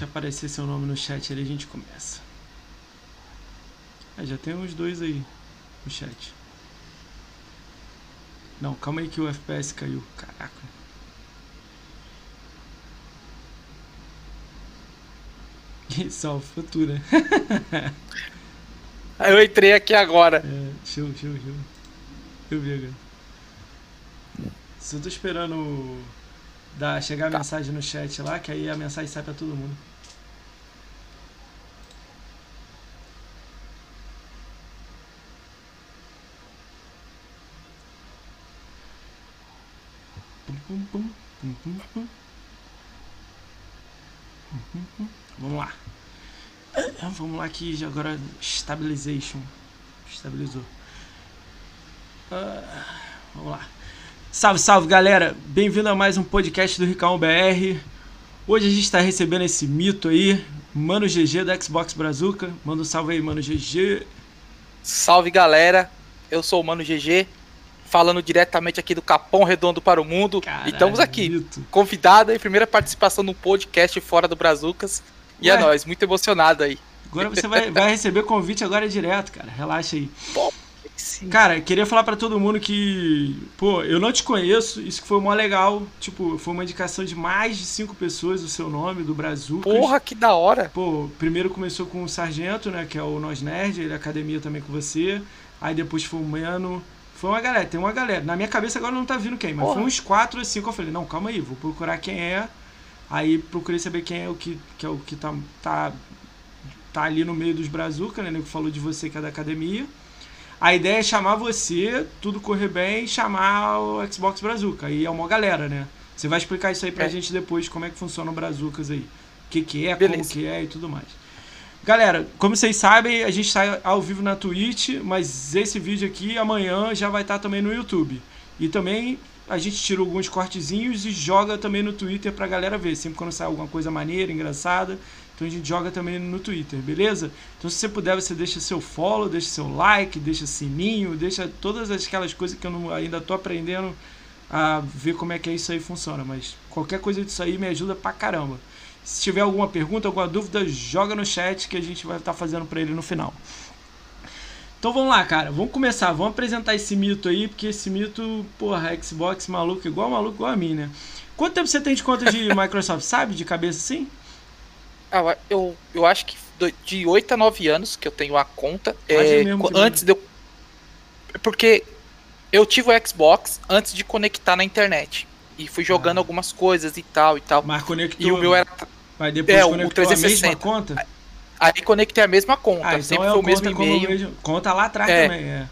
Deixa aparecer seu nome no chat ali a gente começa. Ah, já tem uns dois aí no chat. Não, calma aí que o FPS caiu. Caraca. Salve, futura. Eu entrei aqui agora. É, show, show, show. Eu vi agora. Só tô esperando dar, chegar a Tá. mensagem no chat lá, que aí a mensagem sai pra todo mundo. Vamos lá que agora stabilization. Estabilizou. Ah, vamos lá. Salve, salve galera! Bem-vindo a mais um podcast do Ricão BR. Hoje a gente está recebendo esse mito aí, Mano GG da Xbox Brazuca. Manda um salve aí, Mano GG. Salve galera, eu sou o Mano GG, falando diretamente aqui do Capão Redondo para o Mundo. Caralho, e estamos aqui, mito. convidada e primeira participação no podcast fora do Brazucas. E Ué. é nóis, muito emocionado aí. Agora você vai, vai receber convite agora direto, cara. Relaxa aí. Sim. Cara, queria falar pra todo mundo que, pô, eu não te conheço, isso que foi mó legal. Tipo, foi uma indicação de mais de cinco pessoas o seu nome, do Brazucas. Porra, que da hora. Pô, primeiro começou com o Sargento, né? Que é o Nós Nerd, ele é academia também com você. Aí depois foi o Mano. Foi uma galera, tem uma galera. Na minha cabeça agora não tá vindo quem, mas Porra. foi uns quatro ou cinco. Eu falei, não, calma aí, vou procurar quem é. Aí procurei saber quem é o que, que é o que tá, tá, tá ali no meio dos Brazuca, né? Que falou de você que é da academia. A ideia é chamar você, tudo correr bem, chamar o Xbox Brazuca. Aí é uma galera, né? Você vai explicar isso aí pra É. gente depois, como é que funciona o Brazucas aí. O que, que é, Beleza. como que é e tudo mais. Galera, como vocês sabem, a gente está ao vivo na Twitch, mas esse vídeo aqui amanhã já vai estar também no YouTube. E também a gente tira alguns cortezinhos e joga também no Twitter pra galera ver. Sempre quando sai alguma coisa maneira, engraçada, então a gente joga também no Twitter, beleza? Então se você puder, você deixa seu follow, deixa seu like, deixa sininho, deixa todas aquelas coisas que eu não- ainda tô aprendendo a ver como é que é isso aí funciona. Mas qualquer coisa disso aí me ajuda pra caramba. Se tiver alguma pergunta, alguma dúvida, joga no chat que a gente vai estar fazendo pra ele no final. Então vamos lá, cara. Vamos começar. Vamos apresentar esse mito aí, porque esse mito, porra, Xbox maluco, igual maluco, igual a mim, né? Quanto tempo você tem de conta de Microsoft, sabe? De cabeça assim? Ah, eu, eu acho que de 8 a 9 anos que eu tenho a conta. É, mesmo antes de eu. Porque eu tive o Xbox antes de conectar na internet. E fui jogando Ah. algumas coisas e tal e tal. Mas conectou. E o meu era. Mas depois é, o conectou a mesma 360. conta? Aí conectei a mesma conta. Ah, então sempre é foi o mesmo e-mail. mesmo- Conta lá atrás É. também, é.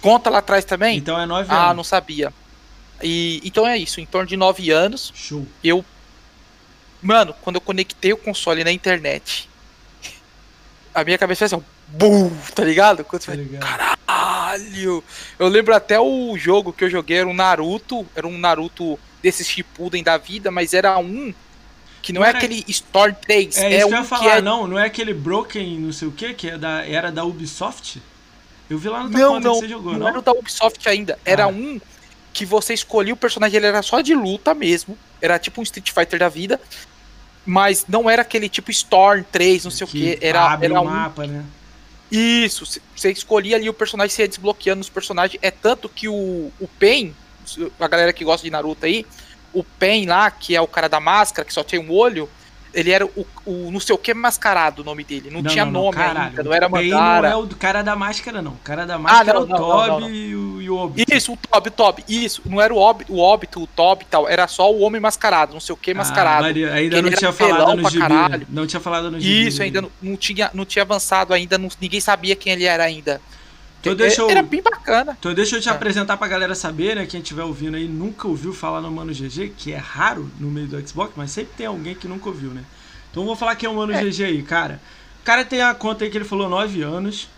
Conta lá atrás também? Então é 9 ah, anos. não sabia. E, então é isso, em torno de 9 anos, Show. eu. Mano, quando eu conectei o console na internet, a minha cabeça fez assim, um bum, tá ligado? Quando você Tá fala, ligado? caralho! Eu lembro até o jogo que eu joguei, era um Naruto, era um Naruto desses Shippuden da vida, mas era um que não, Não é era- aquele Storm 3, É, é, isso um que eu ia falar, é... não, não é aquele Broken não sei o que, que é da, era da Ubisoft? Eu vi lá no Não, conta não, que você jogou, não, não? era o da Ubisoft ainda. Era Ah. um que você escolhia o personagem, ele era só de luta mesmo. Era tipo um Street Fighter da vida. Mas não era aquele tipo Storm 3, não sei o que. Era, era o um. mapa, né? Isso, você escolhia ali o personagem, você ia desbloqueando os personagens. É tanto que o, o Pain, a galera que gosta de Naruto aí, o Pain lá, que é o cara da máscara, que só tem um olho, ele era o, o não sei o que mascarado o nome dele. Não, tinha nome ainda, não era Mandara. não é o cara da máscara, não. O cara da máscara não, é o não, não, Toby não, não. e o, e o Obito. Isso, o Toby, o Toby, isso. Não era o Óbito, o Óbito, o Toby e tal. Era só o homem mascarado, não sei o que mascarado. Ah, Maria, ainda não tinha era falado no gibi. caralho. Não tinha falado no gibi. isso, ainda não, não tinha, não tinha avançado ainda, não- ninguém sabia quem ele era ainda. Então É- deixa eu- Era bem bacana. Então deixa eu te Ah. apresentar pra galera saber, né? Quem estiver ouvindo aí nunca ouviu falar no Mano GG, que é raro no meio do Xbox, mas sempre tem alguém que nunca ouviu, né? Então eu vou falar quem é o Mano É. GG aí, cara. O cara tem a conta aí que ele falou 9 anos.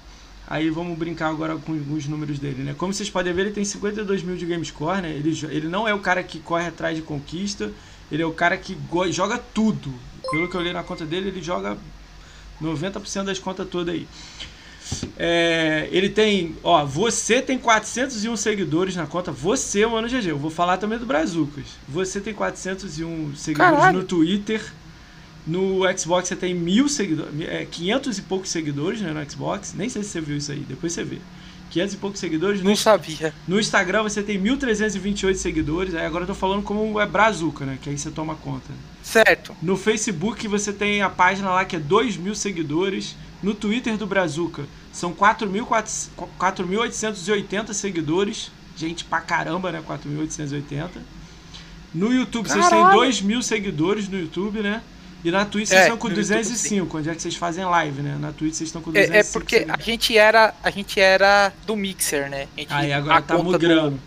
Aí vamos brincar agora com alguns números dele, né? Como vocês podem ver, ele tem 52 mil de Gamescore, né? Ele, ele não é o cara que corre atrás de conquista, ele é o cara que joga tudo. Pelo que eu olhei na conta dele, ele joga 90% das contas todas aí. É, ele tem, ó, você tem 401 seguidores na conta, você, mano GG. Eu vou falar também do Brazucas. Você tem 401 seguidores Caralho. no Twitter. No Xbox você tem mil seguidores, é, 500 e poucos seguidores né, no Xbox. Nem sei se você viu isso aí, depois você vê. 500 e poucos seguidores. Não sabia. No Instagram você tem 1.328 seguidores. Aí agora eu tô falando como é Brazuca, né? Que aí você toma conta. Certo. No Facebook você tem a página lá que é 2 mil seguidores. No Twitter do Brazuca são 4.400 4.880 seguidores. Gente pra caramba, né? 4.880. No YouTube vocês têm Caralho. 2 mil seguidores no YouTube, né? E na Twitch vocês É, estão com no YouTube, 205, onde é que vocês fazem live, né? Na Twitch vocês estão com 205 É, é porque a gente era a gente era do Mixer, né? A gente, Aí agora a tá conta do- migrando.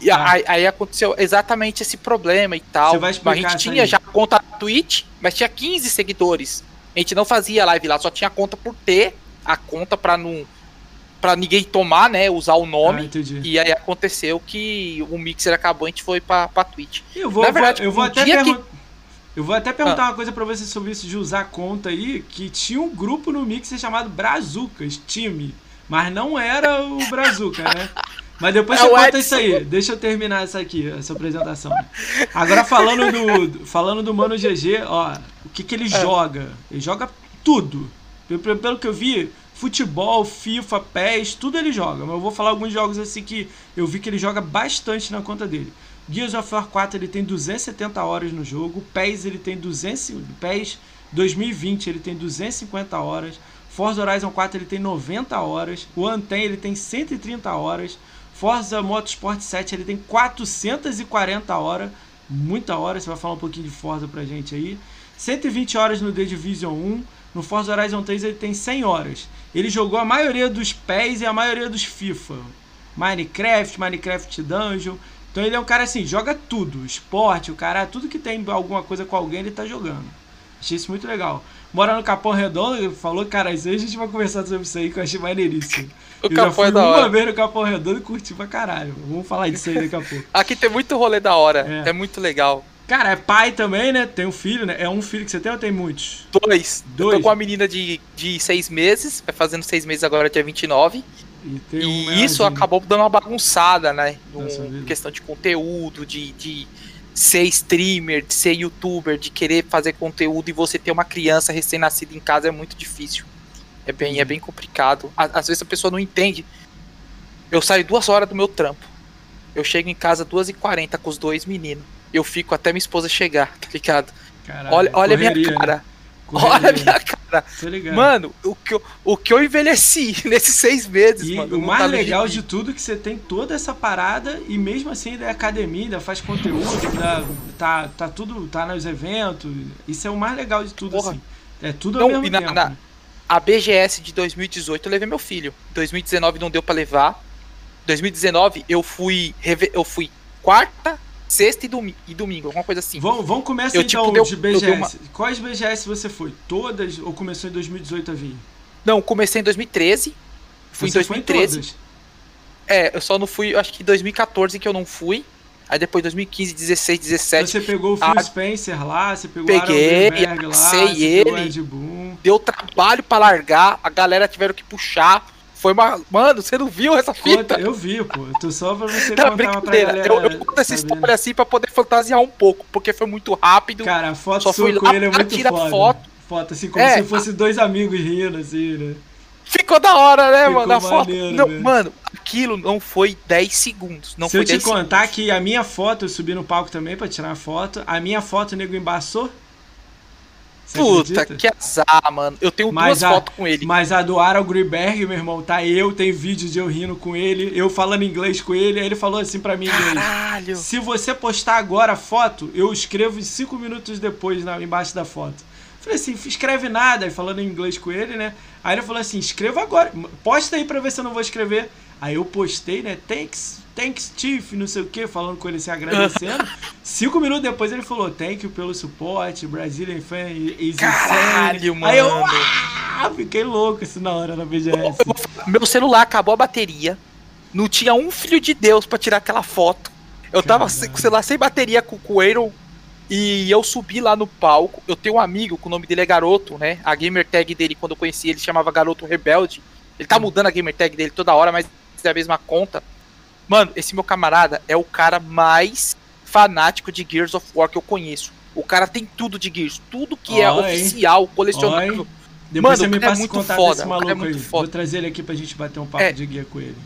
E Tá. aí, aí aconteceu exatamente esse problema e tal. Você vai explicar a gente tinha aí. já a conta na Twitch, mas tinha 15 seguidores. A gente não fazia live lá, só tinha conta por ter a conta pra não para ninguém tomar, né, usar o Ah, nome. entendi. e aí aconteceu que o Mixer acabou, a gente foi pra, pra Twitch. Eu vou, Na verdade, eu vou um até dia pergun- Eu vou até perguntar Ah. uma coisa pra você sobre isso de usar conta aí, que tinha um grupo no Mixer chamado Brazucas, time. Mas não era o Brazuca, né? Mas depois É você conta isso aí. Deixa eu terminar essa aqui, essa apresentação. Agora falando do, falando do Mano GG, ó, o que, que ele É. joga? Ele joga tudo. Pelo, pelo que eu vi, futebol, FIFA, PES, tudo ele joga. Mas eu vou falar alguns jogos assim que eu vi que ele joga bastante na conta dele. Gears of War 4 ele tem 270 horas no jogo, PES ele tem 200, PES 2020 ele tem 250 horas, Forza Horizon 4 ele tem 90 horas, o Anten ele tem 130 horas, Forza Motorsport 7 ele tem 440 horas, muita hora, você vai falar um pouquinho de Forza pra gente aí. 120 horas no The Division 1, no Forza Horizon 3 ele tem 100 horas. Ele jogou a maioria dos PES e a maioria dos FIFA. Minecraft, Minecraft Dungeon. Então ele é um cara assim, joga tudo, esporte, o cara, tudo que tem alguma coisa com alguém ele tá jogando. Achei isso muito legal. Mora no Capão Redondo, ele falou, cara, isso aí a gente vai conversar sobre isso aí que eu achei maneiríssimo. O eu fui é da uma hora. vez no Capão Redondo e curti pra caralho. Vamos falar disso aí daqui a pouco. Aqui tem muito rolê da hora, É. é, muito legal. Cara, é pai também, né? Tem um filho, né? É um filho que você tem ou tem muitos? Dois. Eu Dois? tô com uma menina de, de seis meses, vai fazendo seis meses agora, dia 29. E, tem um E isso acabou dando uma bagunçada, né? No questão de conteúdo, de, de ser streamer, de ser youtuber, de querer fazer conteúdo e você ter uma criança recém-nascida em casa é muito difícil. É bem, é bem complicado. Às vezes a pessoa não entende. Eu saio duas horas do meu trampo. Eu chego em casa duas e quarenta com os dois meninos. Eu fico até minha esposa chegar, tá ligado? Caralho, olha olha a minha correria, né? cara. Correria. Olha a minha cara. Mano, o que, eu, o que eu envelheci nesses seis meses, E mano. o não mais tá legal de tudo é que você tem toda essa parada e mesmo assim ainda é academia, ainda faz conteúdo, ainda tá, tá tudo, tá nos eventos. Isso é o mais legal de tudo, Porra. assim. É tudo Não, ao mesmo e na- tempo. na- né? A BGS de 2018 eu levei meu filho. 2019 não deu pra levar. 2019 eu fui eu fui quarta, sexta e, domi e domingo, alguma coisa assim. Vamos, vamos começar Eu, então tipo, deu- de BGS. uma- Quais BGS você foi? Todas ou começou em 2018 a vir? Não, comecei em 2013. Fui você em 2013. Foi em todas. É, eu só não fui, acho que em 2014 que eu não fui. Aí depois 2015, 16, 17 Você pegou o Phil Ah, Spencer lá, você pegou peguei, o Aaron Greenberg lá, você ele. Deu trabalho pra largar, a galera tiveram que puxar. Foi uma, mano, você não viu essa fita? Eu vi, pô. Tô só pra você Não, contar pra galera. Eu, eu conto essa né? história assim pra poder fantasiar um pouco, porque foi muito rápido. Cara, a foto Só fui com lá ele é muito tirar foda. foto. Foto, assim, como É, se fosse dois amigos rindo, assim, né? Ficou da hora, né, Ficou mano? A foto. maneiro, Não, né? mano, aquilo não foi 10 segundos. Não Se foi eu te 10 contar segundos. que a minha foto, eu subi no palco também pra tirar uma foto, a minha foto o nego embaçou. Você Puta, acredita? que azar, mano. Eu tenho Mas duas a- fotos com ele. Mas a do Aaron Greenberg, meu irmão, tá eu, tem vídeo de eu rindo com ele, eu falando inglês com ele, aí ele falou assim pra mim em inglês. Caralho. Se você postar agora a foto, eu escrevo cinco minutos depois na, embaixo da foto. Falei assim, escreve nada, aí falando em inglês com ele, né? Aí ele falou assim, escreva agora, posta aí pra ver se eu não vou escrever. Aí eu postei, né? Thanks, thanks, Chief, não sei o que, falando com ele, se agradecendo. Cinco minutos depois ele falou, thank you pelo suporte, Brazilian fan is Caralho, insane. Aí eu, mano. ah, fiquei louco isso na hora na BGS. Meu celular acabou a bateria. Não tinha um filho de Deus pra tirar aquela foto. Eu tava Caralho. sem- com o celular sem bateria com, o Aaron. E eu subi lá no palco. Eu tenho um amigo, que o nome dele é Garoto, né? A gamer tag dele, quando eu conheci ele, chamava Garoto Rebelde. Ele tá mudando a gamer tag dele toda hora, mas é a mesma conta. Mano, esse meu camarada é o cara mais fanático de Gears of War que eu conheço. O cara tem tudo de Gears, tudo que é Oi. oficial, colecionável. Oi. Depois Mano, você me é passa o muito contato foda, desse o cara é maluco muito aí. foda. Vou trazer ele aqui pra gente bater um papo É. de guia com ele.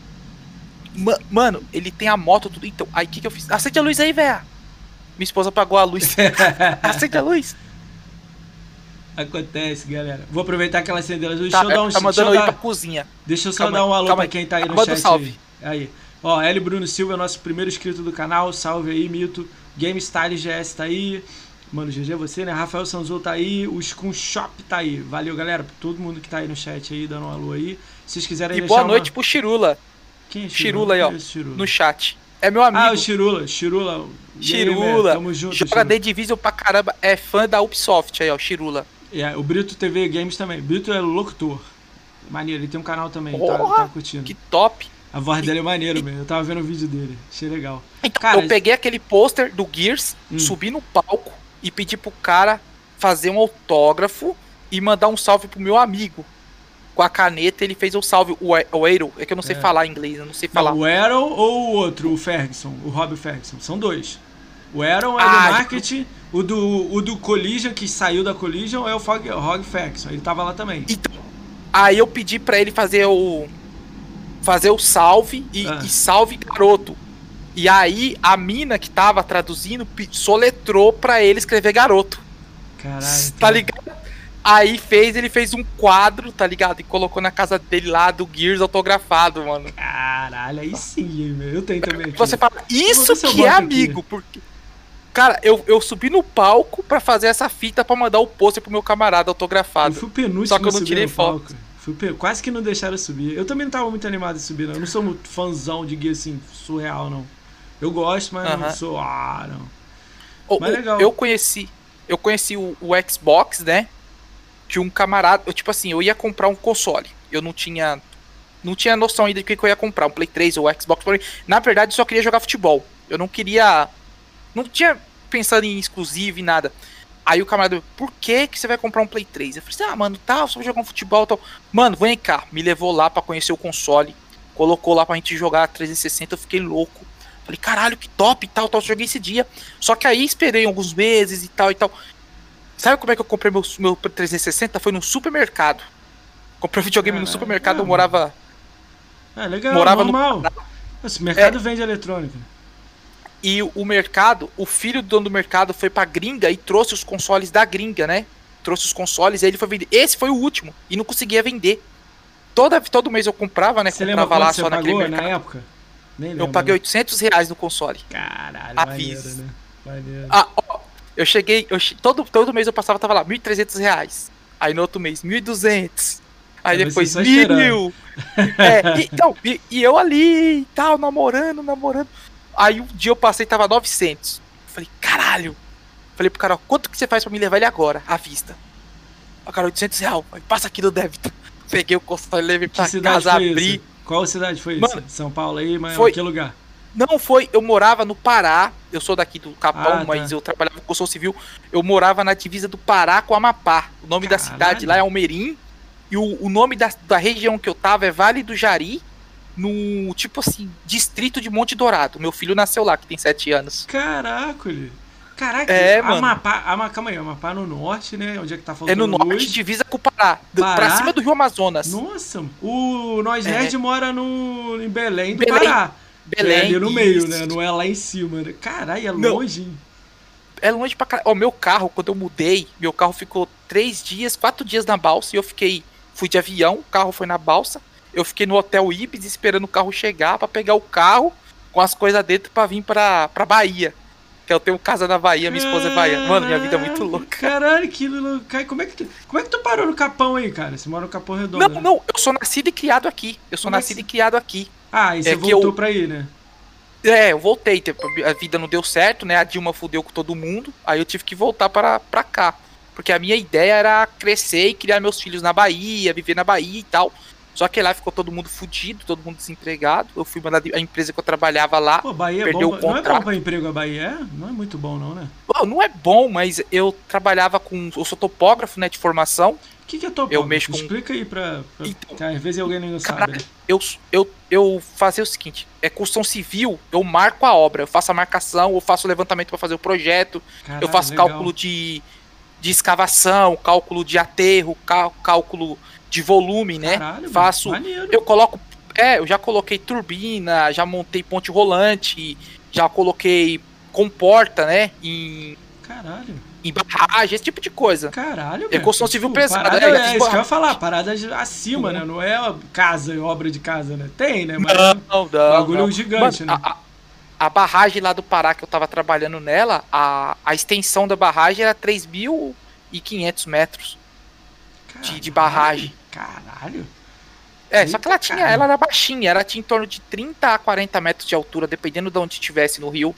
Ma- Mano, ele tem a moto, tudo. Então, aí o que, que eu fiz? Acende a luz aí, velho. Minha esposa apagou a luz. Acende a luz. Acontece, galera. Vou aproveitar aquela acendeu Deixa Tá, eu dar um tá deixa mandando eu dar- pra cozinha. Deixa eu só Calma dar aí, um alô pra aí. quem tá aí no Manda um chat. salve. Aí. aí. Ó, L. Bruno Silva é nosso primeiro inscrito do canal. Salve aí, Mito. Game Style GS tá aí. Mano, GG é você, né? Rafael Sanzou tá aí. O Scum Shop tá aí. Valeu, galera. Pra todo mundo que tá aí no chat aí, dando um alô aí. Se vocês quiserem E deixar boa uma- noite pro Chirula, Quem é Chirula aí, ó, é Chirula? no chat. É meu amigo. Ah, o Chirula. Chirula. Chirula. Gamer, Tamo junto, Joga Chirula. The Division pra caramba. É fã da Ubisoft aí, ó. Chirula. É, o Brito TV Games também. Brito é locutor. Maneiro, ele tem um canal também. Tá, Porra, tá curtindo. Que top. A voz dele é maneiro mesmo. Eu tava vendo o vídeo dele. Achei legal. Então, Cara, eu peguei aquele pôster do Gears, Hum. subi no palco e pedi pro cara fazer um autógrafo e mandar um salve pro meu amigo. Com a caneta, ele fez o salve, o, o Aero. É que eu não sei É. falar inglês, eu não sei falar. Não, o Aaron ou o outro, o Ferguson, o Rob Ferguson. São dois. O Aaron é Ah, do marketing, o do, o do Collision, que saiu da Collision, é o Fog, Rob Ferguson. Ele tava lá também. Então, aí eu pedi pra ele fazer o fazer o salve e, Ah. e salve garoto. E aí a mina que tava traduzindo soletrou pra ele escrever garoto. Caralho. Tá ligado? Aí fez, ele fez um quadro, tá ligado? E colocou na casa dele lá do Gears autografado, mano. Caralho, aí sim, meu. Eu tenho também aqui. Você fala, isso que é amigo, porque. Cara, eu, eu subi no palco pra fazer essa fita pra mandar o pôster pro meu camarada Eu autografado. fui o penúltimo Só que eu não tirei. Fui pe- Quase que não deixaram eu subir. Eu também não tava muito animado de subir, não. Eu não sou muito fãzão de guia assim, surreal, não. Eu gosto, mas não Aham. sou. Ah, não. O- Mas legal. Eu conheci, eu conheci o, o Xbox, né? De um camarada. Eu, tipo assim, eu ia comprar um console. Eu não tinha. Não tinha noção ainda de que eu ia comprar, um Play 3 ou Xbox. Play. Na verdade, eu só queria jogar futebol. Eu não queria. Não tinha pensado em exclusivo e nada. Aí o camarada, por que que você vai comprar um Play 3? Eu falei assim, ah, mano, tal, só vou jogar um futebol e tal. Mano, vem cá. Me levou lá pra conhecer o console. Colocou lá pra gente jogar 360, eu fiquei louco. Falei, caralho, que top e tal, tal. Joguei esse dia. Só que aí esperei alguns meses e tal e tal. Sabe como é que eu comprei meu, meu 360? Foi num supermercado. Comprei o videogame no Caralho, supermercado, eu ah, morava. É legal, Morava no normal. Esse mercado vende eletrônica. E o mercado, o filho do dono do mercado foi pra gringa e trouxe os consoles da gringa, né? Trouxe os consoles e aí ele foi vender. Esse foi o último. E não conseguia vender. Toda, todo mês eu comprava, né? Você comprava lá só naquele pagou mercado. na época? Nem Eu lembro, paguei né? 800 reais no console. Caralho, à maneiro, vista. né? Maneiro. Ah, ó, eu cheguei, eu todo, todo mês eu passava, tava lá, 1.300 reais. Aí no outro mês, 1.200. Aí Aí depois, mil. é, e, não, e, e eu ali e tal, namorando, namorando. Aí um dia eu passei, tava 900. Falei, caralho. Falei pro cara, quanto que você faz pra me levar ele agora, à vista? O cara, 800 reais. Falei, Passa aqui no débito. Peguei o console, levei pra casa, abri. isso? Qual cidade foi Mano, isso? São Paulo aí, mas foi- que lugar? Não foi, eu morava no Pará. Eu sou daqui do Capão, Ah, tá. mas eu trabalhava com construção civil. Eu morava na divisa do Pará com Amapá. O nome da Caralho. cidade lá é Almerim. E o, o nome da, da região que eu tava é Vale do Jari, no tipo assim, distrito de Monte Dourado. Meu filho nasceu lá, que tem sete anos. Caraca, ele. Caraca, É, mano. Amapá, Ama, calma aí, Amapá no norte, né? Onde é que tá faltando É no norte, luz. divisa com o Pará, Pará? pra cima do Rio Amazonas. Nossa, o Nós É. Nerd mora no, em Belém do Belém, Pará. Belém. é ali no meio, isso. né? Não é lá em cima. Né? Caralho, é Não. longe, hein? É longe pra caralho. Ó, meu carro, quando eu mudei, meu carro ficou três dias, quatro dias na balsa e eu fiquei. Fui de avião, o carro foi na balsa. Eu fiquei no hotel Ibis esperando o carro chegar pra pegar o carro com as coisas dentro pra vir pra, pra Bahia. Que eu tenho casa na Bahia, minha esposa é baiana. Mano, minha vida é muito louca. Caralho, que louco. Cara, Como é que tu, como é que tu parou no Capão aí, cara? Você mora no Capão Redondo, Não, né? não, eu sou nascido e criado aqui. Eu sou Como é que nascido você- e criado aqui. Ah, e você É voltou eu- pra ir, né? É, eu voltei, tipo, a vida não deu certo, né? A Dilma fudeu com todo mundo, aí eu tive que voltar para pra cá. Porque a minha ideia era crescer e criar meus filhos na Bahia, viver na Bahia e tal. Só que lá ficou todo mundo fudido, todo mundo desempregado. Eu fui mandar a empresa que eu trabalhava lá. Pô, Bahia é perdeu bom. o Não é bom contrato. pra emprego a Bahia? É? Não é muito bom, não, né? Pô, não é bom, mas eu trabalhava com. Eu sou topógrafo, né, de formação. O que, que é topógrafo? Eu mexo com- Explica aí pra. pra... Então, que às vezes alguém não sabe. Cara, né? eu, eu, eu fazia o seguinte: é construção civil, eu marco a obra, eu faço a marcação, eu faço o levantamento para fazer o projeto, eu faço legal. cálculo de, de escavação, cálculo de aterro, cá- cálculo de volume, né? Caralho, faço. Maneiro. Eu coloco. É, eu já coloquei turbina, já montei ponte rolante, já coloquei comporta, né? Em, Caralho. em barragem, esse tipo de coisa. Caralho, É construção civil Tipo, pesada, parada- né? É, fiz isso que eu ia falar, paradas acima, né? Não é casa, obra de casa, né? Tem, né? Mas Não, não, bagulho não. gigante, Mano, né? a, a- a barragem lá do Pará que eu tava trabalhando nela, a, a extensão da barragem era 3.500 metros. De- de barragem. Caralho. É, só que ela Eita, tinha, ela era baixinha, ela tinha em torno de 30 a 40 metros de altura, dependendo de onde estivesse no rio.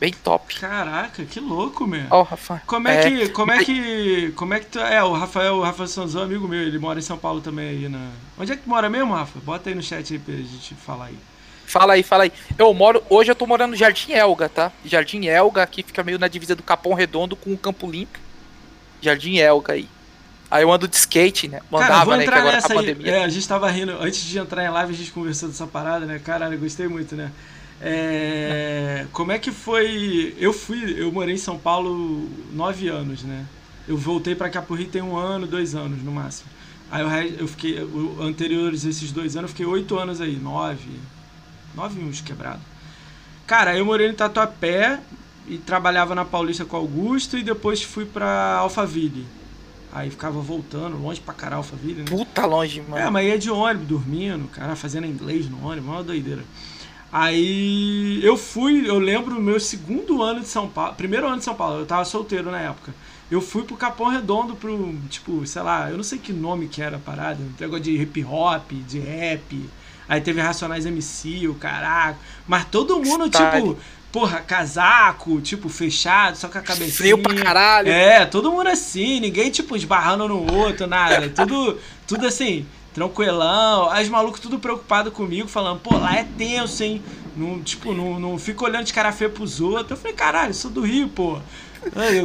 Bem top. Caraca, que louco, meu. Ó, Rafa. Como é, É, que. Como é que. Como é que tu. É, o Rafael, o Rafael Sanzão, amigo meu, ele mora em São Paulo também aí na. Onde é que tu mora mesmo, Rafa? Bota aí no chat aí pra gente falar aí. Fala aí, fala aí. Eu moro, hoje eu tô morando no Jardim Elga, tá? Jardim Elga, aqui fica meio na divisa do Capão Redondo com o Campo Limpo. Jardim Elga aí. Aí eu ando de skate, né? Cara, Mandava, vou né? Que agora nessa com a pandemia. É, a gente tava rindo, antes de entrar em live, a gente conversou dessa parada, né? Caralho, eu gostei muito, né? É, como é que foi? Eu fui, eu morei em São Paulo nove anos, né? Eu voltei pro Rio tem um ano, dois anos no máximo. Aí re- eu fiquei, anteriores a esses dois anos, eu fiquei oito anos aí, nove, nove uns quebrado. Cara, eu morei no Tatuapé e trabalhava na Paulista com Augusto e depois fui pra Alphaville. Aí ficava voltando, longe pra caralho Alphaville, né? Puta longe, mano. É, mas ia de ônibus, dormindo, cara, fazendo inglês no ônibus, uma doideira. Aí eu fui, eu lembro o meu segundo ano de São Paulo, primeiro ano de São Paulo, eu tava solteiro na época. Eu fui pro Capão Redondo pro, tipo, sei lá, eu não sei que nome que era a parada, um negócio de hip hop, de rap. Aí teve Racionais MC, o caraca. Mas todo mundo, Style. tipo, porra, casaco, tipo, fechado, só com a cabecinha. Frio pra caralho. É, todo mundo assim, ninguém, tipo, esbarrando no outro, nada. Tudo, tudo assim, tranquilão. Aí os malucos tudo preocupado comigo, falando, pô, lá é tenso, hein? Não, tipo, não, não fica olhando de cara feia pros outros. Eu falei, caralho, sou do Rio, pô.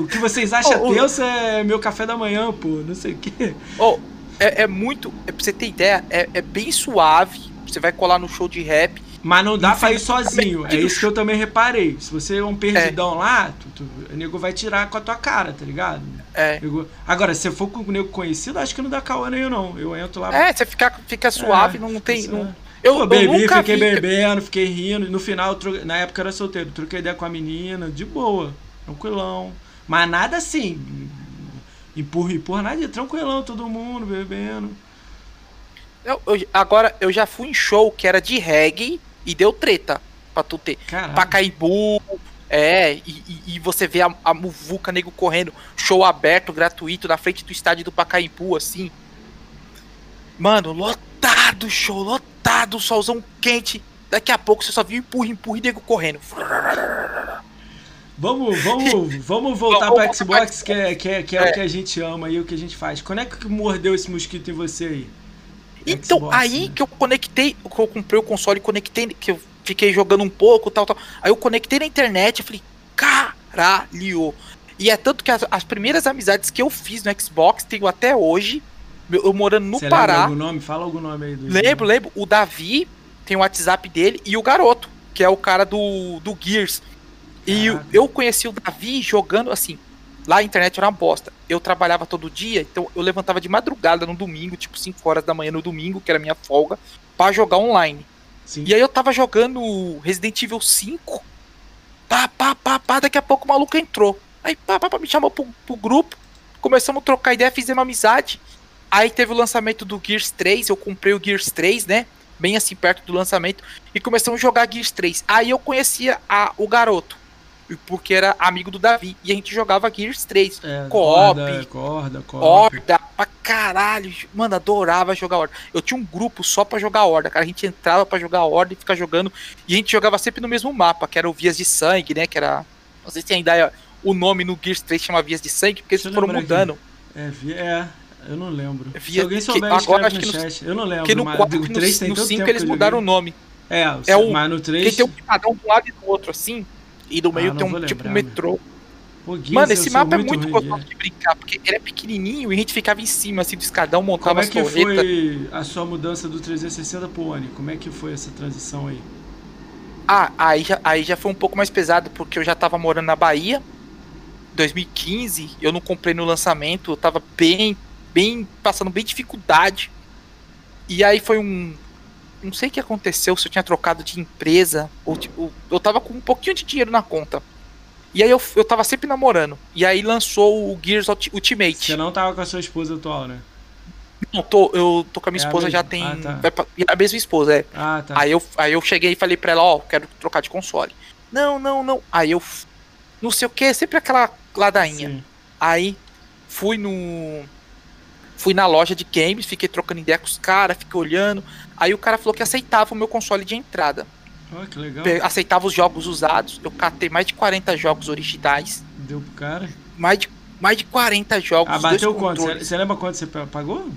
O que vocês acham ô, tenso é meu café da manhã, pô, não sei o quê. Oh, é, é muito. É, pra você ter ideia, é, é bem suave. Você vai colar no show de rap. Mas não dá pra ir sozinho. É isso que eu também reparei. Se você é um É. perdidão lá, tu, tu, o nego vai tirar com a tua cara, tá ligado? É. Nego- Agora, se for com o nego conhecido, acho que não dá caô nenhum, não. Eu entro lá. É, você fica, fica suave, É, não tem. Não... é. Eu, Pô, eu bebi, nunca fiquei vi. bebendo, fiquei rindo. No final, tro- na época eu era solteiro, troquei ideia com a menina, de boa, tranquilão. Mas nada assim, empurra, empurra, nada de tranquilão, todo mundo bebendo. Eu- eu- agora, eu já fui em show que era de reggae e deu treta pra tu ter. Caralho. Pacaembu, é, e, e- e você vê a, a muvuca nego correndo, show aberto, gratuito, na frente do estádio do Pacaembu, assim. Mano, lotado show, lotado, solzão quente. Daqui a pouco você só viu empurra, empurra e nego correndo. Vamos, vamos, vamos voltar voltar Xbox, que é, que é, que é, É. o que a gente ama e o que a gente faz. Quando é que mordeu esse mosquito em você aí? Então, Xbox, aí né? que eu conectei, que eu comprei o console, conectei, que eu fiquei jogando um pouco, tal, tal. Aí eu conectei na internet e falei, caralho. E é tanto que as, as primeiras amizades que eu fiz no Xbox, tenho até hoje, eu, eu morando no Você lembra Pará. algum nome? Fala algum nome aí. Do Lembro, lembro. O Davi tem o WhatsApp dele e o garoto, que é o cara do, do Gears. E eu conheci o Davi jogando assim. Lá a internet era uma bosta. Eu trabalhava todo dia, então eu levantava de madrugada no domingo, tipo 5 horas da manhã no domingo, que era minha folga, pra jogar online. Sim. E aí eu tava jogando Resident Evil 5. Pá, pá, pá, pá, daqui a pouco o maluco entrou. Aí pá, pá, pá, me chamou pro, pro grupo. Começamos a trocar ideia, fizemos amizade. Aí teve o lançamento do Gears 3, eu comprei o Gears 3, né? Bem assim, perto do lançamento. E começamos a jogar Gears 3. Aí eu conhecia a, o garoto. Porque era amigo do Davi. E a gente jogava Gears 3. É, co-op, corda, corda, corda. Horda pra caralho. Mano, adorava jogar Horda. Eu tinha um grupo só pra jogar Horda, cara. A gente entrava pra jogar Horda e ficar jogando. E a gente jogava sempre no mesmo mapa, que era o Vias de Sangue, né? Que era. Não sei se ainda é, o nome no Gears 3 chama Vias de Sangue, porque Deixa eles foram mudando. É, vi- é, Eu não lembro. Via- Se alguém que- souber, agora escreve acho no que no- chat. Eu não lembro, Porque no mas 4 o e no, 3 tem no tanto 5 tempo eles que mudaram o nome. É, É o- mas no 3... Porque tem um um do lado e do outro, assim. E no meio Ah, tem um tipo lembrar, metrô. Mano, esse mapa é muito gostoso de brincar, porque ele é pequenininho e a gente ficava em cima, assim, do escadão, montava Como é as que torretas. foi a sua mudança do 360 pro One? Como é que foi essa transição aí? Ah, aí já, aí já foi um pouco mais pesado, porque eu já tava morando na Bahia. 2015, eu não comprei no lançamento, eu tava bem, bem, passando bem dificuldade. E aí foi um. Não sei o que aconteceu, se eu tinha trocado de empresa, ou tipo, eu tava com um pouquinho de dinheiro na conta. E aí eu, eu tava sempre namorando. E aí lançou o Gears Ulti- Ultimate. Você não tava com a sua esposa atual, né? Não, tô, eu tô com a minha É a esposa já mesma? tem. Ah, tá. pra- é a mesma esposa, é. Ah, tá. Aí eu, aí eu cheguei e falei pra ela, ó, quero trocar de console. Não, não, não. Aí eu. Não sei o que, sempre aquela ladainha. Sim. Aí fui no. Fui na loja de games, fiquei trocando ideia com os caras, fiquei olhando. Aí o cara falou que aceitava o meu console de entrada. Ó, que legal. Aceitava os jogos usados. Eu catei mais de 40 jogos originais. Deu pro cara. Mais de, mais de 40 jogos. Ah, bateu quanto? Você lembra quanto você pa- pagou?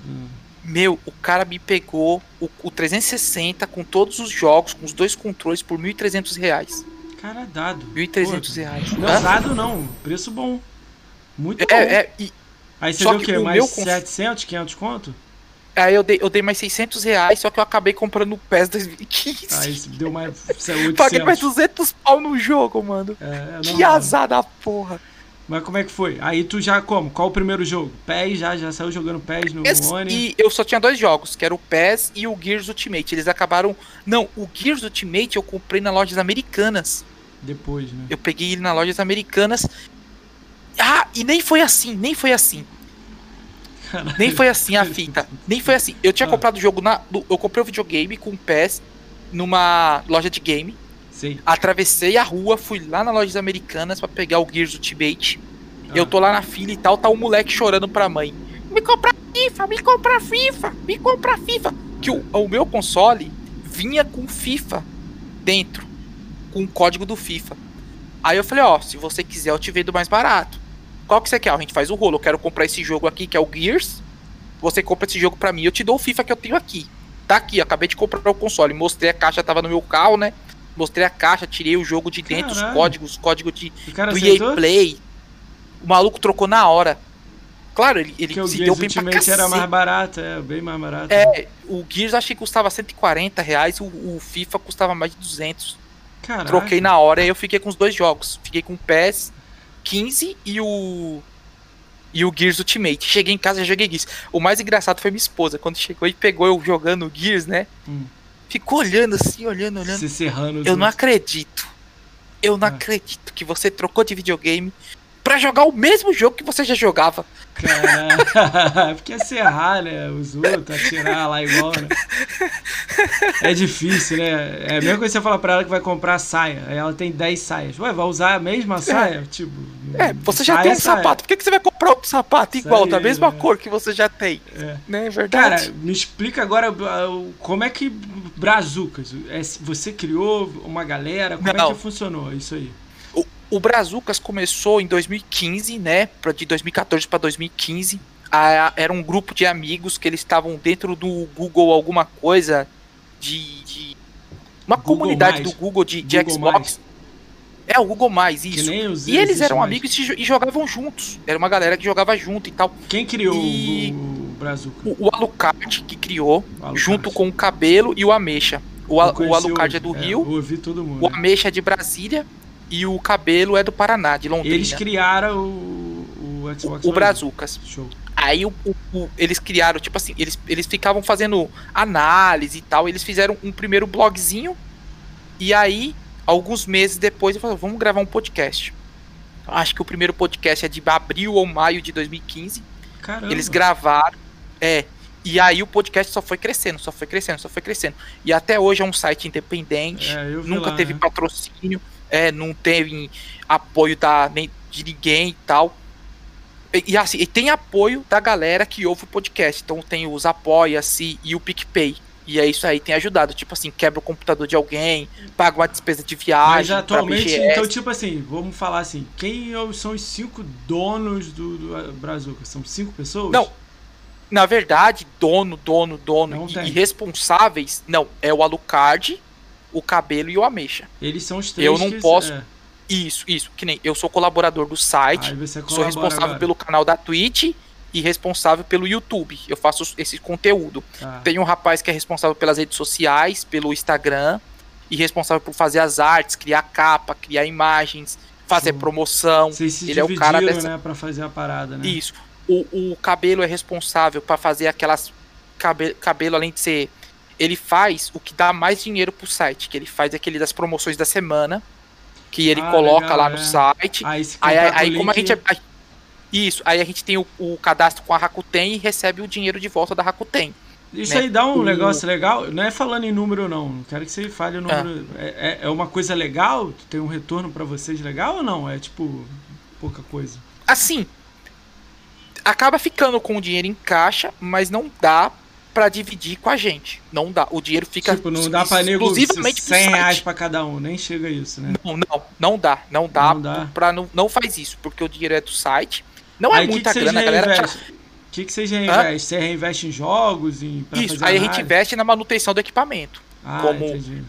Meu, o cara me pegou o, o 360 com todos os jogos, com os dois controles, por 1.300 reais. Cara, dado. 1.300 reais. Não, Hã? dado não. Preço bom. Muito bom. É, é, e Aí você só deu o que quê? o Mais meu cons- 700, 500 conto? Aí eu dei, eu dei mais 600 reais, só que eu acabei comprando o PES 2015. Aí você deu mais 800. Paguei mais 200 pau no jogo, mano. É, é que normal. azar da porra. Mas como é que foi? Aí tu já como? Qual o primeiro jogo? PES já? Já saiu jogando PES no Esse- One? e eu só tinha dois jogos, que era o PES e o Gears Ultimate. Eles acabaram. Não, o Gears Ultimate eu comprei nas lojas americanas. Depois, né? Eu peguei ele nas lojas americanas. Ah, e nem foi assim, nem foi assim. Caralho. Nem foi assim a fita. Nem foi assim. Eu tinha Ah. comprado o jogo na. Eu comprei o videogame com o PES numa loja de game. Sim. Atravessei a rua, fui lá nas lojas americanas pra pegar o Gears Ultimate. Ah. Eu tô lá na fila e tal, tá o moleque chorando pra mãe. Me compra FIFA, me compra FIFA, me compra FIFA. Que o, o meu console vinha com FIFA dentro, com o código do FIFA. Aí eu falei, ó, se você quiser eu te vendo mais barato. Qual que você quer? A gente faz o rolo. Eu quero comprar esse jogo aqui, que é o Gears. Você compra esse jogo pra mim, eu te dou o FIFA que eu tenho aqui. Tá aqui, acabei de comprar o console. Mostrei a caixa, tava no meu carro, né? Mostrei a caixa, tirei o jogo de dentro, os Caralho. códigos, código de, do? EA Play. O maluco trocou na hora. Claro, ele, ele se deu bem pra era mais barato, é, bem mais barato. É, o Gears achei que custava 140 reais, o, o FIFA custava mais de 200. Caralho. Troquei na hora e eu fiquei com os dois jogos. Fiquei com o PES 15 e o. E o Gears Ultimate. Cheguei em casa e joguei Gears. O mais engraçado foi minha esposa. Quando chegou e pegou eu jogando o Gears, né? Hum. Ficou olhando assim, olhando, olhando. Se serrando. Eu não acredito. Eu não Ah. acredito que você trocou de videogame pra jogar o mesmo jogo que você já jogava. Caralho. Porque é serrar, né? Os outros, atirar lá igual, né? É difícil, né? É a mesma coisa que você fala pra ela que vai comprar saia. Aí ela tem 10 saias. Ué, vai usar a mesma saia? Tipo. É, você já tem é um sapato. Por que, que você vai comprar outro sapato igual, aí, da mesma né? cor que você já tem? É. Né, é Cara, verdade? me explica agora uh, como é que Brazucas, é, você criou uma galera, como Não. é que funcionou isso aí? O, Brazucas começou em 2015, né? pra- De 2014 para 2015. A- era um grupo de amigos que eles estavam dentro do Google alguma coisa de. de- uma Google comunidade Mais. do Google de, de Google Xbox. Mais. É, o Google Mais, isso. E eles eram mais. amigos e, jogavam juntos. Era uma galera que jogava junto e tal. Quem criou E- o, Brazuca? O, o Alucard que criou, Alucard. junto com o Cabelo e o Ameixa. O, o Alucard é do Rio, ouvi todo mundo. o? Ameixa é de Brasília e o Cabelo é do Paraná, de Londrina. Eles criaram o, o Xbox o One. Brazucas. Show. Aí o- o- o- eles criaram, tipo assim, eles, eles ficavam fazendo análise e tal. Eles fizeram um primeiro blogzinho. E aí, alguns meses depois, eu falei, vamos gravar um podcast. Acho que o primeiro podcast é de abril ou maio de 2015. Caramba. Eles gravaram. É. E aí o podcast só foi crescendo, só foi crescendo, só foi crescendo. E até hoje é um site independente. É, nunca lá, teve né? patrocínio, é, não teve apoio da, nem de ninguém e tal. E, e assim, e tem apoio da galera que ouve o podcast. Então tem os apoia-se e o PicPay. E é isso aí, tem ajudado. Tipo assim, quebra o computador de alguém, paga uma despesa de viagem. Mas atualmente, então, tipo assim, vamos falar assim, quem são os cinco donos do, do Brazuca? São cinco pessoas? Não. Na verdade, dono, dono, dono Não e, tem. e responsáveis, não, é o Alucard, o Cabelo e o Ameixa. Eles são os três Eu não posso- é. Isso, isso, que nem eu sou colaborador do site, sou responsável agora. pelo canal da Twitch e responsável pelo YouTube. Eu faço esse conteúdo. Tá. Tem um rapaz que é responsável pelas redes sociais, pelo Instagram, e responsável por fazer as artes, criar capa, criar imagens, fazer Show. promoção. Ele é o cara dessa- né, pra fazer a parada, né? Isso. O, o cabelo é responsável para fazer aquelas. Cabe, cabelo, além de ser. Ele faz o que dá mais dinheiro pro site, que ele faz aquele das promoções da semana. Que ele Ah, coloca legal, lá é. no site. Aí, se Aí, aí, como a gente. é- Isso, aí a gente tem o, o cadastro com a Rakuten e recebe o dinheiro de volta da Rakuten. Isso né? aí dá um O- negócio legal, não é falando em número não, não quero que você fale o número. É, é- é uma coisa legal? Tem um retorno pra vocês legal ou não? É tipo pouca coisa. Assim, acaba ficando com o dinheiro em caixa, mas não dá pra dividir com a gente. Não dá. O dinheiro fica tipo, não dá nego exclusivamente pro 100 reais pra cada um, nem chega isso, né? Não, não, não dá, não dá, Não dá. Pra, não, não faz isso, porque o dinheiro é do site. Não é aí que, muita que vocês grana, galera. O que, que vocês reinvestem? Você reinveste em jogos? Em, Isso, aí a gente investe na manutenção do equipamento. Ah, como- entendi.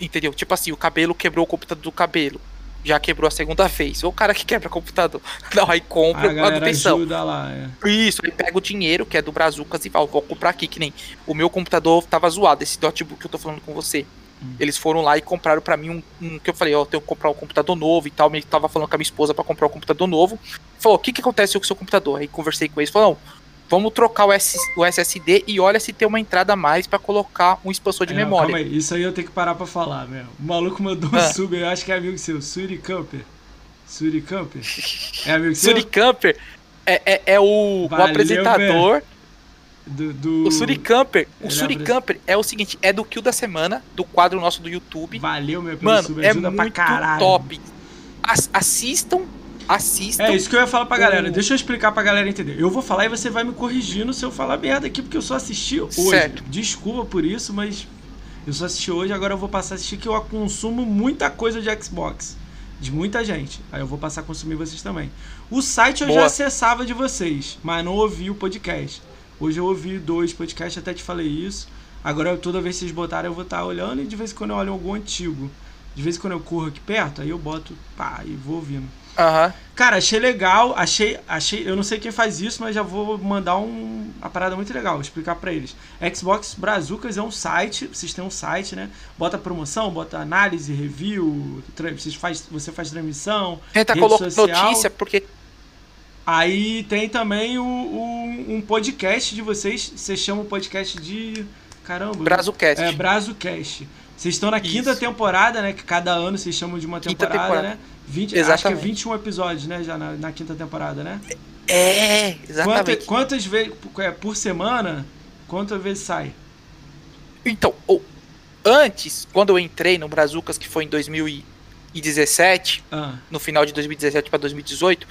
Entendeu? Tipo assim, o cabelo quebrou o computador do cabelo. Já quebrou a segunda vez. Ou o cara que quebra computador. Não, aí compra a manutenção. ajuda lá, é. Isso, aí pega o dinheiro, que é do Brazucas, e fala, vou comprar aqui, que nem o meu computador tava zoado, esse notebook que eu tô falando com você. Hum. Eles foram lá e compraram pra mim um, um que eu falei, ó, eu tenho que comprar um computador novo e tal. Me tava falando com a minha esposa pra comprar um computador novo. Falou, o que que acontece com o seu computador? Aí conversei com eles, falou, não, vamos trocar o, S- o SSD e olha se tem uma entrada a mais pra colocar um expansor de É, memória. Calma aí, isso aí eu tenho que parar pra falar, meu. O maluco mandou um Ah. sub, eu acho que é amigo seu, Suri Camper. Suri Camper? É amigo seu? Suri Camper é, é, é o, o Valeu, apresentador. Do, do... O Suri Camper, o Ele Suri apres- Camper é o seguinte, é do Kill da Semana, do quadro nosso do YouTube. Valeu, meu, pelo Mano, sub, é muito caralho. top. As- assistam, assistam. É isso que eu ia falar pra galera. o- Deixa eu explicar pra galera entender. Eu vou falar e você vai me corrigindo se eu falar merda aqui, porque eu só assisti hoje. Certo. Desculpa por isso, mas eu só assisti hoje, agora eu vou passar a assistir que eu consumo muita coisa de Xbox. De muita gente. Aí eu vou passar a consumir vocês também. O site eu já Boa. acessava de vocês, mas não ouvi o podcast. Hoje eu ouvi dois podcasts, até te falei isso. Agora toda vez que vocês botarem eu vou estar olhando e de vez em quando eu olho algum antigo. De vez em quando eu corro aqui perto, aí eu boto, pá, e vou ouvindo. Aham. Cara, achei legal, achei, achei, eu não sei quem faz isso, mas já vou mandar um, uma parada muito legal, explicar pra eles. Xbox Brazucas é um site, vocês têm um site, né? Bota promoção, bota análise, review, vocês faz, você faz transmissão. Tenta colocar notícia, porque Aí tem também o, o- um podcast de vocês, vocês chamam o podcast de caramba. Brazucast. É Brazucast. Vocês estão na quinta Isso. temporada, né? Que cada ano vocês chamam de uma temporada, temporada. né? 20, acho que é Exatamente. 21 episódios, né? Já na, na quinta temporada, né? É, Quanta, exatamente. quantas vezes é, por semana? Quantas vezes sai? Então, antes, quando eu entrei no Brazucas, que foi em 2017, Ah, no final de 2017 para 2018,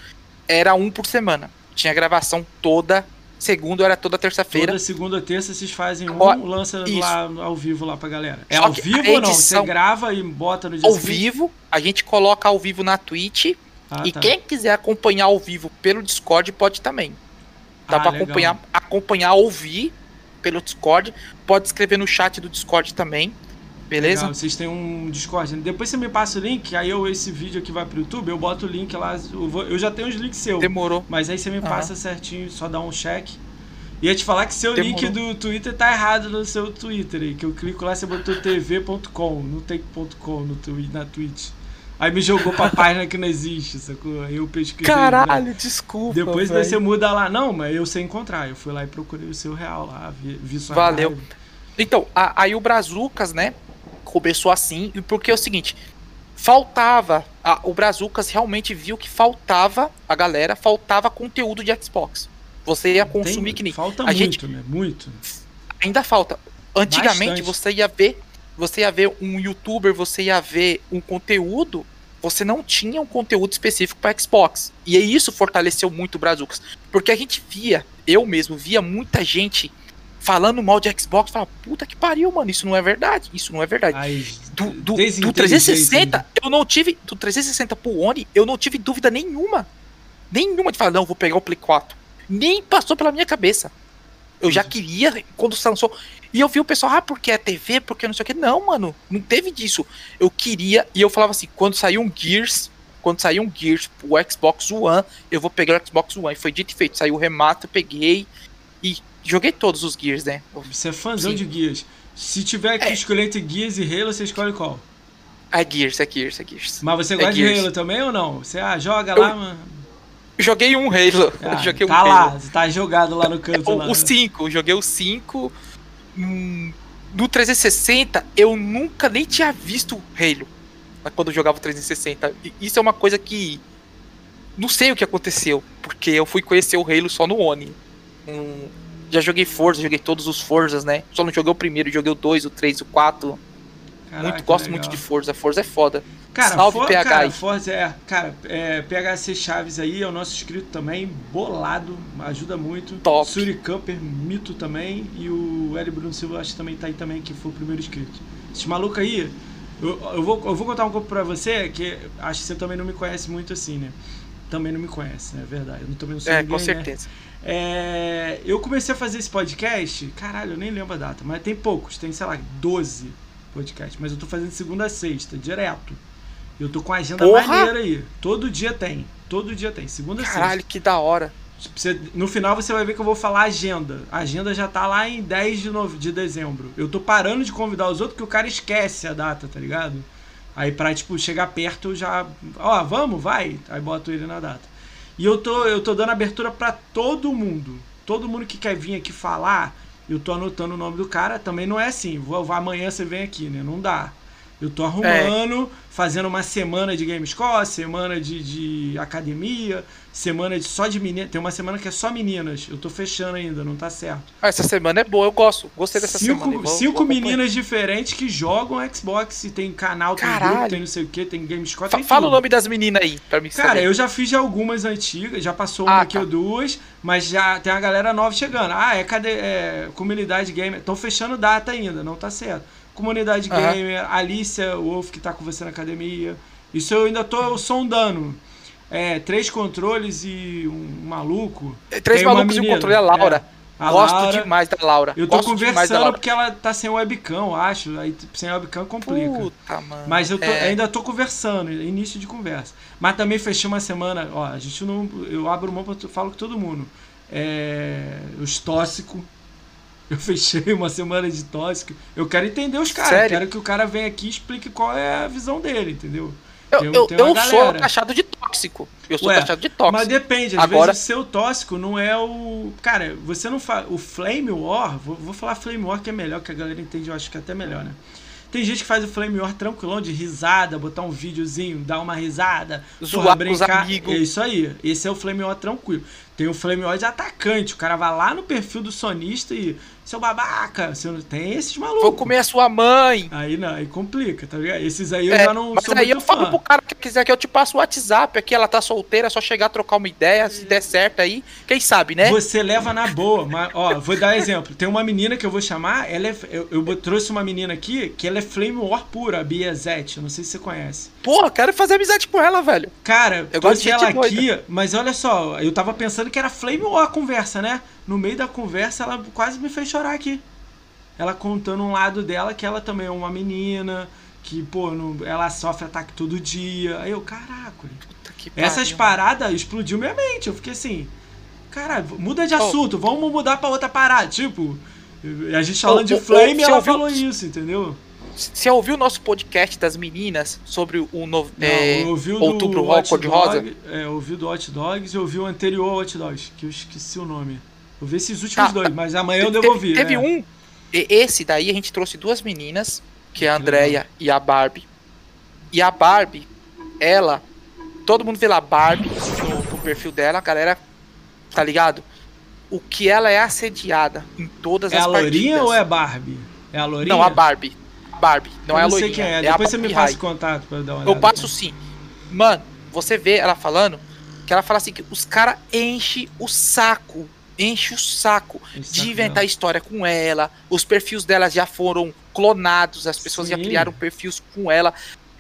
era um por semana. Tinha gravação toda, segundo era toda terça-feira. toda segunda terça vocês fazem um, Ó, lança isso. lá ao vivo lá pra galera. É Só ao vivo ou não? Você grava e bota no dia Ao seguinte? vivo, a gente coloca ao vivo na Twitch. Ah, e tá. quem quiser acompanhar ao vivo pelo Discord pode também. Dá Ah, pra legal. acompanhar, acompanhar, ouvir pelo Discord. Pode escrever no chat do Discord também. Beleza? Legal, vocês têm um Discord. Depois você me passa o link, aí eu, esse vídeo aqui vai pro YouTube, eu boto o link lá. Eu, vou- eu já tenho os links seus. Demorou. Mas aí você me passa certinho, só dá um check. Ia te falar que seu Demorou. link do Twitter tá errado no seu Twitter aí, que eu clico lá, você botou tv.com, não tem ponto .com no twi na Twitch. Aí me jogou pra página que não existe, sacou? Aí eu pesquisei. né? Caralho, desculpa. Depois você muda lá. Não, mas eu sei encontrar. Eu fui lá e procurei o seu real lá, vi, vi sua Valeu. Então, a- aí o Brazucas, né? Começou assim, e porque é o seguinte: faltava. a- o Brazucas realmente viu que faltava a galera, faltava conteúdo de Xbox. Você ia consumir Tem- que nem. Falta a muito, gente- né? Muito. Ainda falta. Antigamente Bastante. você ia ver, você ia ver um youtuber, você ia ver um conteúdo, você não tinha um conteúdo específico para Xbox. E isso fortaleceu muito o Brazucas, porque a gente via, eu mesmo via muita gente falando mal de Xbox, falava, puta que pariu, mano, isso não é verdade, isso não é verdade. Do, do, do desinteligência, 360, eu não tive. Do 360 pro One, eu não tive dúvida nenhuma. Nenhuma de falar, não, vou pegar o Play 4. Nem passou pela minha cabeça. Eu já queria quando lançou. E eu vi o pessoal, ah, porque é TV, porque não sei o que. Não, mano, não teve disso. Eu queria, e eu falava assim, quando saiu um Gears, quando saiu um Gears pro Xbox One, eu vou pegar o Xbox One. E foi dito e feito, saiu o remato, eu peguei e joguei todos os Gears, né? Você é fãzão Sim. de Gears. Se tiver que é. escolher entre Gears e Halo, você escolhe qual? É Gears, é Gears, é Gears. Mas você é gosta de Halo também ou não? Você ah, joga eu, lá, mano. Joguei um Halo. Ah, joguei tá um lá, Halo. tá jogado lá no canto. É, o 5, joguei o 5. Hum, no 360, eu nunca nem tinha visto Halo. Quando eu jogava o 360. Isso é uma coisa que. Não sei o que aconteceu. Porque eu fui conhecer o Halo só no Oni. Hum, já joguei Forza, joguei todos os Forzas, né? Só não joguei o primeiro, joguei o 2, o 3, o 4. Caraca, muito, gosto legal. muito de Forza. Forza é foda. Cara, Salve for, PH cara, Forza é, cara, é, PHC Chaves aí é o nosso inscrito também, bolado, ajuda muito. Top. Suri Camper, mito também. E o L. Bruno Silva, acho que também tá aí também, que foi o primeiro inscrito. Esse maluco aí, eu, eu, vou, eu vou contar um pouco pra você, que acho que você também não me conhece muito assim, né? Também não me conhece, né? É verdade. Eu também não sou é, ninguém, com né? certeza. Né? É, eu comecei a fazer esse podcast, caralho, eu nem lembro a data, mas tem poucos, tem, sei lá, 12 podcasts, mas eu tô fazendo segunda a sexta, direto. Eu tô com a agenda Porra! maneira aí. Todo dia tem. Todo dia tem. Segunda a sexta. Caralho, que da hora. Você, no final você vai ver que eu vou falar agenda. A agenda já tá lá em 10 de, no, de dezembro. Eu tô parando de convidar os outros que o cara esquece a data, tá ligado? Aí pra, tipo, chegar perto eu já. Ó, vamos, vai. Aí boto ele na data. E eu tô, eu tô dando abertura para todo mundo. Todo mundo que quer vir aqui falar, eu tô anotando o nome do cara. Também não é assim, vou amanhã você vem aqui, né? Não dá. Eu tô arrumando, é. fazendo uma semana de Gamescore, semana de, de academia, semana de só de meninas. Tem uma semana que é só meninas. Eu tô fechando ainda, não tá certo. Ah, essa semana é boa, eu gosto. Gostei dessa cinco, semana. Vou, cinco vou meninas diferentes que jogam Xbox e tem canal, tem Caralho. grupo, tem não sei o que, tem Gamescore. Fa fala tudo. o nome das meninas aí, pra mim Cara, saber. eu já fiz algumas antigas, já passou uma ah, aqui tá. ou duas, mas já tem a galera nova chegando. Ah, é, cadê, é comunidade gamer. Estão fechando data ainda, não tá certo. Comunidade uhum. Gamer, Alicia Wolf, que tá com você na academia. Isso eu ainda tô sondando. É, três controles e um maluco. É, três malucos e um controle, a Laura. É. A Gosto Laura, demais da Laura. Eu tô Gosto conversando porque ela tá sem webcam, acho. Aí sem webcam complica. Puta, mano. Mas eu tô, é. ainda tô conversando, início de conversa. Mas também fechei uma semana, ó, a gente não. Eu abro mão pra falo com todo mundo. É, os tóxicos eu fechei uma semana de tóxico. Eu quero entender os caras. Quero que o cara venha aqui e explique qual é a visão dele, entendeu? Eu, eu, eu sou taxado de tóxico. Eu sou Ué, taxado de tóxico. Mas depende, às Agora... vezes o seu tóxico não é o. Cara, você não fala. O Flame War, vou, vou falar Flame War que é melhor, que a galera entende, eu acho que é até melhor, né? Tem gente que faz o Flame War tranquilão, de risada, botar um videozinho, dar uma risada, zoar brincar. Os amigos. É isso aí. Esse é o Flame War tranquilo. Tem o Flame War de atacante. O cara vai lá no perfil do sonista e seu babaca, não tem esses malucos. Vou comer a sua mãe. Aí não, aí complica, tá ligado? Esses aí eu é, já não mas sou aí eu fã. falo pro cara que quiser que eu te passo o WhatsApp aqui, ela tá solteira, é só chegar a trocar uma ideia, se der certo aí, quem sabe, né? Você leva na boa, mas ó, vou dar exemplo. Tem uma menina que eu vou chamar, ela é, eu, eu trouxe uma menina aqui que ela é flame war pura, a Bia Zete, eu não sei se você conhece. Porra, quero fazer amizade com ela, velho. Cara, eu gosto de ela aqui, mas olha só, eu tava pensando que era flame war a conversa, né? No meio da conversa ela quase me fez chorar aqui ela contando um lado dela que ela também é uma menina, que, pô, não, ela sofre ataque todo dia. Aí eu, caraca, essas paradas explodiu minha mente. Eu fiquei assim, cara, muda de assunto, oh. vamos mudar pra outra parada. Tipo, a gente falando oh, de Flame, ela ouviu, falou isso, entendeu? Você ouviu o nosso podcast das meninas sobre o novo Não, é, Outubro Rock Cor de Rosa? É, ouvi do Hot Dogs e ouvi o anterior ao Hot Dogs, que eu esqueci o nome. Eu vi esses últimos tá, dois, mas amanhã eu devo ouvir. Teve né? um esse daí a gente trouxe duas meninas, que é a Andrea e a Barbie. E a Barbie, ela, todo mundo vê lá Barbie no, no perfil dela, a galera, tá ligado? O que ela é assediada em todas é as partidas. É a Lourinha ou é Barbie? É a Lourinha? Não, a Barbie. Barbie, não eu é a Lourinha. Sei quem é. é Depois você me passa o contato pra dar uma olhada. Eu passo sim. Mano, você vê ela falando que ela fala assim que os caras enchem o saco enche o saco de inventar história com ela. Os perfis dela já foram clonados, as pessoas Sim. já criaram perfis com ela.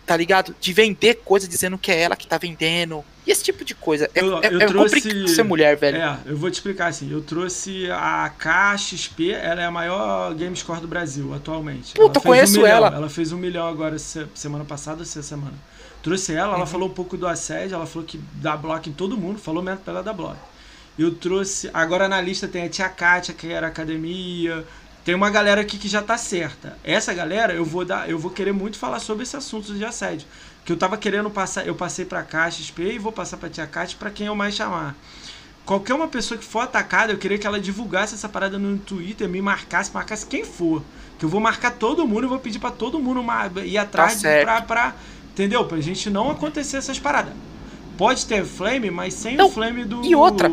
tá ligado? De vender coisa dizendo que é ela que tá vendendo. E esse tipo de coisa. É, Eu- é, eu é trouxe- complicado ser mulher, velho. É, eu vou te explicar assim. Eu trouxe a KXP, ela é a maior game score do Brasil atualmente. Puta, fez conheço um ela. Ela fez um milhão agora se- semana passada ou essa semana. Trouxe ela, ela Uhum. falou um pouco do assédio, ela falou que dá bloco em todo mundo, falou mesmo pra ela dar bloco. Eu trouxe. Agora na lista tem a Tia Kátia, que era academia. Tem uma galera aqui que já tá certa. Essa galera, eu vou dar, eu vou querer muito falar sobre esse assunto de assédio. Que eu tava querendo passar, eu passei pra KXP e vou passar pra Tia Kátia pra quem eu mais chamar. Qualquer uma pessoa que for atacada, eu queria que ela divulgasse essa parada no Twitter, me marcasse, marcasse quem for. Que eu vou marcar todo mundo e vou pedir pra todo mundo ir atrás Tá pra, pra. Entendeu? Pra gente não acontecer essas paradas. Pode ter flame, mas sem Não, o flame do. e outra?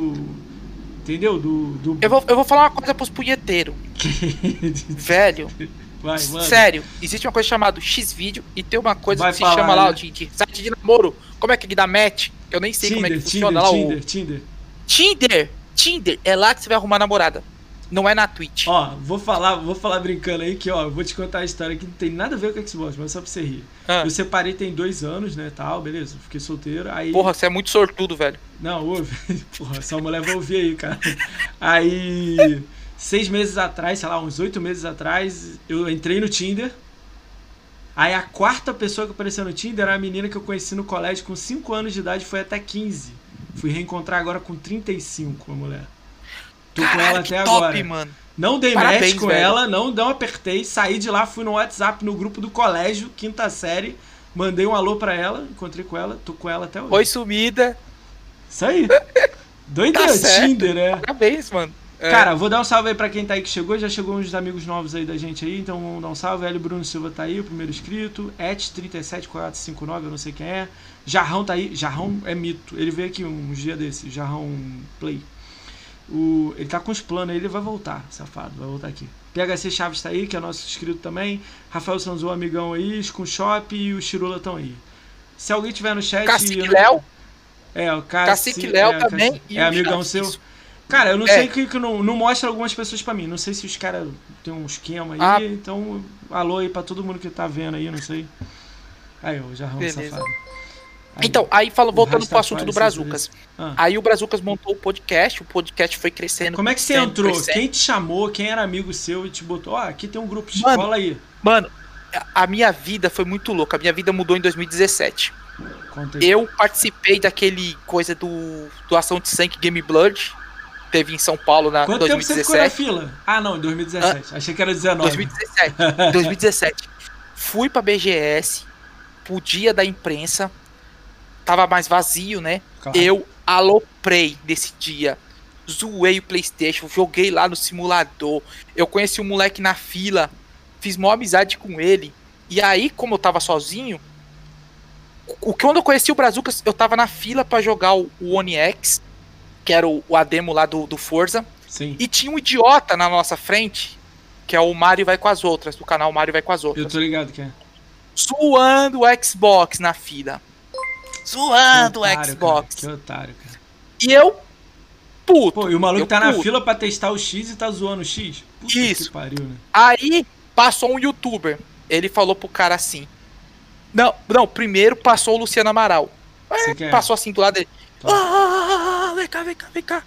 Entendeu? Do. do... Eu vou, eu vou falar uma coisa pros punheteiros. Velho, Vai, sério, existe uma coisa chamada X-Vídeo e tem uma coisa Vai que se falar, chama lá né? o de, de site de namoro. Como é que dá match? Eu nem sei como é que Tinder, funciona Tinder, lá Tinder, o. Tinder. Tinder! Tinder! É lá que você vai arrumar namorada. Não é na Twitch. Ó, vou falar, vou falar brincando aí que, ó, eu vou te contar a história que não tem nada a ver com Xbox, mas só pra você rir. Ah, Eu separei tem dois anos, né, tal, beleza, fiquei solteiro, aí... Porra, você é muito sortudo, velho. Não, ouve, porra, essa mulher vai ouvir aí, cara. Aí, seis meses atrás, sei lá, uns oito meses atrás, eu entrei no Tinder, aí a quarta pessoa que apareceu no Tinder era a menina que eu conheci no colégio com 5 anos de idade, foi até 15. Fui reencontrar agora com 35, a mulher. Tô com Caralho, ela que até top, agora. mano. Não dei Parabéns, match com velho. ela, não, não apertei, saí de lá, fui no WhatsApp, no grupo do colégio, quinta série, mandei um alô pra ela, encontrei com ela, tô com ela até hoje. Oi, sumida. Isso aí. Doideira, Tá certo. Tinder, é. Parabéns, mano. É, Cara, vou dar um salve aí pra quem tá aí que chegou. Já chegou uns amigos novos aí da gente aí, então vamos dar um salve. Hélio Bruno Silva tá aí, o primeiro inscrito. Et37459, eu não sei quem é. Jarrão tá aí. Jarrão é mito. Ele veio aqui um dia desse, Jarrão Play. O, ele tá com os planos aí, ele vai voltar, safado, vai voltar aqui. PHC Chaves tá aí, que é nosso inscrito também. Rafael Sanzu, amigão aí. Com Shop e o Chirula estão aí. Se alguém tiver no chat. Cacique eu Léo. É, o Cacique Léo é, também. Cacique- e é o amigão Chaves, seu. isso. Cara, eu não É. sei que, que não, não mostra algumas pessoas pra mim. Não sei se os caras têm um esquema aí. Ah. Então, alô aí pra todo mundo que tá vendo aí, não sei. Aí, o Jarrão Beleza. safado. Aí, Então, aí fala, voltando pro assunto do Brazucas. Ah. Aí o Brazucas montou o podcast, o podcast foi crescendo. Como é que você entrou? crescendo. Quem te chamou? Quem era amigo seu e te botou? Ó, aqui tem um grupo de Mano. escola aí. Mano, a- minha vida foi muito louca. A minha vida mudou em 2017. Conta aí. Eu participei daquele coisa do doação de sangue Game Blood. Teve em São Paulo na Quanto tempo você ficou na 2017. fila? Ah, não, em 2017. Achei que era 19. 2017. 2017. Fui pra BGS, pro dia da imprensa. Tava mais vazio, né? Claro. Eu aloprei nesse dia. Zoei o PlayStation, joguei lá no simulador. Eu conheci um moleque na fila, fiz maior amizade com ele. E aí, como eu tava sozinho, o quando eu conheci o Brazucas, eu tava na fila pra jogar o, o One X, que era o, a demo lá do, do Forza. Sim. E tinha um idiota na nossa frente, que é o Mario vai com as outras, do canal Mario vai com as Eu outras. tô ligado que é. Zoando o Xbox na fila. Zoando o Xbox. Cara, que otário, cara. E eu, puto. Pô, e o maluco tá na puto. fila pra testar o X e tá zoando o X? Puta Isso. pariu, né? Aí passou um youtuber. Ele falou pro cara assim. Não, não, primeiro passou o Luciano Amaral. Quer? Passou assim do lado dele. Tá. Ah, vem cá, vem cá, vem cá.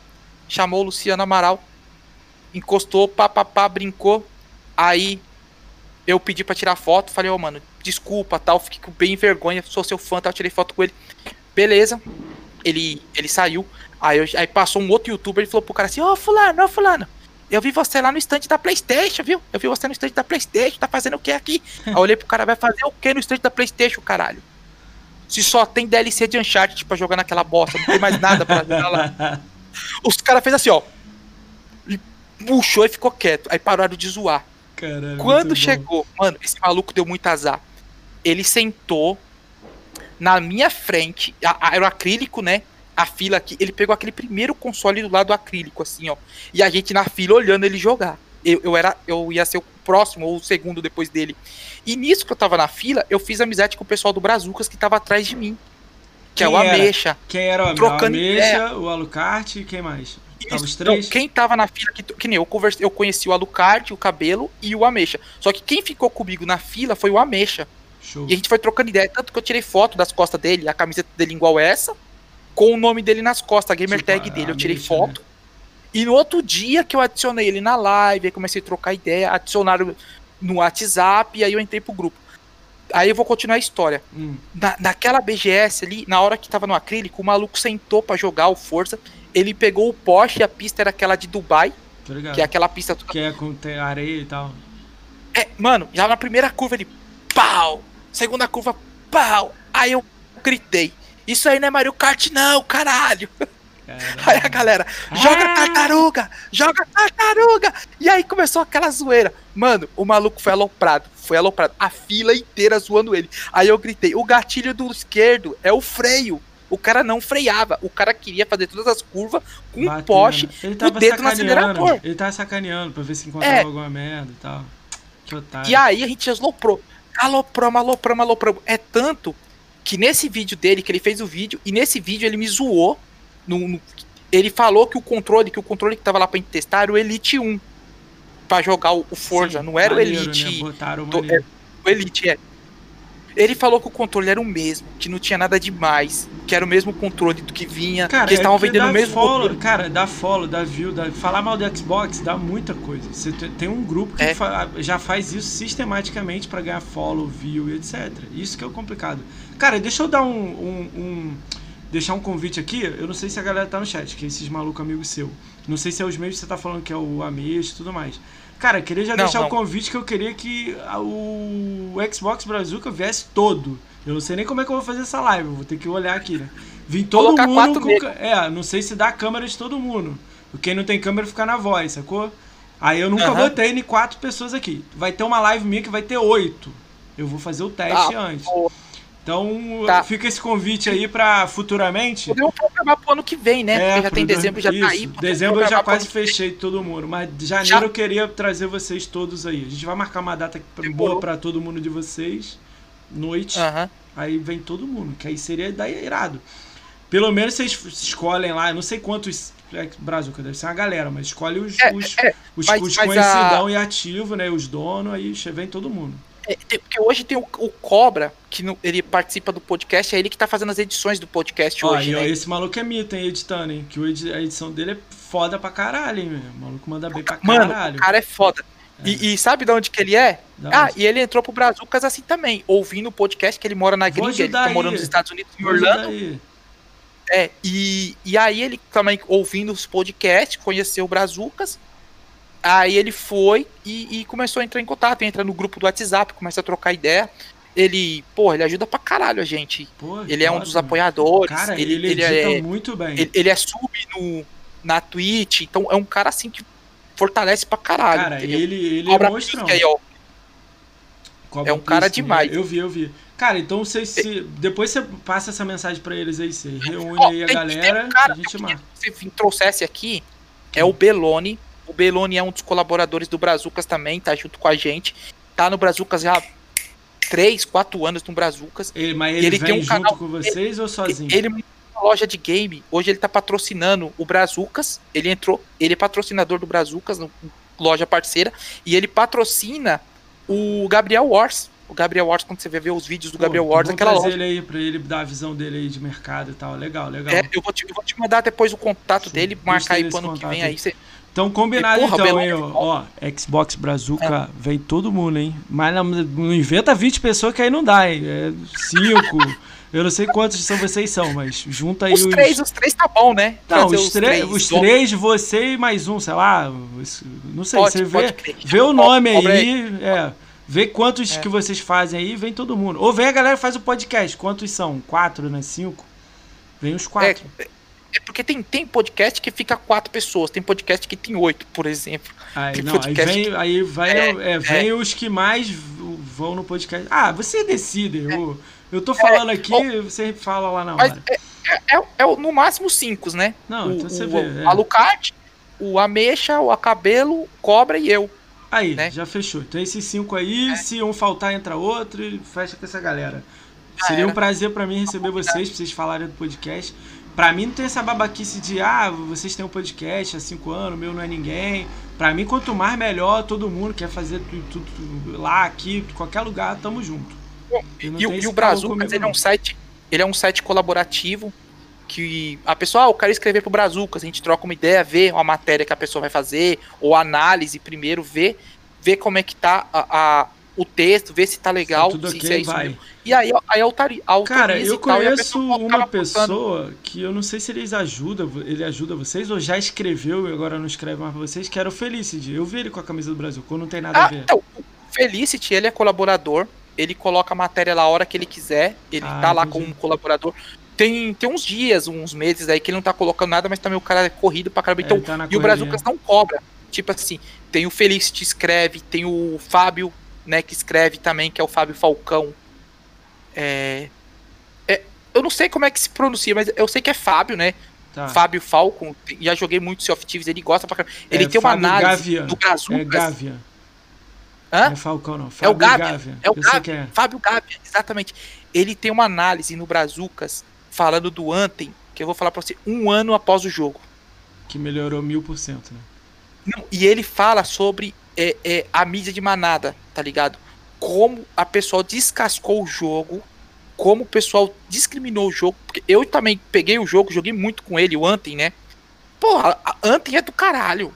Chamou o Luciano Amaral. Encostou, pá, pá, pá, brincou. Aí eu pedi pra tirar foto. Falei, ô, mano, desculpa, tal. Fiquei com bem vergonha. Sou seu fã, tal. Tirei foto com ele. Beleza. Ele, ele saiu. Aí, eu- aí passou um outro youtuber e falou pro cara assim: Ô, Fulano, ô, Fulano. Eu vi você lá no stand da PlayStation, viu? Eu vi você no stand da PlayStation. Tá fazendo o que aqui? aí eu olhei pro cara: vai fazer o que no stand da PlayStation, caralho? Se só tem DLC de Uncharted pra jogar naquela bosta, não tem mais nada pra jogar lá. Os caras fez assim, ó. E puxou e ficou quieto. Aí pararam de zoar. Caralho, Quando muito bom. chegou, mano, esse maluco deu muito azar. Ele sentou na minha frente, a- a- era o acrílico, né? A fila aqui. Ele pegou aquele primeiro console do lado do acrílico, assim, ó. E a gente na fila olhando ele jogar. Eu, eu era, eu ia ser o próximo ou o segundo depois dele. E nisso que eu tava na fila, eu fiz amizade com o pessoal do Brazucas que tava atrás de mim. Que é Quem o era? Ameixa. Quem era o Trocando Ameixa, o Alucard e quem mais? Tava os três? Então, quem tava na fila, que, que nem eu conversei, eu conheci o Alucard, o Cabelo e o Ameixa. Só que quem ficou comigo na fila foi o Ameixa. Show. E a gente foi trocando ideia, tanto que eu tirei foto das costas dele, a camiseta dele igual essa, com o nome dele nas costas, a gamer tag dele. Eu tirei foto. E no outro dia que eu adicionei ele na live, aí comecei a trocar ideia, adicionaram no WhatsApp, e aí eu entrei pro grupo. Aí eu vou continuar a história. Hum, Na, naquela BGS ali, na hora que tava no acrílico, o maluco sentou pra jogar o Forza. Ele pegou o Porsche, a pista era aquela de Dubai, que é aquela pista toda Que é com areia e tal. É, mano, já na primeira curva ele pau, segunda curva pau. Aí eu gritei: Isso aí não é Mario Kart, não, caralho. Aí a galera, joga Ah! tartaruga, joga tartaruga. E aí começou aquela zoeira. Mano, o maluco foi aloprado, foi aloprado. A fila inteira zoando ele. Aí eu gritei: O gatilho do esquerdo é o freio. O cara não freava, o cara queria fazer todas as curvas com um poste Ele o dedo no acelerador. Ele tava sacaneando pra ver se encontrava É. alguma merda e tal. Que otário. E aí a gente aloprou. Alopramos, alopramos, alopramos. É tanto que nesse vídeo dele, que ele fez o vídeo, e nesse vídeo ele me zoou. no- no- ele falou que o controle, que o controle que tava lá pra gente testar era o Elite 1. Pra jogar o, o Forza, Sim, não era maneiro, o Elite. Né? Botaram do- maneiro. O Elite é. Ele falou que o controle era o mesmo, que não tinha nada demais, que era o mesmo controle do que vinha, Cara, que eles estavam é vendendo o mesmo follow, controle. Cara, dá follow, dá view, dá... falar mal do Xbox dá muita coisa. Você te- tem um grupo que É. fa- já faz isso sistematicamente pra ganhar follow, view e etc. Isso que é o complicado. Cara, deixa eu dar um, um- um- deixar um convite aqui. Eu não sei se a galera tá no chat, que é esses malucos amigos seu. Não sei se é os mesmos que você tá falando que é o Ameias e tudo mais. Cara, queria já Não, deixar não. o convite que eu queria que o Xbox Brazuca viesse todo. Eu não sei nem como é que eu vou fazer essa live, eu vou ter que olhar aqui, né? Vim todo Colocar mundo com. É, não sei se dá câmera de todo mundo. Quem não tem câmera fica na voz, sacou? Aí eu nunca Aham. botei em quatro pessoas aqui. Vai ter uma live minha que vai ter oito. Eu vou fazer o teste Ah, antes. pô. Então Tá. fica esse convite aí pra futuramente. Podemos programar pro ano que vem, né? Porque já É, pro tem dezembro, já isso, tá aí. Dezembro eu já quase fechei todo mundo. Mas janeiro Já- eu queria trazer vocês todos aí. A gente vai marcar uma data boa pra todo mundo de vocês. Noite. Aham. Aí vem todo mundo, que aí seria daí irado. Pelo menos vocês escolhem lá, eu não sei quantos é, Brazuca, deve ser uma galera, mas escolhe os, É, os, é, os, mas- os mas conhecidão e ativo, né? Os donos, aí vem todo mundo. É, porque hoje tem o, o Cobra, que no- ele participa do podcast, é ele que tá fazendo as edições do podcast Ó, hoje, e ó, né? esse maluco é mito, hein, editando, hein? Que a edição dele é foda pra caralho, hein, meu? O maluco manda bem pra Mano, caralho. o cara é foda. E, e sabe de onde que ele é? Da Ah, onde? e ele entrou pro Brazucas assim também, ouvindo o podcast que ele mora na gringa, ele tá morando nos Estados Unidos, em Orlando. É, e, e aí ele também ouvindo os podcasts, conheceu o Brazucas. Aí ele foi e, e começou a entrar em contato, entra no grupo do WhatsApp, começa a trocar ideia. Ele, pô, ele ajuda pra caralho a gente. Pô, Ele é um dos apoiadores. Cara, ele, ele, ele é, muito bem. ele, ele é sub no, na Twitch, então é um cara assim que fortalece pra caralho. Cara, entendeu? ele, ele é Cobra monstrão. Pisca aí, ó. Cobra É um cara demais. Eu vi, eu vi. Cara, então você se. Depois você passa essa mensagem pra eles aí, você reúne aí a tem- galera tem um cara a gente marca. Se você trouxesse aqui, é o Belone. O Belone é um dos colaboradores do Brazucas também, tá junto com a gente. Tá no Brazucas já há 3, 4 anos no Brazucas. Ele, mas ele, ele vem tem um junto canal- com vocês ou sozinho? Ele uma loja de game. Hoje ele tá patrocinando o Brazucas. Ele entrou, ele é patrocinador do Brazucas, no- loja parceira, e ele patrocina o Gabriel Wars. O Gabriel Wars, quando você vai ver os vídeos do Pô, Gabriel Wars, aquela loja. ele aí pra ele dar a visão dele aí de mercado e tal. Legal, legal. É, eu, vou te, eu vou te mandar depois o contato Show. dele, marcar aí pro ano que vem aí. aí. Você, Então, combinado E, porra, então, hein, é ó. ó. Xbox Brazuca, vem todo mundo, hein? Mas não, não inventa 20 pessoas que aí não dá, hein? É 5. eu não sei quantos são vocês são, mas junta aí os três, os três tá bom, né? Não, os, três, os três, você e mais um, sei lá. os- Não sei, Pode, você vê, crer. vê o nome aí, é. Vê quantos É. que vocês fazem aí, vem todo mundo. Ou vem a galera que faz o podcast. Quantos são? Quatro, né? Cinco? Vem os quatro. É, é porque tem, tem podcast que fica quatro pessoas, tem podcast que tem oito, por exemplo. Aí, não, aí vem, aí vai, É, é, vem os que mais vão no podcast. Ah, você decide. Eu, eu tô falando aqui, você fala lá na É. Hora. é, é, é- é no máximo cinco, né? Não, o, então você o, vê. é. o Alucard, o Ameixa, o Acabelo, o Cobra e eu. Aí, né? já fechou. Então esses cinco aí, se um faltar, entra outro e fecha com essa galera. Já Seria um prazer pra mim receber vocês, pra vocês falarem do podcast. Pra mim não tem essa babaquice de, ah, vocês têm um podcast há cinco anos, o meu não é ninguém. Pra mim, quanto mais melhor, todo mundo quer fazer tudo, tudo- tudo lá, aqui, qualquer lugar, tamo junto. E, e o Brazucas, comigo, ele é um site, ele é um site colaborativo que a pessoa, ah, eu quero escrever pro Brazucas, a gente troca uma ideia, vê uma matéria que a pessoa vai fazer, ou análise primeiro, vê, vê como é que tá a, a- o texto, vê se tá legal, tudo se, se é isso vai. mesmo. E aí, aí autori, autoriza Cara, eu tal, a conheço pessoa uma acaba postando. pessoa que eu não sei se eles ajudam, ele ajuda vocês ou já escreveu e agora não escreve mais pra vocês, que era o Felicity. Eu vi ele com a camisa do Brasil, quando não tem nada a Ah, ver. então, o Felicity, ele é colaborador, ele coloca a matéria lá a hora que ele quiser, ele Ah, tá lá entendi. como colaborador. Tem, tem uns dias, uns meses aí que ele não tá colocando nada, mas também o cara é corrido pra caramba. É, Então, ele tá e o correria. Brazucas não cobra. Tipo assim, tem o Felicity escreve, tem o Fábio, né, que escreve também, que é o Fábio Falcão. É, é, eu não sei como é que se pronuncia, mas eu sei que é Fábio, né? Tá. Fábio Falcon. Já joguei muito Sea of Thieves, ele gosta pra caramba. Ele É, tem uma Fábio análise Gavia. do Brazucas. É Gávea. Hã? Não é Falcão, não. É o Fábio. É o Eu sei Gávea. que é. Fábio Gávea, exatamente. Ele tem uma análise no Brazucas falando do Anthem, que eu vou falar pra você, um ano após o jogo. Que melhorou mil por cento, né? Não, e ele fala sobre é, é, a mídia de manada, tá ligado? Como a pessoa descascou o jogo, como o pessoal discriminou o jogo. Porque eu também peguei o jogo, joguei muito com ele, o Anthem, né? Porra, a Anthem é do caralho.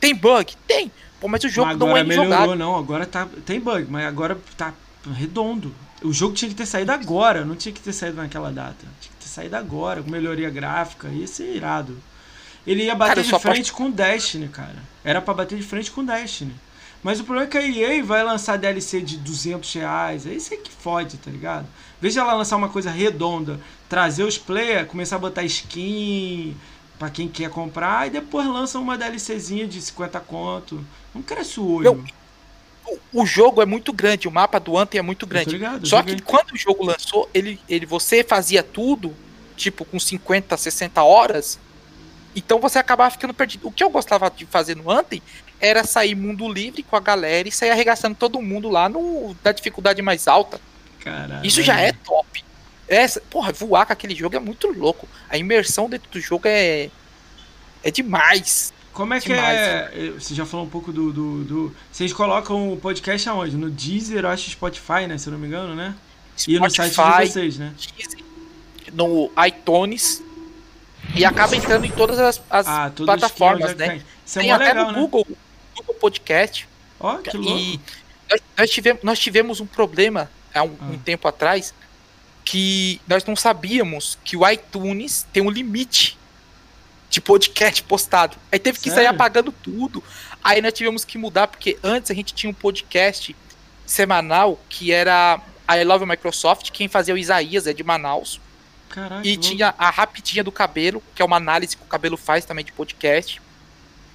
Tem bug? Tem. Pô, mas o jogo Mas não é melhorou, jogado. não. Agora tá. Tem bug, mas agora tá redondo. O jogo tinha que ter saído agora, não tinha que ter saído naquela data. Tinha que ter saído agora, com melhoria gráfica, ia ser irado. Ele ia bater Cara, de frente com o Destiny, cara. Era pra bater de frente com o Destiny. Mas o problema é que a EA vai lançar DLC de 200 reais. É isso aí que fode, tá ligado? Veja ela lançar uma coisa redonda, trazer os players, começar a botar skin pra quem quer comprar, e depois lança uma DLCzinha de 50 conto. Não cresce o olho. Não, O, jogo é muito grande, o mapa do Anthem é muito grande. ligado, Só que quando o jogo lançou, ele, ele você fazia tudo, tipo, com 50, 60 horas, então você acabava ficando perdido. O que eu gostava de fazer no Anthem era sair mundo livre com a galera e sair arregaçando todo mundo lá no, da dificuldade mais alta. Caralho. Isso já é top. Essa, porra, voar com aquele jogo é muito louco. A imersão dentro do jogo é. É demais. Como é que demais. é. Você já falou um pouco do, do, do- Vocês colocam o podcast aonde? No Deezer, eu acho Spotify, né? Se eu não me engano, né? E no site de Spotify, vocês, né? Deezer, no iTunes. E acaba entrando em todas as, as Ah, plataformas, né? É Tem mó até legal, no né? Google, Google Podcast. Ó, que louco. E nós, tivemos, nós tivemos um problema há um, Ah. um tempo atrás que nós não sabíamos que o iTunes tem um limite de podcast postado. Aí teve que sair Sério? apagando tudo. Aí nós tivemos que mudar, porque antes a gente tinha um podcast semanal que era a I Love Microsoft, quem fazia o Isaías é de Manaus. Caraca, E tinha a Rapidinha do Cabelo, que é uma análise que o cabelo faz também de podcast.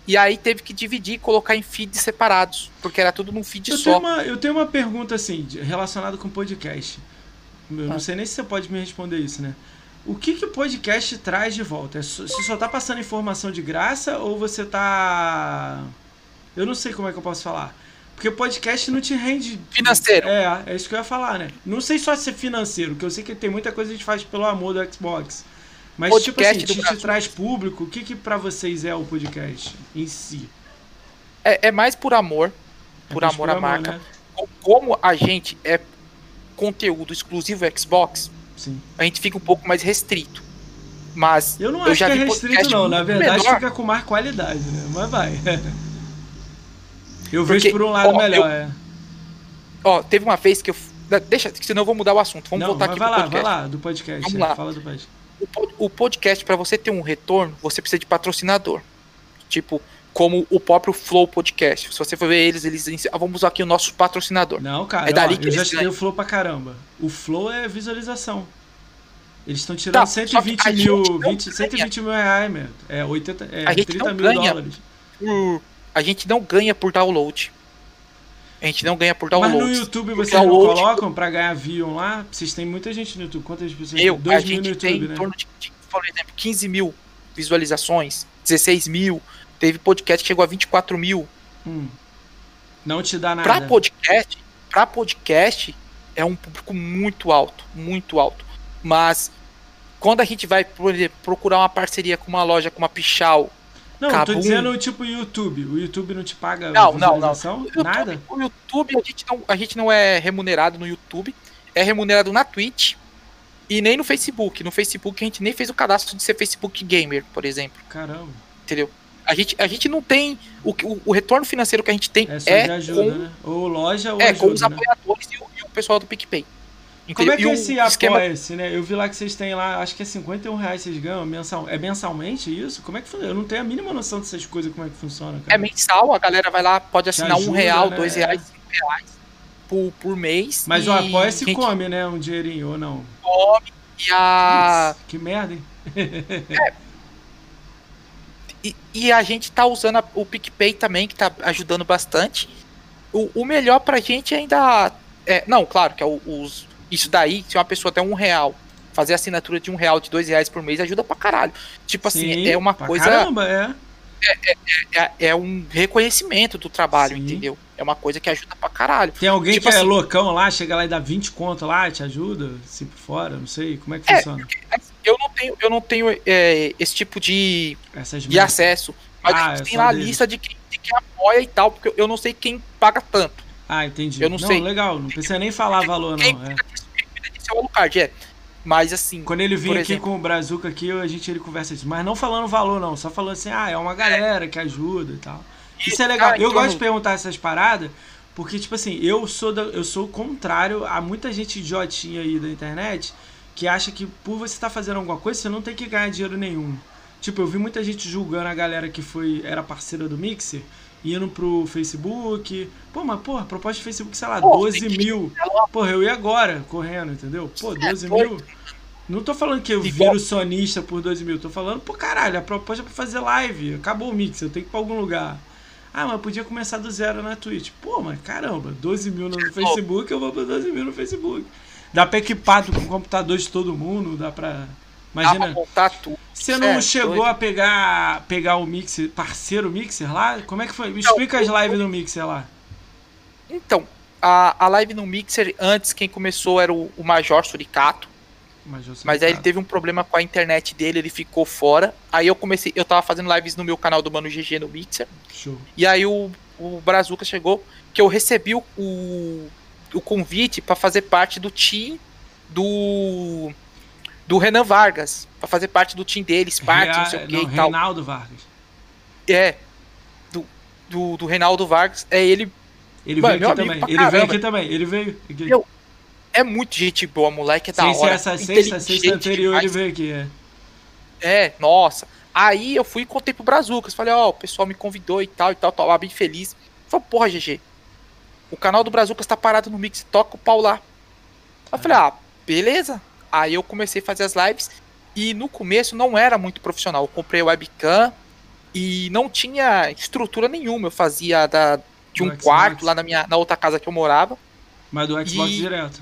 E aí teve que dividir e colocar em feeds separados, porque era tudo num feed Eu só. tenho, uma, eu tenho uma pergunta assim, relacionada com podcast. Eu não Ah. sei nem se você pode me responder isso, né? O que que o podcast traz de volta? É Você só tá passando informação de graça ou você tá. Eu não sei como é que eu posso falar. Porque podcast não te rende. Financeiro. É, é isso que eu ia falar, né? Não sei só se é financeiro, que eu sei que tem muita coisa que a gente faz pelo amor do Xbox. Mas, tipo Podcast assim, do te, te traz público. O que que pra vocês é o podcast em si? É, é mais por amor, É por amor à marca. né? Co- Como a gente é conteúdo exclusivo Xbox, Sim. a gente fica um pouco mais restrito. Mas Eu não Eu acho que é restrito, não. Na verdade, menor. fica com mais qualidade, né? Mas vai. Eu Porque, vejo por um lado ó, melhor, eu- é. ó, teve uma vez que eu deixa, senão eu vou mudar o assunto. Vamos não, voltar aqui vai pro lá, podcast. vai lá, do podcast. Vamos é, lá. Fala do podcast. O, pod- o podcast para você ter um retorno, você precisa de patrocinador. Tipo, como o próprio Flow Podcast. Se você for ver eles, eles dizem, ah, vamos usar aqui o nosso patrocinador. Não, cara, É dali ó, que eu já ganham. o Flow pra caramba. O Flow é visualização. Eles estão tirando Tá, só que 120 a mil, gente não 20, ganha. 120 mil reais, meu. É, 80, é A gente 30 não mil dólares. Por- A gente não ganha por download. A gente não ganha por Mas download. no YouTube vocês não colocam pra ganhar view lá? Vocês têm muita gente no YouTube. Quantas pessoas? Eu, 2 a mil no gente tem YouTube, em né? torno de, de, por exemplo, 15 mil visualizações, 16 mil. Teve podcast que chegou a 24 mil. Hum. Não te dá nada. Pra podcast, pra podcast é um público muito alto, muito alto. Mas quando a gente vai, por exemplo, procurar uma parceria com uma loja como a Pichal, Não, eu tô dizendo tipo YouTube. O YouTube não te paga Não, não, não. visualização? o YouTube, Nada? o YouTube a gente, não, a gente não é remunerado no YouTube. é remunerado na Twitch e nem no Facebook. No Facebook a gente nem fez o cadastro de ser Facebook Gamer, por exemplo. Caramba. Entendeu? A gente, a gente não tem. O, o, o retorno financeiro que a gente tem É só é, de ajuda, com, né? Ou loja ou é ajuda, com os né? apoiadores e o, e o pessoal do PicPay. Como é que é esse esquema- apoia-se, né? Eu vi lá que vocês têm lá, acho que é 51 reais vocês ganham mensal. É mensalmente isso? Como é que funciona? Eu não tenho a mínima noção dessas coisas, como é que funciona, cara. É mensal, a galera vai lá, pode assinar ajuda, um real, né? dois reais, cinco reais por, por mês. Mas e o apoia-se gente come, né? Um dinheirinho, ou não? come e a. Putz, que merda, hein? E, e a gente tá usando a- o PicPay também, que tá ajudando bastante. O, o melhor pra gente ainda. É, não, claro, que é o- os, isso daí, se uma pessoa tem um real, fazer assinatura de um real, de dois reais por mês, ajuda pra caralho. Tipo assim, Sim, é uma coisa. Caramba, é. É, é um reconhecimento do trabalho, Sim. entendeu? É uma coisa que ajuda pra caralho. Tem alguém Tipo que é assim- loucão lá, chega lá e dá 20 conto lá, te ajuda, se por fora, não sei. Como é que É, funciona? Eu não tenho, eu não tenho é, esse tipo de, Essas de acesso. Mas Ah, a é gente tem lá a lista de quem, de quem apoia e tal, porque eu não sei quem paga tanto. Ah, entendi. Eu não sei. legal, não precisa nem falar valor, não. É. disso é o Alucard, é. Mas assim, Quando ele vir Por aqui exemplo. com o Brazuca aqui, a gente ele conversa isso. Mas não falando valor, não. Só falando assim, ah, é uma galera que ajuda e tal. Isso é legal. Ah, Eu então gosto de não- perguntar essas paradas, porque, tipo assim, eu sou, da, eu sou o contrário a muita gente idiotinha aí da internet que acha que por você estar fazendo alguma coisa, você não tem que ganhar dinheiro nenhum. Tipo, eu vi muita gente julgando a galera que foi era parceira do Mixer, indo pro Facebook. Pô, mas, porra, proposta de Facebook, sei lá, Pô, 12 tem que- mil. Porra, eu ia agora, correndo, entendeu? Pô, 12 doido. mil. Não tô falando que eu viro sonista por 12 mil, tô falando, pô, caralho, a proposta é pra fazer live. Acabou o mix, eu tenho que ir pra algum lugar. Ah, mas podia começar do zero na Twitch. Pô, mas caramba, 12 mil no Facebook, eu vou pra 12 mil no Facebook. Dá pra equipar com o computador de todo mundo, dá pra. Imagina. montar tudo. Você não É, chegou doido. a pegar pegar o mixer, parceiro mixer lá? Como é que foi? Me explica as lives no mixer lá. Então, a, a live no Mixer, antes quem começou era o, o Major Suricato. Mas, aí ele teve um problema com a internet dele, ele ficou fora. Aí eu comecei, eu tava fazendo lives no meu canal do Mano GG no Mixer. Show. E aí o, o Brazuca chegou, que eu recebi o, o, o convite pra fazer parte do team do do Renan Vargas, Pra fazer parte do team dele, Spark, não sei o que e tal. Reinaldo Vargas. É. Do, do, do Reinaldo Vargas, é ele Ele Mano, veio aqui também. Ele veio caramba. aqui também. Ele veio. Aqui. É muito gente boa, moleque, é da Sem hora. essa sexta, sexta anterior ele demais. veio aqui. É. É, nossa. Aí eu fui e contei pro Brazucas. Falei, ó, o pessoal me convidou e tal e tal, tava bem feliz. Falei, porra, GG. O canal do Brazucas tá parado no mix, toca o pau lá. Eu falei, ah, beleza. Aí eu comecei a fazer as lives. E no começo não era muito profissional. Eu comprei webcam e não tinha estrutura nenhuma. Eu fazia da, de um Xbox. quarto lá na, minha, na outra casa que eu morava. Mas do Xbox E- direto.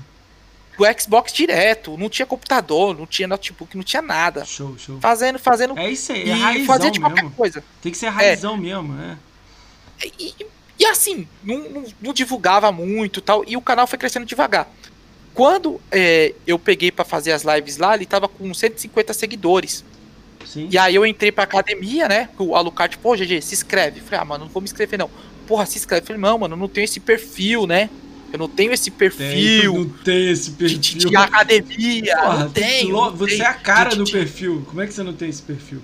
Do Xbox direto. Não tinha computador, não tinha notebook, não tinha nada. Show, show. Fazendo, fazendo. É isso aí, e é raizão fazia de qualquer mesmo. coisa. Tem que ser raizão mesmo, é. E, e assim, não, não- não divulgava muito e tal, e o canal foi crescendo devagar. Quando é, eu peguei pra fazer as lives lá, ele tava com 150 seguidores. Sim. E aí eu entrei pra academia, né? O Alucard, pô, GG, se inscreve. Falei, ah, mano, não vou me inscrever não. Porra, se inscreve. Falei, não, mano, eu não tenho esse perfil, né? Eu não tenho esse Tem, perfil não tem esse de, perfil. de- de academia. Porra, não tenho. não você tenho. é a cara De- do de- perfil. Como é que você não tem esse perfil?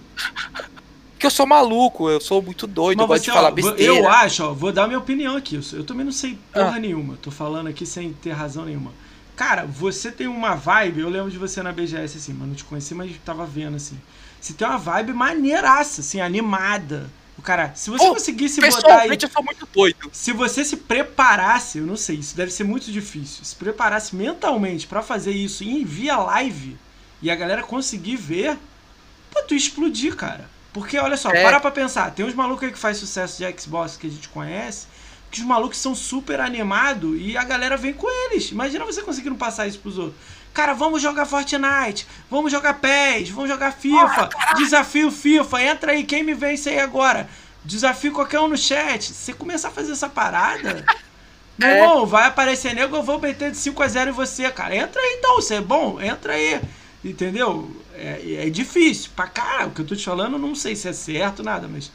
Porque eu sou maluco, eu sou muito doido, eu Mas gosto você, de falar ó, besteira. eu acho, ó, vou dar minha opinião aqui. Eu, eu também não sei porra Ah. nenhuma. Tô falando aqui sem ter razão nenhuma. Cara, você tem uma vibe. Eu lembro de você na BGS, assim, mas não te conheci, mas tava vendo, assim. Você tem uma vibe maneiraça, assim, animada. O cara, se você Pô, conseguisse botar aí. Eu sou muito doido. Se você se preparasse, eu não sei, isso deve ser muito difícil. Se preparasse mentalmente pra fazer isso e via live e a galera conseguir ver, pô, tu ia explodir, cara. Porque olha só, É. para pra pensar, tem uns malucos aí que faz sucesso de Xbox que a gente conhece, que os malucos são super animados e a galera vem com eles. Imagina você conseguindo passar isso pros outros. Cara, vamos jogar Fortnite, vamos jogar PES, vamos jogar FIFA, desafio FIFA, entra aí, quem me vence aí agora? Desafio qualquer um no chat. Se você começar a fazer essa parada, meu É. irmão, vai aparecer nego, eu vou meter de 5 a 0 em você, cara. Entra aí então, você é bom, entra aí. Entendeu? É, é difícil pra cá. O que eu tô te falando, não sei se é certo, nada, mas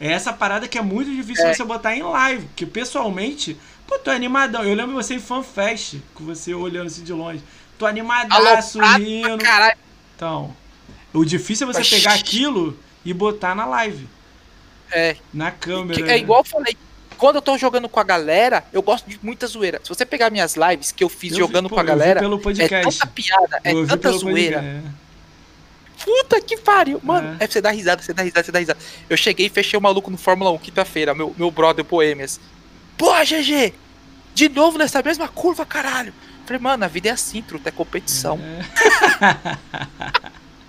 É essa parada que é muito difícil É. você botar em live. Porque pessoalmente, pô, tô animadão. Eu lembro você em FanFest, com você olhando assim de longe. Tô animadaço, Aloprado rindo. Caralho. Então, o difícil é você Oxi. pegar aquilo e botar na live. É. Na câmera. Que- é igual eu falei. Quando eu tô jogando com a galera, eu gosto de muita zoeira. Se você pegar minhas lives que eu fiz Eu jogando vi, pô, com a galera, pelo é tanta piada, é Eu vi tanta zoeira. podcast, Puta que pariu. Mano, É. é. você dar risada, você dá risada, você dá risada. Eu cheguei e fechei o maluco no Fórmula 1 quinta-feira, meu, meu brother Poemias. Pô, GG! De novo nessa mesma curva, caralho. Falei, mano, a vida é assim, truta, é competição. É.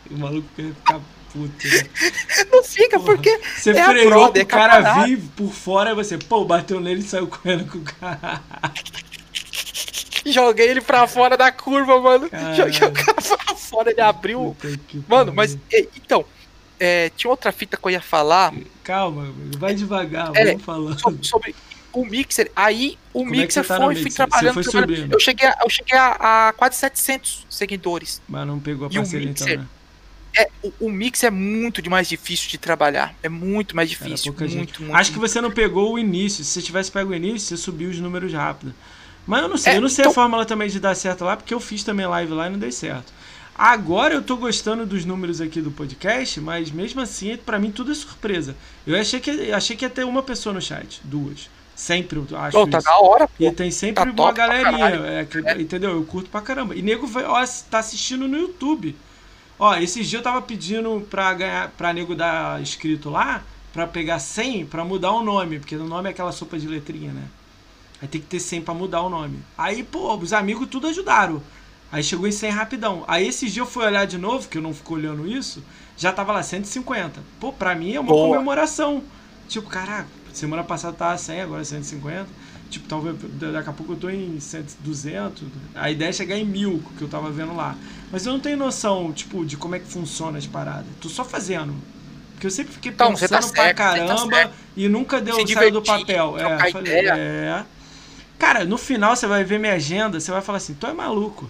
o maluco quer ficar puto. Né? Não fica, Porra. porque Você É freou brother, pro é cara vir por fora e você, pô, bateu nele e saiu correndo com o cara. joguei ele pra fora da curva, mano. Caralho. Joguei o cara pra fora, ele abriu. Mano, mas, então, é, tinha outra fita que eu ia falar Calma, vai devagar, É, vamos falando. sobre, sobre o Mixer. Aí o Como é Mixer você tá foi, fui Mixer? trabalhando. Foi trabalhando. Eu cheguei, a, eu cheguei a, a quase 700 seguidores. Mas não pegou a parceria então, né? É, o, o Mix é muito de mais difícil de trabalhar. É muito mais difícil. gente. Muito, muito. Acho que você não pegou o início. Se você tivesse pego o início, você subiu os números rápido. Mas eu não sei. É, eu não sei a então- fórmula também de dar certo lá, porque eu fiz também live lá e não dei certo. Agora eu tô gostando dos números aqui do podcast, mas mesmo assim, pra mim tudo é surpresa. Eu achei que, achei que ia ter uma pessoa no chat, duas. Sempre eu acho Pô, tá isso. da hora, pô. E tem sempre Tá uma galerinha, é, que- entendeu? Eu curto pra caramba. E nego vai, ó, tá assistindo no YouTube. Ó, esses dias eu tava pedindo pra ganhar, pra nego dar inscrito lá, pra pegar 100, pra mudar o nome, porque o nome é aquela sopa de letrinha, né? Aí tem que ter 100 pra mudar o nome. Aí, pô, os amigos tudo ajudaram. Aí chegou em 100 rapidão. Aí esses dias eu fui olhar de novo, que eu não fico olhando isso, já tava lá 150. Pô, pra mim é uma Boa. comemoração. Tipo, caraca, semana passada tava 100, agora é 150. Tipo, talvez daqui a pouco eu tô em 100, 200. A ideia é chegar em mil, que eu tava vendo lá. Mas eu não tenho noção, tipo, de como é que funciona as paradas. Tô só fazendo. Porque eu sempre fiquei Então, você pensando tá pra certo, tá caramba certo. e nunca deu saiu do papel. É, falei, ideia. é. Cara, no final você vai ver minha agenda, você vai falar assim, tu é maluco.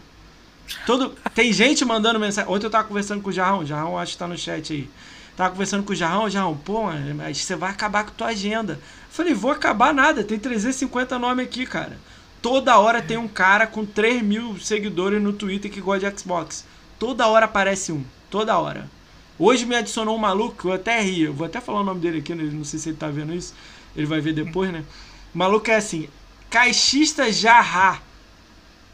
Todo... Tem gente mandando mensagem. Ontem eu tava conversando com o Jarrão, o Jarrão acho que tá no chat aí. Tava conversando com o Jarrão, Jarrão, pô, mas você vai acabar com tua agenda. Eu falei, vou acabar nada, tem 350 nomes aqui, cara. Toda hora tem um cara com 3 mil seguidores no Twitter que gosta de Xbox. Toda hora aparece um, toda hora. Hoje me adicionou um maluco, eu até ri, eu vou até falar o nome dele aqui, não sei se ele tá vendo isso, ele vai ver depois, né? O maluco é assim, caixista Jarrá.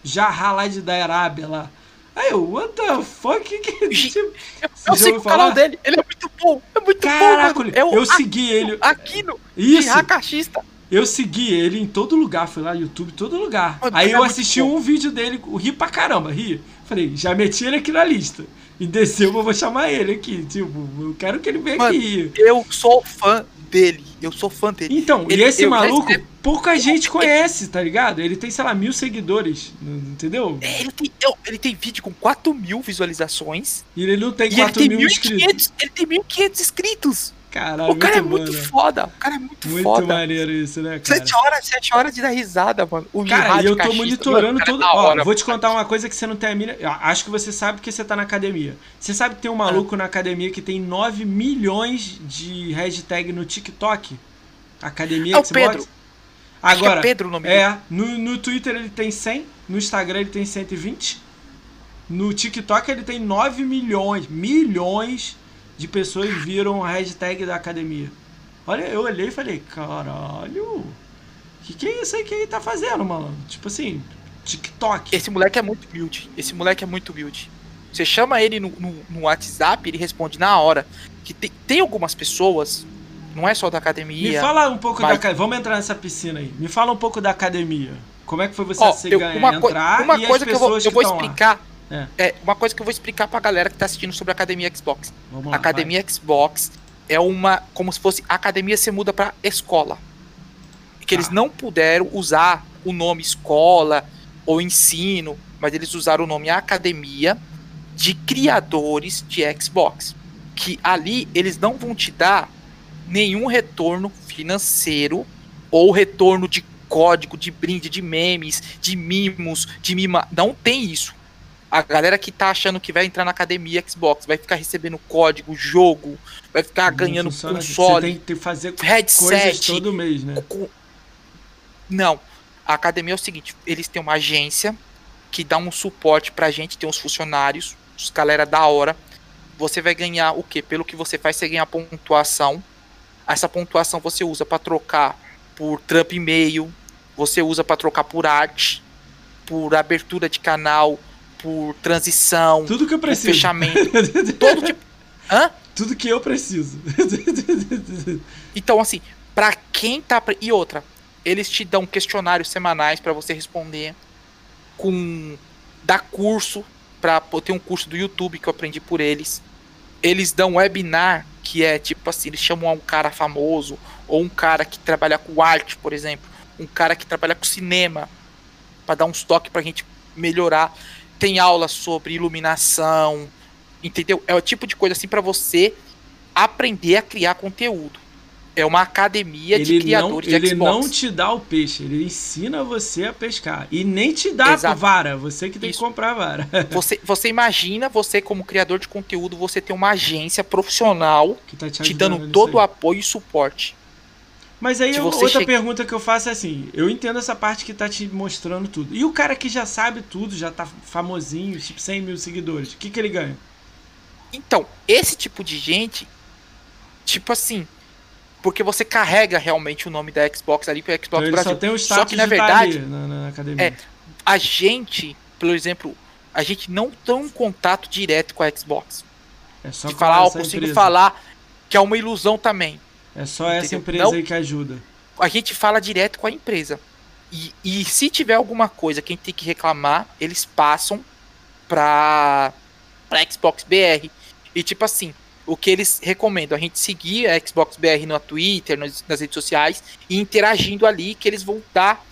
Jarrá lá de da Arábia lá. Aí eu, what the fuck? Que é? Eu, eu já sigo o canal dele, ele é muito bom. É muito Caraca, bom, eu, É o segui ele. Aquino Isso, Hakashista. eu segui ele em todo lugar, fui lá no YouTube, todo lugar. Mano, Aí é eu muito assisti bom. um vídeo dele, ri pra caramba, ri. Falei, já meti ele aqui na lista. E desceu, eu vou chamar ele aqui. Tipo, eu quero que ele venha Mano, aqui. Eu sou fã dele. Eu sou fã dele. Então, Ele- e esse eu maluco, escrevi- pouca gente conhece, tá ligado? Ele tem, sei lá, mil seguidores, entendeu? É, Ele tem, eu- ele tem vídeo com 4 mil visualizações. E ele não tem E ele 4 tem mil inscritos. 1.500 ele tem 1.500 inscritos. Caralho, o cara é muito muito bom, né? foda. O cara é muito, Muito foda. maneiro isso, né, cara? 7 horas, 7 horas de dar risada, mano. O Cara, e eu tô Cachista, monitorando mano, é da Ó, hora, vou te mano. contar uma coisa que você não tem a mínima. eu Acho que você sabe porque você tá na academia. Você sabe que tem um Ah. maluco na academia que tem 9 milhões de hashtag no TikTok? Academia É o Xbox? Pedro. Acho que Agora, é Pedro o nome dele. é, no, no Twitter ele tem 100, no Instagram ele tem 120, no TikTok ele tem 9 milhões, milhões de pessoas viram a hashtag da academia. Olha, eu olhei e falei, caralho, o que, que é isso aí que ele tá fazendo, mano? Tipo assim, TikTok. Esse moleque é muito humilde. Esse moleque é muito humilde. Você chama ele no, no, no WhatsApp, ele responde na hora. Que tem, tem algumas pessoas, não é só da Me academia. fala um pouco da mas- academia. Vamos entrar nessa piscina aí. Me fala um pouco da academia. Como é que foi você se eu- ganhar, uma, entrar uma e coisa as que eu vou, eu vou estão lá? É. É. uma coisa que eu vou explicar pra galera que tá assistindo sobre a Academia Xbox. Vamos lá, Academia Xbox é uma. como se fosse. A academia se muda pra escola. Que eles Tá. não puderam usar o nome escola ou ensino, mas eles usaram o nome academia de criadores de Xbox. Que ali eles não vão te dar nenhum retorno financeiro ou retorno de código, de brinde, de memes, de mimos, de mima. Não tem isso. A galera que tá achando que vai entrar na academia Xbox vai ficar recebendo código, jogo, vai ficar Não ganhando funciona console, Você tem que fazer headset. todo mês, né? Não. A academia é o seguinte: eles têm uma agência que dá um suporte pra gente, tem uns funcionários, os galera da hora. Você vai ganhar o quê? Pelo que você faz, você ganha pontuação. Essa pontuação você usa pra trocar por trampo e-mail, você usa pra trocar por arte, por abertura de canal, por transição, Tudo que eu preciso. fechamento, todo tipo. Hã? Tudo que eu preciso. Então, assim, pra quem tá. E outra, eles te dão questionários semanais pra você responder. Com. Dá curso. Pra, pô, tem um curso do YouTube que eu aprendi por eles. Eles dão webinar, que é tipo assim, eles chamam um cara famoso, ou um cara que trabalha com arte, por exemplo, um cara que trabalha com cinema, pra dar uns toques pra gente melhorar. Tem aula sobre iluminação, entendeu? É o tipo de coisa assim pra você aprender a criar conteúdo. É uma academia de ele não, criadores ele de Xbox. não te dá o peixe, ele ensina você a pescar. E nem te dá a vara, você que tem Isso. que comprar a vara. Você, você imagina você como criador de conteúdo, você ter uma agência profissional Que tá te, te dando todo o apoio e suporte. Mas aí eu- outra che- pergunta que eu faço é assim: eu entendo essa parte que tá te mostrando tudo. E o cara que já sabe tudo, já tá famosinho, tipo 100 mil seguidores, o que, que ele ganha? Então, esse tipo de gente, tipo assim, porque você carrega realmente o nome da Xbox ali pro Xbox Então Brasil. só tem o Só que na tá verdade, na, na academia. É. a gente, por exemplo, a gente não tem um contato direto com a Xbox. É só de falar, essa consigo empresa. falar que é uma ilusão também. É só essa Entendeu? empresa Não- aí que ajuda. a gente fala direto com a empresa. E, e se tiver alguma coisa que a gente tem que reclamar, eles passam pra, pra Xbox BR. E tipo assim, o que eles recomendam? A gente seguir a Xbox BR no Twitter, nas, nas redes sociais, e interagindo ali, que eles vão estar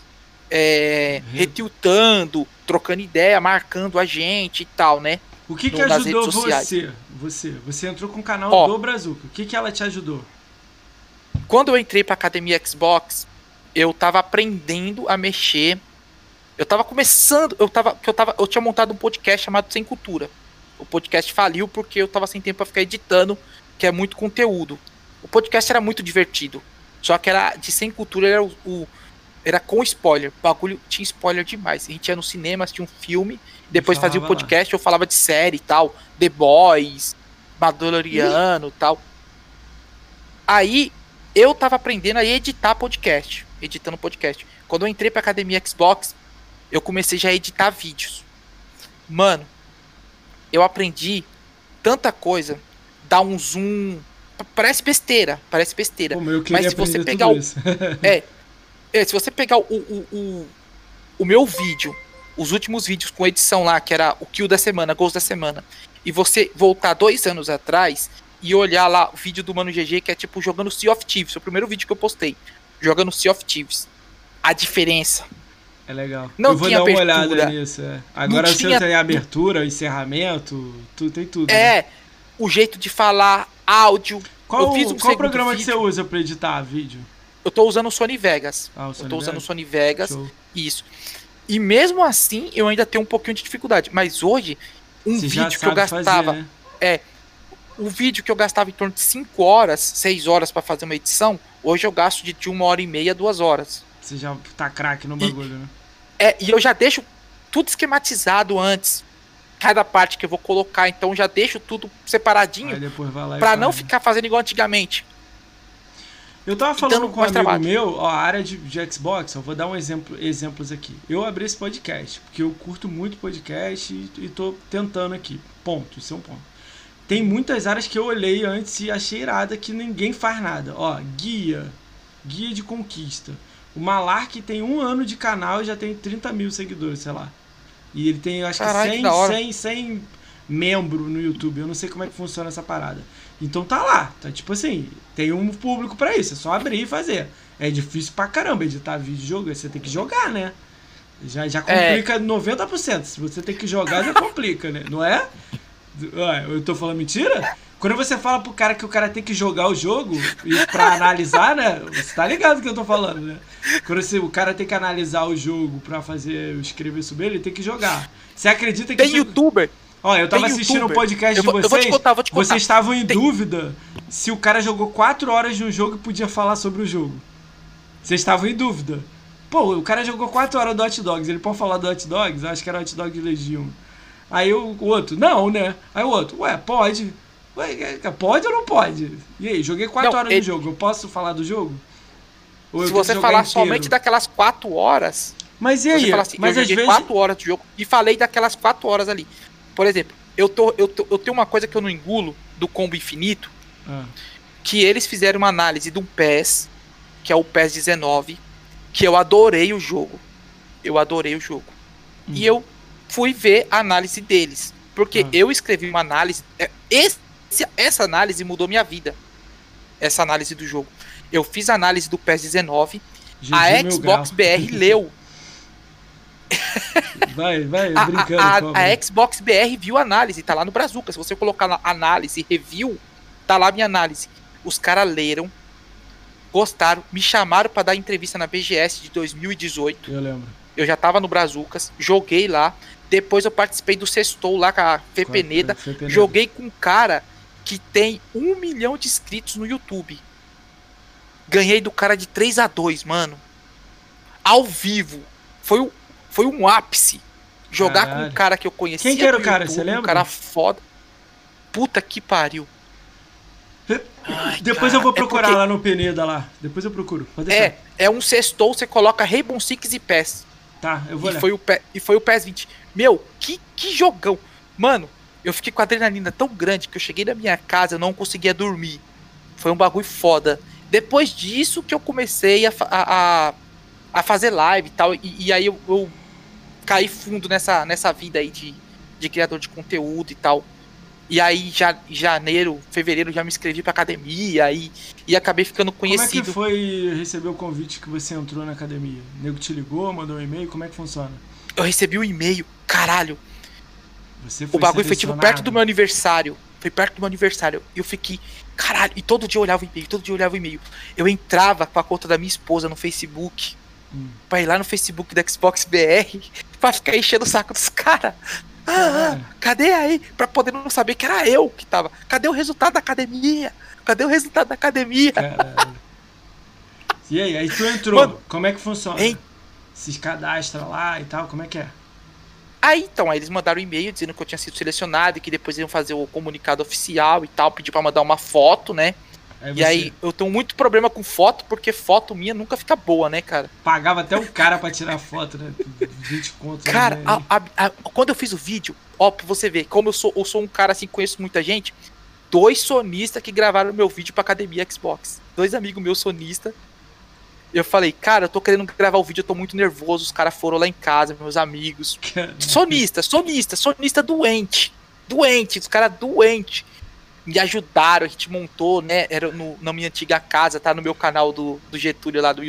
é, Re- retiltando, trocando ideia, marcando a gente e tal, né? O que, que no- nas ajudou você? Você. Você entrou com o canal Ó. do Brazuca. O que, que ela te ajudou? Quando eu entrei pra academia Xbox, eu tava aprendendo a mexer. Eu tava começando, eu tava, eu tava, eu tinha montado um podcast chamado Sem Cultura. O podcast faliu porque eu tava sem tempo pra ficar editando, que é muito conteúdo. O podcast era muito divertido. Só que era de sem cultura era o, o- era com spoiler. O bagulho tinha spoiler demais. A gente ia no cinema, assistia um filme, depois fazia o lá. podcast, eu falava de série e tal, The Boys, Mandaloriano e tal. Aí eu tava aprendendo a editar podcast, editando podcast. Quando eu entrei pra academia Xbox, eu comecei já a editar vídeos. Mano, eu aprendi tanta coisa, dar um zoom, parece besteira, parece besteira. Como eu Mas se você pegar o- isso. É, se você pegar o, o, o, o meu vídeo, os últimos vídeos com edição lá, que era o kill da semana, gols da semana, e você voltar dois anos atrás e olhar lá o vídeo do Mano GG, que é tipo jogando Sea of Thieves, o primeiro vídeo que eu postei, jogando Sea of Thieves. A diferença. É legal. Não eu vou dar uma abertura. olhada nisso. É. Agora você tinha- tem abertura, encerramento, tu, tem tudo. né? É, o jeito de falar, áudio. Qual, eu um qual programa que vídeo. você usa pra editar vídeo? Eu tô usando o Sony Vegas. Ah, o eu Sony tô usando o? Sony Vegas. Show. Isso. E mesmo assim, eu ainda tenho um pouquinho de dificuldade. Mas hoje, um Você vídeo que eu sabe fazer, gastava. né? O vídeo que eu gastava em torno de 5 horas, 6 horas pra fazer uma edição, hoje eu gasto de, de uma hora e meia, duas horas. Você já tá craque no bagulho, né? É, e eu já deixo tudo esquematizado antes. Cada parte que eu vou colocar, então já deixo tudo separadinho e pra não né? ficar fazendo igual antigamente. Eu tava falando com um amigo trabalho. meu, ó, a área de, de Xbox, eu vou dar um exemplo, exemplos aqui. Eu abri esse podcast, porque eu curto muito podcast e, e tô tentando aqui. Ponto, isso é um ponto. Tem muitas áreas que eu olhei antes e achei irada que ninguém faz nada. Ó, guia, guia de conquista. O Malark tem um ano de canal e já tem 30 mil seguidores, sei lá. E ele tem, acho Caralho, que que 100, da hora. 100, 100 membro no YouTube. Eu não sei como é que funciona essa parada. Então tá lá, tá tipo assim, tem um público pra isso, é só abrir e fazer. É difícil pra caramba editar vídeo de jogo, você tem que jogar, né? Já, já É. complica 90%. Se você tem que jogar, já complica, né? Não é? Ué, eu tô falando mentira? Quando você fala pro cara que o cara tem que jogar o jogo e pra analisar, né? Você tá ligado do que eu tô falando, né? Quando você, o cara tem que analisar o jogo pra fazer, escrever sobre ele, ele tem que jogar. Você acredita que. Tem você... youtuber. Ó, eu tava assistindo o um podcast vou, de vocês. Eu vou te contar, vou te contar. Vocês estavam em tem... dúvida se o cara jogou 4 horas de um jogo e podia falar sobre o jogo. Vocês estavam em dúvida. Pô, o cara jogou 4 horas do Hot Dogs, ele pode falar do Hot Dogs? Eu acho que era Hot Dog Legion. Aí o, outro, não, né? Aí o outro, ué, pode. Ué, pode ou não pode? E aí, joguei 4 horas ele... do jogo, eu posso falar do jogo? Se você falar inteiro? somente daquelas 4 horas. Mas e aí? Assim, Mas eu às vezes... 4 horas de jogo e falei daquelas 4 horas ali. Por exemplo, eu, tô, eu, tô, eu tenho uma coisa que eu não engulo do combo infinito. Ah. Que eles fizeram uma análise de um PES, que é o PES 19, que eu adorei o jogo. Eu adorei o jogo. Hum. E eu fui ver a análise deles. Porque ah. eu escrevi uma análise. É, esse, essa análise mudou minha vida. Essa análise do jogo. Eu fiz a análise do PES 19. a Xbox BR leu. Vai, vai, brincando. A, a, a, Xbox BR viu a análise, tá lá no Brazuca. Se você colocar análise, review, tá lá minha análise. Os caras leram, gostaram, me chamaram para dar entrevista na BGS de 2018. Eu lembro. Eu já tava no Brazucas, joguei lá. Depois eu participei do Sextou lá com a Fê Peneda. Joguei com um cara que tem um milhão de inscritos no YouTube. Ganhei do cara de 3 a 2 mano. Ao vivo. Foi, o, foi um ápice. Jogar Caralho. com um cara que eu conhecia. Quem que era o cara? Você lembra? Um cara foda. Puta que pariu. Ai, Depois cara, eu vou é procurar é porque... lá no Peneda lá. Depois eu procuro. É, é um sextou, você coloca Rainbow Six e PES. Tá, eu vou e Foi o PES, e foi o PES 20. Meu, que, que jogão. Mano, eu fiquei com a adrenalina tão grande que eu cheguei na minha casa, eu não conseguia dormir. Foi um bagulho foda. Depois disso que eu comecei a, a, a fazer live e tal. E, e aí eu, eu, caí fundo nessa, nessa vida aí de, de criador de conteúdo e tal. E aí, já, janeiro, fevereiro, já me inscrevi pra academia e, e acabei ficando conhecido. Como é que foi receber o convite que você entrou na academia? O nego te ligou, mandou um e-mail? Como é que funciona? Eu recebi o um e-mail, caralho. o bagulho foi tipo perto do meu aniversário. Foi perto do meu aniversário. E eu fiquei, caralho. E todo dia eu olhava o e-mail, todo dia eu olhava o e-mail. Eu entrava com a conta da minha esposa no Facebook. Hum. Pra ir lá no Facebook da Xbox BR pra ficar enchendo o saco dos caras. Ah, ah, cadê aí? Pra poder não saber que era eu que tava. Cadê o resultado da academia? Cadê o resultado da academia? E aí, aí tu entrou. Mano, como é que funciona? Hein? Se cadastra lá e tal, como é que é? Aí então, aí eles mandaram um e-mail dizendo que eu tinha sido selecionado e que depois iam fazer o comunicado oficial e tal, pedir para mandar uma foto, né? Aí e aí eu tenho muito problema com foto, porque foto minha nunca fica boa, né, cara? Pagava até o cara para tirar foto, né? 20 contos. Cara, a, a, a, quando eu fiz o vídeo, ó, pra você ver, como eu sou, eu sou um cara assim, conheço muita gente, dois sonistas que gravaram meu vídeo pra academia Xbox. Dois amigos meus sonistas eu falei, cara, eu tô querendo gravar o vídeo, eu tô muito nervoso. Os caras foram lá em casa, meus amigos. Sonista, sonista, sonista doente. Doente, os caras doentes. Me ajudaram, a gente montou, né? Era no, na minha antiga casa, tá no meu canal do, do Getúlio lá do,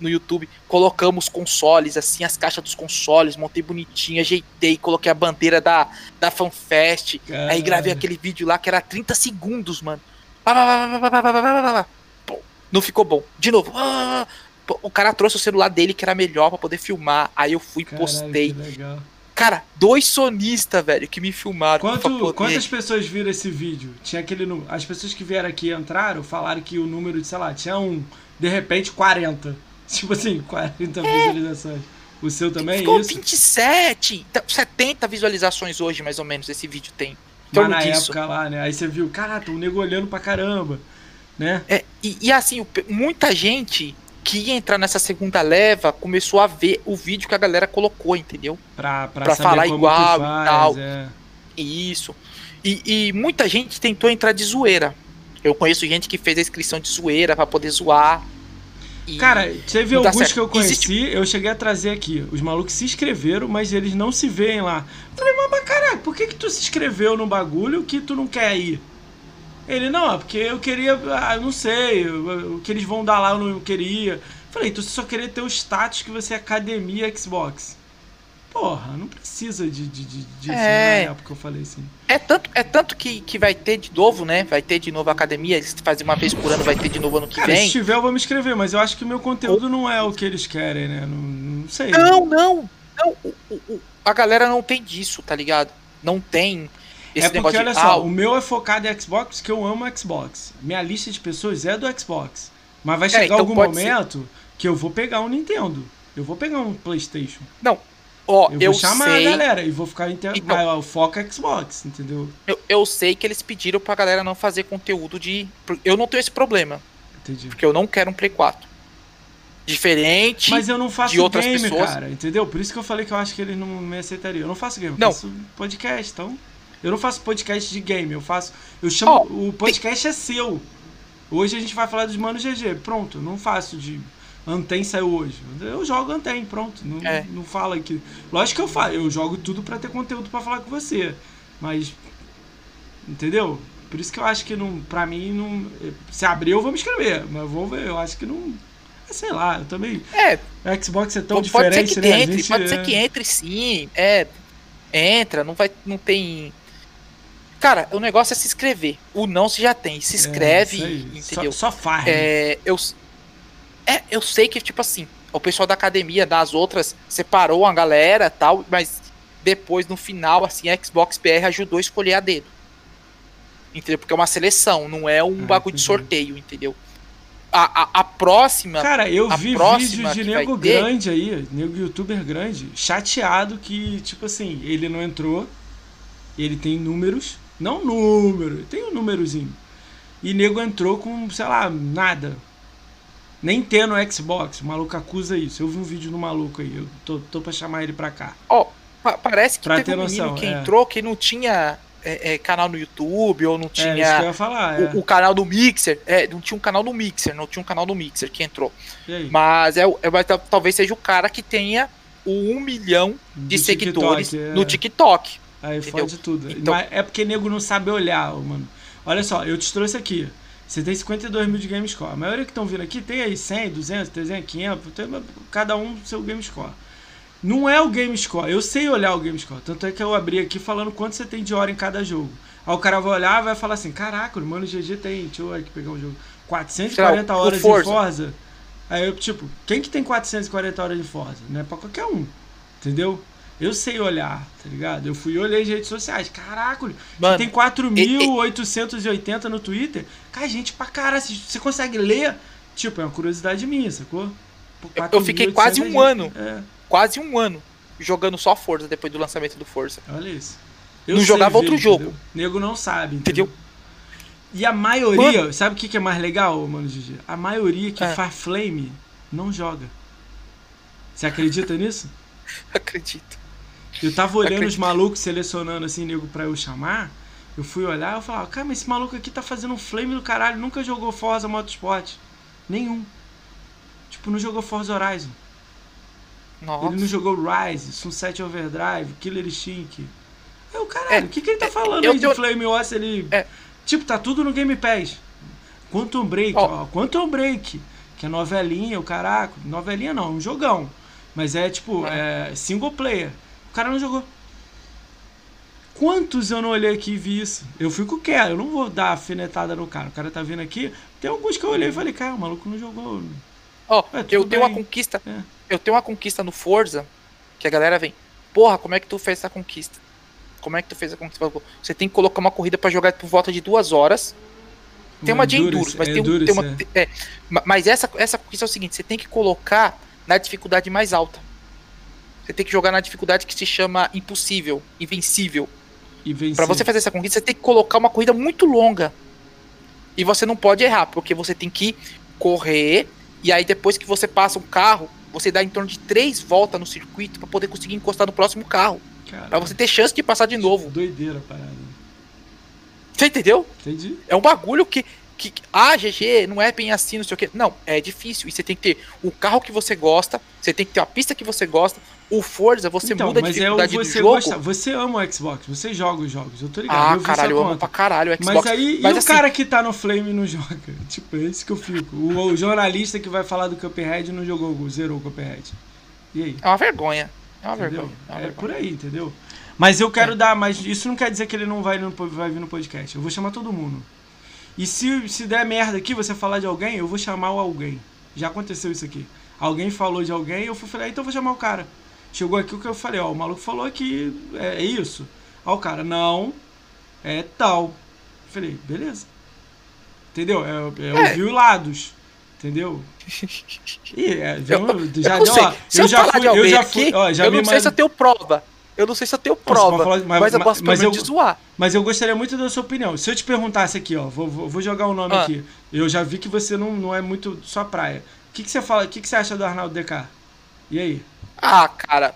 no YouTube. Colocamos consoles, assim, as caixas dos consoles, montei bonitinho, ajeitei, coloquei a bandeira da, da FanFest. Aí gravei aquele vídeo lá que era 30 segundos, mano não ficou bom. De novo, ah, o cara trouxe o celular dele que era melhor para poder filmar. Aí eu fui e postei. Cara, dois sonistas, velho, que me filmaram. Quanto. Quantas pessoas viram esse vídeo? Tinha aquele número. As pessoas que vieram aqui entraram falaram que o número de, sei lá, tinha um. De repente, 40. Tipo assim, 40 é. visualizações. O seu também Ficou é isso? 27, 70 visualizações hoje, mais ou menos, esse vídeo tem. Mas na disso. época lá, né? Aí você viu, caraca, o nego olhando pra caramba né? É, e, e assim, muita gente que ia entrar nessa segunda leva começou a ver o vídeo que a galera colocou, entendeu? Pra, pra, pra falar igual faz, e tal. É. Isso. E, e, muita gente tentou entrar de zoeira. Eu conheço gente que fez a inscrição de zoeira para poder zoar. Cara, teve alguns certo. que eu conheci, Existe... eu cheguei a trazer aqui. Os malucos se inscreveram, mas eles não se veem lá. falei, mas, mas caralho, por que, que tu se inscreveu no bagulho que tu não quer ir? Ele, não, é porque eu queria, ah, não sei, o que eles vão dar lá eu não queria. Falei, então você só queria ter o status que você é academia Xbox. porra, não precisa de, de, de, disso É. na época eu falei assim. É tanto, é tanto que, que vai ter de novo, né? Vai ter de novo a academia, eles fazem uma vez por ano, vai ter de novo ano que Cara, vem. se tiver eu vou me inscrever, mas eu acho que o meu conteúdo não é o que eles querem, né? Não, não sei. Não, não, não. a galera não tem disso, tá ligado? Não tem esse é porque, olha de. só, ah, o meu é focado em Xbox, que eu amo Xbox. Minha lista de pessoas é do Xbox. Mas vai chegar então algum pode ser. momento que eu vou pegar um Nintendo. Eu vou pegar um Playstation. ó, Eu, eu, vou chamar sei, a galera e vou ficar inter... Então- mas, ó, o foco é Xbox, entendeu? eu, eu sei que eles pediram pra galera não fazer conteúdo de. Eu não tenho esse problema, Entendi. porque eu não quero um Play 4. Diferente. Mas eu não faço de outras game, pessoas. cara, entendeu? Por isso que eu falei que eu acho que eles não me aceitariam. Eu não faço game, eu Não. faço podcast, então. Eu não faço podcast de game, eu faço. Eu chamo. Ó, o podcast é seu. Hoje a gente vai falar dos Mano GG. Pronto, eu não faço de. Antem saiu hoje. Eu jogo Antem, pronto. Não, É. não fala aqui. Lógico que eu falo, eu jogo tudo pra ter conteúdo pra falar com você. Mas. Entendeu? Por isso que eu acho que não. Pra mim, não. Se abrir, eu vou me inscrever. Mas vou ver. Eu acho que não. Sei lá, eu também. É, Xbox é tão pode ser diferente, que né? Entre, gente, pode é- ser que entre sim. É. Entra, não vai. Não tem. Cara, o negócio é se inscrever. O não se já tem. Se inscreve, É, isso aí. entendeu? Só, só faz. É, eu, é, eu sei que, tipo assim, o pessoal da academia, das outras, separou uma galera tal, mas depois, no final, assim, a Xbox PR ajudou a escolher a dedo. Entendeu? Porque é uma seleção, não é um Ah, bagulho de entendi. sorteio, entendeu? A, a, a próxima. Cara, eu a vi vídeo de nego ter- grande aí, nego youtuber grande, chateado que, tipo assim, ele não entrou, ele tem números, não número, tem um númerozinho. E nego entrou com, sei lá, nada. Nem ter no Xbox, o maluco acusa isso. Eu vi um vídeo do maluco aí, eu tô, tô pra chamar ele pra cá. Ó, pa- parece que Pra teve um menino noção, que é. entrou que não tinha é, é, canal no YouTube, ou não É, isso que eu tinha ia falar, é. o, o canal do Mixer. É, não tinha um canal no Mixer, não tinha um canal no Mixer que entrou. Mas é, o- é, talvez seja o cara que tenha o 1 milhão de Do seguidores TikTok, é. no TikTok. Aí Entendeu? fode tudo. Então- Mas é porque nego não sabe olhar, mano. Olha só, eu te trouxe aqui. Você tem 52 mil de game score. A maioria que estão vindo aqui tem aí 100, 200, 300, 500. Tem cada um seu game score. Não é o game score. Eu sei olhar o game score. Tanto é que eu abri aqui falando quanto você tem de hora em cada jogo. Aí o cara vai olhar e vai falar assim: Caraca, o mano GG tem. Deixa eu aqui pegar um jogo. 440 Sei lá, o horas Forza. de Forza. Aí eu, tipo, quem que tem 440 horas de Forza? Não é pra qualquer um. Entendeu? Eu sei olhar, tá ligado? Eu fui e olhei as redes sociais. Caraca, Mano, tem 4.880 no Twitter. Cara, gente pra caralho. Você você consegue ler? Tipo, é uma curiosidade minha, sacou? Pô, Eu- eu fiquei quase 4.800 um ano. É, quase um ano jogando só Forza depois do lançamento do Forza. olha isso. Não sei jogava outro entendeu? jogo. Nego não sabe, entendeu? Entendeu? E a maioria, sabe o que que é mais legal, mano, Gigi? A maioria que É. faz flame não joga. Você acredita nisso? Acredito. Eu tava olhando os malucos selecionando assim, nego, pra eu chamar. Eu fui olhar e eu falava, cara, mas esse maluco aqui tá fazendo um flame do caralho, nunca jogou Forza Motorsport. Nenhum. Tipo, não jogou Forza Horizon. Nossa. Ele não jogou Rise, Sunset Overdrive, Killer Instinct. É o caralho, É, o que, que ele tá falando eu aí de tenho- Flame Oss? Ele. É. Tipo, tá tudo no Game Pass. Quantum Break, Ó. ó. Quantum Break. Que é novelinha, o caraca. Novelinha não, é um jogão. Mas é tipo, é single player. O cara não jogou. Quantos eu não olhei aqui e vi isso? Eu fico quieto, eu não vou dar afinetada no cara. O cara tá vindo aqui. Tem alguns que eu olhei e falei, cara, o maluco não jogou. Ó, É, tudo eu tenho uma bem. conquista. É. Eu tenho uma conquista no Forza que a galera vem. Porra, como é que tu fez essa conquista? Como é que tu fez a conquista? Você tem que colocar uma corrida pra jogar por volta de duas horas. Tem uma de endurance, mas tem, um- tem uma. é, ma- mas essa, essa conquista é o seguinte: você tem que colocar na dificuldade mais alta. Você tem que jogar na dificuldade que se chama impossível, invencível. Pra você fazer essa conquista, você tem que colocar uma corrida muito longa. E você não pode errar, porque você tem que correr. E aí, depois que você passa um carro, você dá em torno de três voltas no circuito pra poder conseguir encostar no próximo carro. Pra você ter chance de passar de novo. Doideira a parada. Você entendeu? Entendi. É um bagulho que. Que ah, GG, não é bem assim, não sei o quê. Não, é difícil. E você tem que ter o carro que você gosta, você tem que ter a pista que você gosta. O Forza, você então, muda a mas é o dificuldade do você jogo. gosta, você ama o Xbox, você joga os jogos, eu tô ligado. Ah, eu caralho, eu amo pra caralho o Xbox. Mas aí, Mas e assim- o cara que tá no Flame e não joga? Tipo, é isso que eu fico. O, o jornalista que vai falar do Cuphead não jogou, zerou o Cuphead. E aí? É uma vergonha. É uma entendeu? vergonha. É, uma É vergonha. por aí, entendeu? Mas eu quero dar, mas isso não quer dizer que ele não vai, no, vai vir no podcast. Eu vou chamar todo mundo. E se, se der merda aqui, você falar de alguém, eu vou chamar o alguém. Já aconteceu isso aqui. Alguém falou de alguém, eu fui falei, então eu vou chamar o cara. Chegou aqui o que eu falei, ó, o maluco falou que é, é isso. Aí o cara, não, é tal. Falei, beleza. Entendeu? É, é ouvir os lados. Entendeu? E é, já, Eu, já eu ó, eu eu, já falar fui, eu já aqui, fui, ó, já eu me não sei se eu tenho prova. Eu não sei se eu tenho prova, falar- mas- mas, eu mas- gosto pelo mas menos eu- de zoar. Mas eu gostaria muito da sua opinião. Se eu te perguntasse aqui, ó, vou, vou, jogar o nome Ah. aqui. Eu já vi que você não, não é muito sua praia. O que, que você fala? O que, que você acha do Arnaldo DK? E aí? Ah, cara,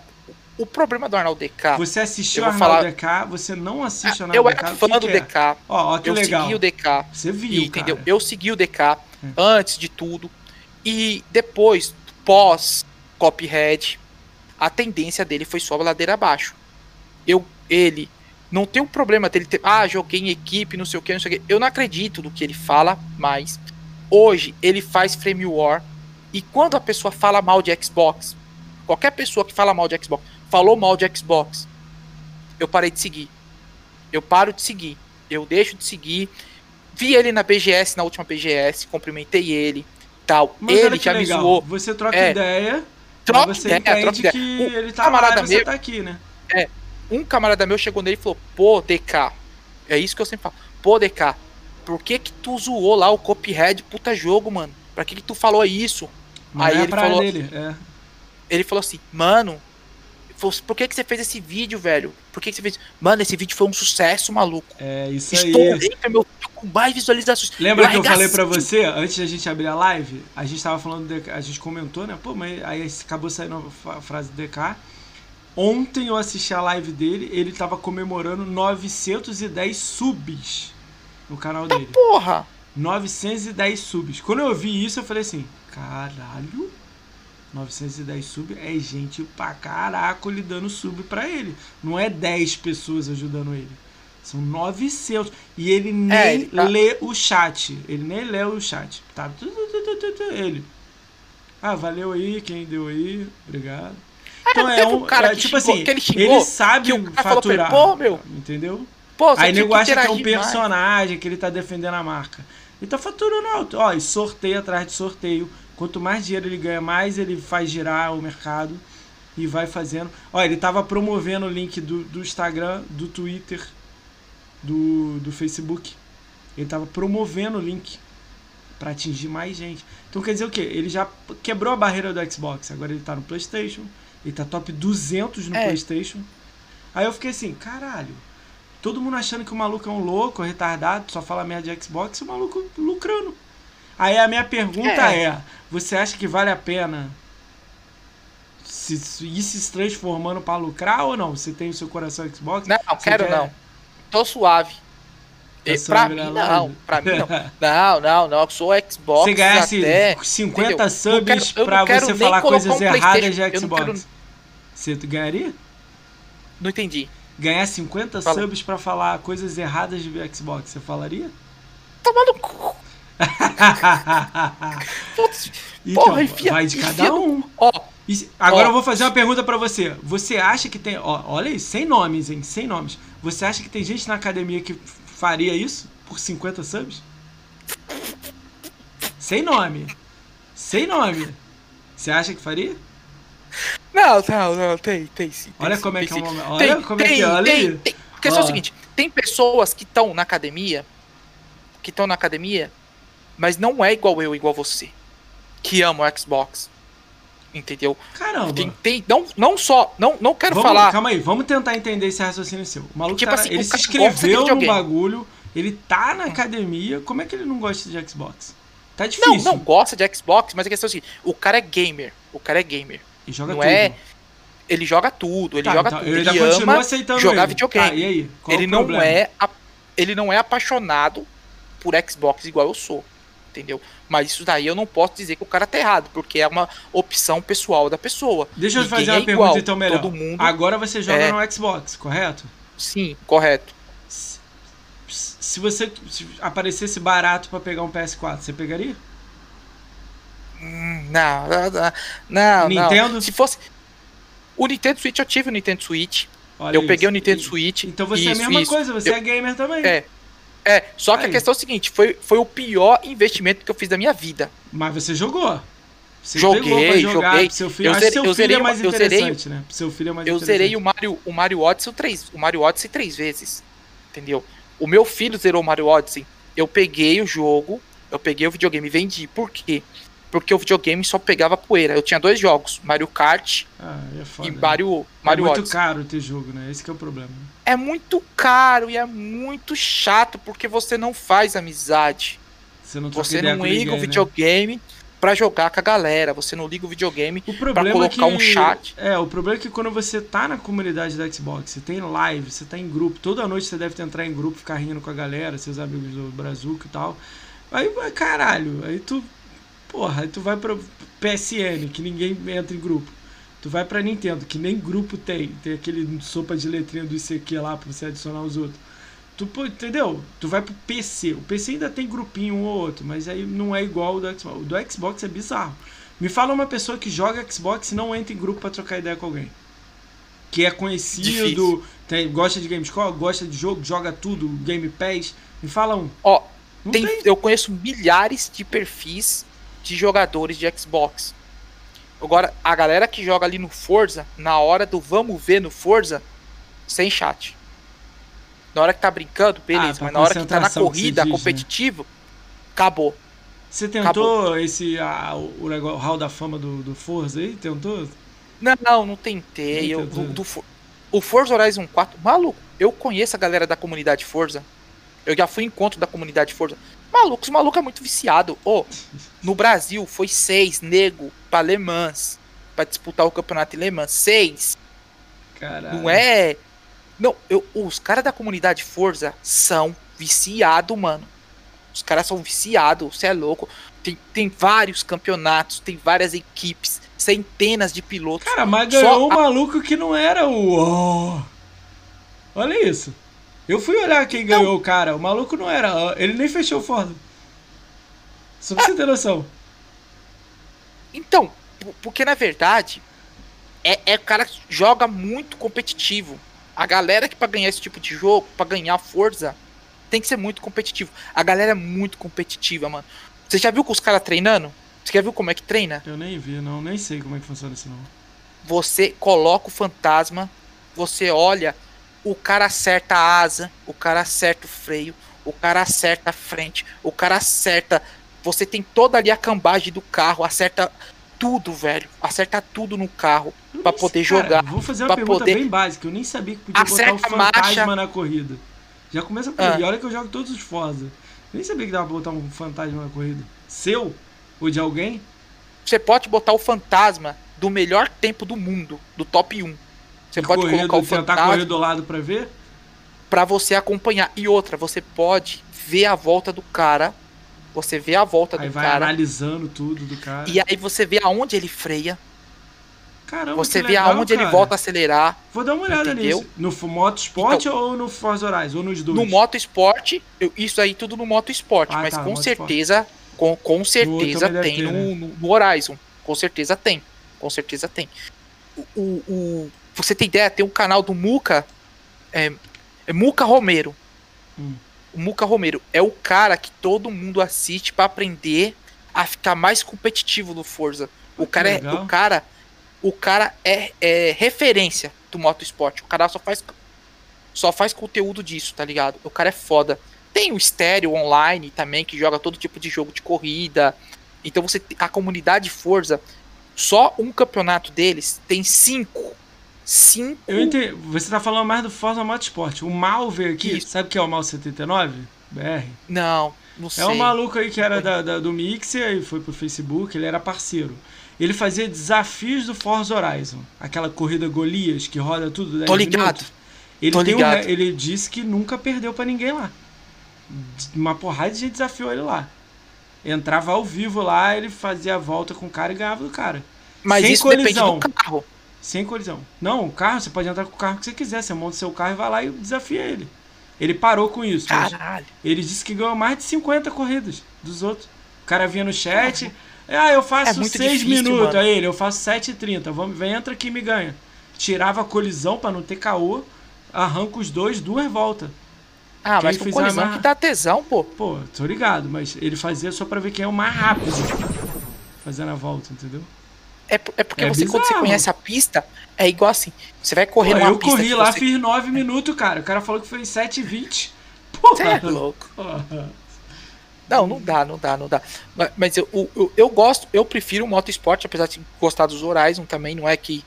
o problema do Arnaldo DK... Você assistiu eu o Arnaldo falar- DK? Você não assiste o Ah, Arnaldo eu DK? era O fã do é? DK. Ó, ó que eu legal. segui o DK. Você viu, entendeu? cara. Eu segui o DK Hum. antes de tudo. E depois, pós Cophead, a tendência dele foi só a ladeira abaixo. Eu, ele, não tem um problema dele ter. Ah, joguei em equipe, não sei o que, não sei o que. Eu não acredito no que ele fala, mas hoje ele faz frame war. E quando a pessoa fala mal de Xbox, qualquer pessoa que fala mal de Xbox, falou mal de Xbox, eu parei de seguir. Eu paro de seguir. Eu deixo de seguir. Vi ele na BGS, na última BGS, cumprimentei ele, tal. Mas ele já me legal. zoou. Você troca É. ideia, Troca você ideia, troca ideia. que ele tá lá camarada você meu- tá aqui, né? Um camarada meu chegou nele e falou: Pô, DK, é isso que eu sempre falo. Pô, DK, por que que tu zoou lá o Cophead, puta jogo, mano? Pra que que tu falou isso? Mas Aí é ele falou- dele. É. Ele falou assim, mano, assim, por que que você fez esse vídeo, velho? Por que que você fez? Mano, esse vídeo foi um sucesso, maluco. é isso aí. Estourei, foi meu com mais visualizações. Lembra que eu falei pra você, antes da gente abrir a live, a gente tava falando, de- a gente comentou, né? Pô, mas aí acabou saindo a frase do DK. Ontem eu assisti a live dele, ele tava comemorando 910 subs no canal dele. Porra! 910 subs. Quando eu vi isso, eu falei assim: caralho, 910 subs é gente pra caraca lhe dando sub pra ele. Não é 10 pessoas ajudando ele. São 900. E ele nem É, ele tá- lê o chat. Ele nem lê o chat. Tá? Ele. Ah, valeu aí, quem deu aí. Obrigado. Então é um. cara é, que tipo xingou- assim, que ele xingou, ele sabe que cara falou ele, faturar. "Pô, meu, Entendeu? Pô, Aí nego acha que é um interagir mais. personagem, que ele tá defendendo a marca. Ele tá faturando alto. Ó, e sorteio atrás de sorteio. Quanto mais dinheiro ele ganha, mais ele faz girar o mercado e vai fazendo. Ó, ele tava promovendo o link do, do Instagram, do Twitter, do, do Facebook. Ele tava promovendo o link pra atingir mais gente. Então quer dizer o quê? Ele já quebrou a barreira do Xbox. Agora ele tá no PlayStation. Ele tá top 200 no É. PlayStation. Aí eu fiquei assim, caralho. Todo mundo achando que o maluco é um louco, retardado, só fala merda de Xbox, e o maluco lucrando. Aí a minha pergunta é, É. você acha que vale a pena se, ir se transformando pra lucrar ou não? Você tem o seu coração Xbox? Não, Você quero quer- não. Tô suave. Tá pra mim não, pra mim não. Não, não, não, eu sou Xbox Se ganhasse até... 50 entendeu? subs Não quero- não pra você falar coisas um erradas de não Xbox, quero- você ganharia? Não entendi. Ganhar 50 Fala. subs pra falar coisas erradas de Xbox, você falaria? Toma no cu. Putz, Então, Porra, enfia- vai de enfia cada no- um. Ó, E agora Ó. eu vou fazer uma pergunta pra você. Você acha que tem. ó, olha aí, sem nomes, hein? Sem nomes. Você acha que tem gente na academia que faria isso por 50 subs? Sem nome. Sem nome. Você acha que faria? não, não, não, tem, tem sim. tem Olha sim, como é tem que é sim. um momento. Olha Tem, como é que tem, é. Olha tem, aí. tem. Porque é só Ó. o seguinte, tem pessoas que estão na academia, que estão na academia, mas não é igual eu, igual você, que ama o Xbox. Entendeu? Caramba. Tem, tem, não, não só, não, não quero Vamos, falar. Calma aí, vamos tentar entender esse raciocínio seu. O maluco Tipo tá- assim, ele se inscreveu no bagulho, ele tá na academia, como é que ele não gosta de Xbox? Tá Não, difícil. não gosta de Xbox, mas a questão é assim, o cara é gamer. O cara é gamer. E joga não tudo. é Ele joga tudo, ele Tá, joga então, tudo. Ele continuo ama aceitando jogar ele. videogame. Tá, e ele não problema? é ele não é apaixonado por Xbox igual eu sou, entendeu? Mas isso daí eu não posso dizer que o cara tá errado, porque é uma opção pessoal da pessoa. Deixa eu Ninguém fazer é uma pergunta igual, então melhor. Todo mundo, Agora você joga é. no Xbox, correto? sim, correto. Se, você se aparecesse barato pra pegar um PS4, você pegaria? Hum, Não, não, não, não. Nintendo? Se fosse O Nintendo Switch, eu tive o Nintendo Switch. Olha eu peguei isso. o Nintendo E- Switch. Então você é a Isso, mesma isso. coisa, você Eu- é gamer também. É. É, só que Aí. a questão é o seguinte, foi, foi o pior investimento que eu fiz da minha vida. Mas você jogou. Você Joguei, jogar joguei. seu filho. Eu zerei- seu eu filho zerei é mais eu zerei- interessante, né? Seu filho é mais Eu zerei o Mario, o Mario Odyssey três, o Mario Odyssey três vezes. Entendeu? O meu filho zerou o Mario Odyssey. Eu peguei o jogo, eu peguei o videogame e vendi. Por quê? Porque o videogame só pegava poeira. Eu tinha dois jogos, Mario Kart Ah, é foda. e né? Mario, Mario é muito Odyssey. caro ter jogo, né? Esse que é o problema. É muito caro e é muito chato porque você não faz amizade. Você não Você não liga ninguém, o né? videogame pra jogar com a galera. Você não liga o videogame. O problema colocar é que, um chat. É, o problema é que quando você tá na comunidade da Xbox, você tem live, você tá em grupo, toda noite você deve entrar em grupo, ficar rindo com a galera, seus amigos do Brazuca e tal. Aí, vai, caralho, aí tu. Porra, aí tu vai pra PSN, que ninguém entra em grupo. Tu vai pra Nintendo, que nem grupo tem. Tem aquele sopa de letrinha do ICQ lá pra você adicionar os outros. Tu, entendeu? Tu vai pro PC. O PC ainda tem grupinho um ou outro, mas aí não é igual o do Xbox. O do Xbox é bizarro. Me fala uma pessoa que joga Xbox e não entra em grupo pra trocar ideia com alguém. Que é conhecido, tem, gosta de Gamescore, gosta de jogo, joga tudo, Game Pass. Me fala um. Ó, tem, tem. eu conheço milhares de perfis de jogadores de Xbox. Agora, a galera que joga ali no Forza, na hora do vamos ver no Forza, sem chat. Na hora que tá brincando, beleza, Ah, pra mas na hora que tá na corrida, diz, né? competitivo, acabou. Você tentou esse ah, o, o Hall da Fama do, do Forza aí? Tentou? Não, não, não tentei. Eu, do- do o Forza Horizon 4, maluco, eu conheço a galera da comunidade Forza. Eu já fui encontro da comunidade Forza. Maluco, os malucos é muito viciado. Ô, no Brasil foi seis nego pra Le Mans. Pra disputar o campeonato em Le Mans. Seis. Caralho. Não é. Não, eu, os caras da comunidade Forza são viciados, mano. Os caras são viciados, você é louco. Tem, tem vários campeonatos, tem várias equipes, centenas de pilotos. Cara, mas Só ganhou um a- maluco que não era o. Oh. Olha isso. Eu fui olhar quem Então- ganhou o cara. O maluco não era. Ele nem fechou o Forza. Só pra você ter noção. Então, po- porque na verdade, é, é o cara que joga muito competitivo. A galera que pra ganhar esse tipo de jogo, pra ganhar força, tem que ser muito competitivo. A galera é muito competitiva, mano. Você já viu com os caras treinando? Você já viu como é que treina? Eu nem vi, não. Nem sei como é que funciona isso, não. Você coloca o fantasma, você olha, o cara acerta a asa, o cara acerta o freio, o cara acerta a frente, o cara acerta. Você tem toda ali a cambagem do carro, acerta tudo, velho. Acerta tudo no carro nem poder cara, jogar. Vou fazer uma pergunta poder- bem básica. Eu nem sabia que podia Acerta botar o a marcha. fantasma na corrida. Já começa por Ah. aí. Olha que eu jogo todos os Forza. Nem sabia que dava pra botar um fantasma na corrida. Seu? Ou de alguém? Você pode botar o fantasma do melhor tempo do mundo, do top 1. Você De pode corrida, colocar o tentar fantasma correr do lado pra ver? pra você acompanhar. E outra, você pode ver a volta do cara. Você vê a volta Aí do vai cara. analisando tudo do cara. E aí você vê aonde ele freia. Caramba, Você vê legal, aonde ele cara. volta a acelerar. Vou dar uma olhada Entendeu? nisso. No F- Motorsport ou no Forza Horizon? Ou nos dois? No Moto Esporte, eu- isso aí tudo no Moto Esporte, Ah, mas tá, com Moto certeza, com, com certeza tem ter, no, né? no Horizon. Com certeza tem. Com certeza tem. O, o, você tem ideia, tem um canal do Muca, é, é Muca Romero. Hum. O Muca Romero é o cara que todo mundo assiste pra aprender a ficar mais competitivo no Forza. O cara é, o cara, o cara é, é referência do Moto Esporte. O cara só faz só faz conteúdo disso, tá ligado? O cara é foda. Tem o estéreo online também, que joga todo tipo de jogo de corrida. Então você a comunidade Forza, só um campeonato deles tem cinco. Cinco. Eu entendi. Você tá falando mais do Forza Motorsport. O Mal veio aqui. Isso. Sabe o que é o Mal 79? BR? Não, não sei. É um maluco aí que era da, da- do Mixer e foi pro Facebook. Ele era parceiro. Ele fazia desafios do Forza Horizon. Aquela corrida Golias que roda tudo 10 Tô ligado. Ele, Tô um ligado. re- ele disse que nunca perdeu pra ninguém lá. Uma porrada de gente desafiou ele lá. Entrava ao vivo lá, ele fazia a volta com o cara e ganhava do cara. Mas sem isso colisão. depende do carro. Sem colisão. Não, o carro, você pode entrar com o carro que você quiser. Você monta seu carro e vai lá e desafia ele. Ele parou com isso. Caralho. ele disse que ganhou mais de 50 corridas dos outros. O cara vinha no chat. Ah, eu faço É muito 6 difícil, minutos. mano. Aí ele, eu faço 7h30. Vamos, vem, entra aqui e me ganha. tirava a colisão pra não ter caô, arranca os dois duas voltas. Ah, Quem mas com colisão mais- que dá tesão, pô. Pô, tô ligado, mas ele fazia só pra ver quem é o mais rápido. Fazendo a volta, entendeu? É, é porque É você, quando você bizarro. conhece a pista, é igual assim. Você vai correr Pô, numa eu pista. corri que lá, você... fiz 9 minutos, cara. O cara falou que foi 7h20. Porra. Você é louco. Porra. Não, não dá, não dá, não dá. Mas, eu, eu, eu- eu gosto, eu prefiro o moto esporte, apesar de gostar dos Horizon também, não é que.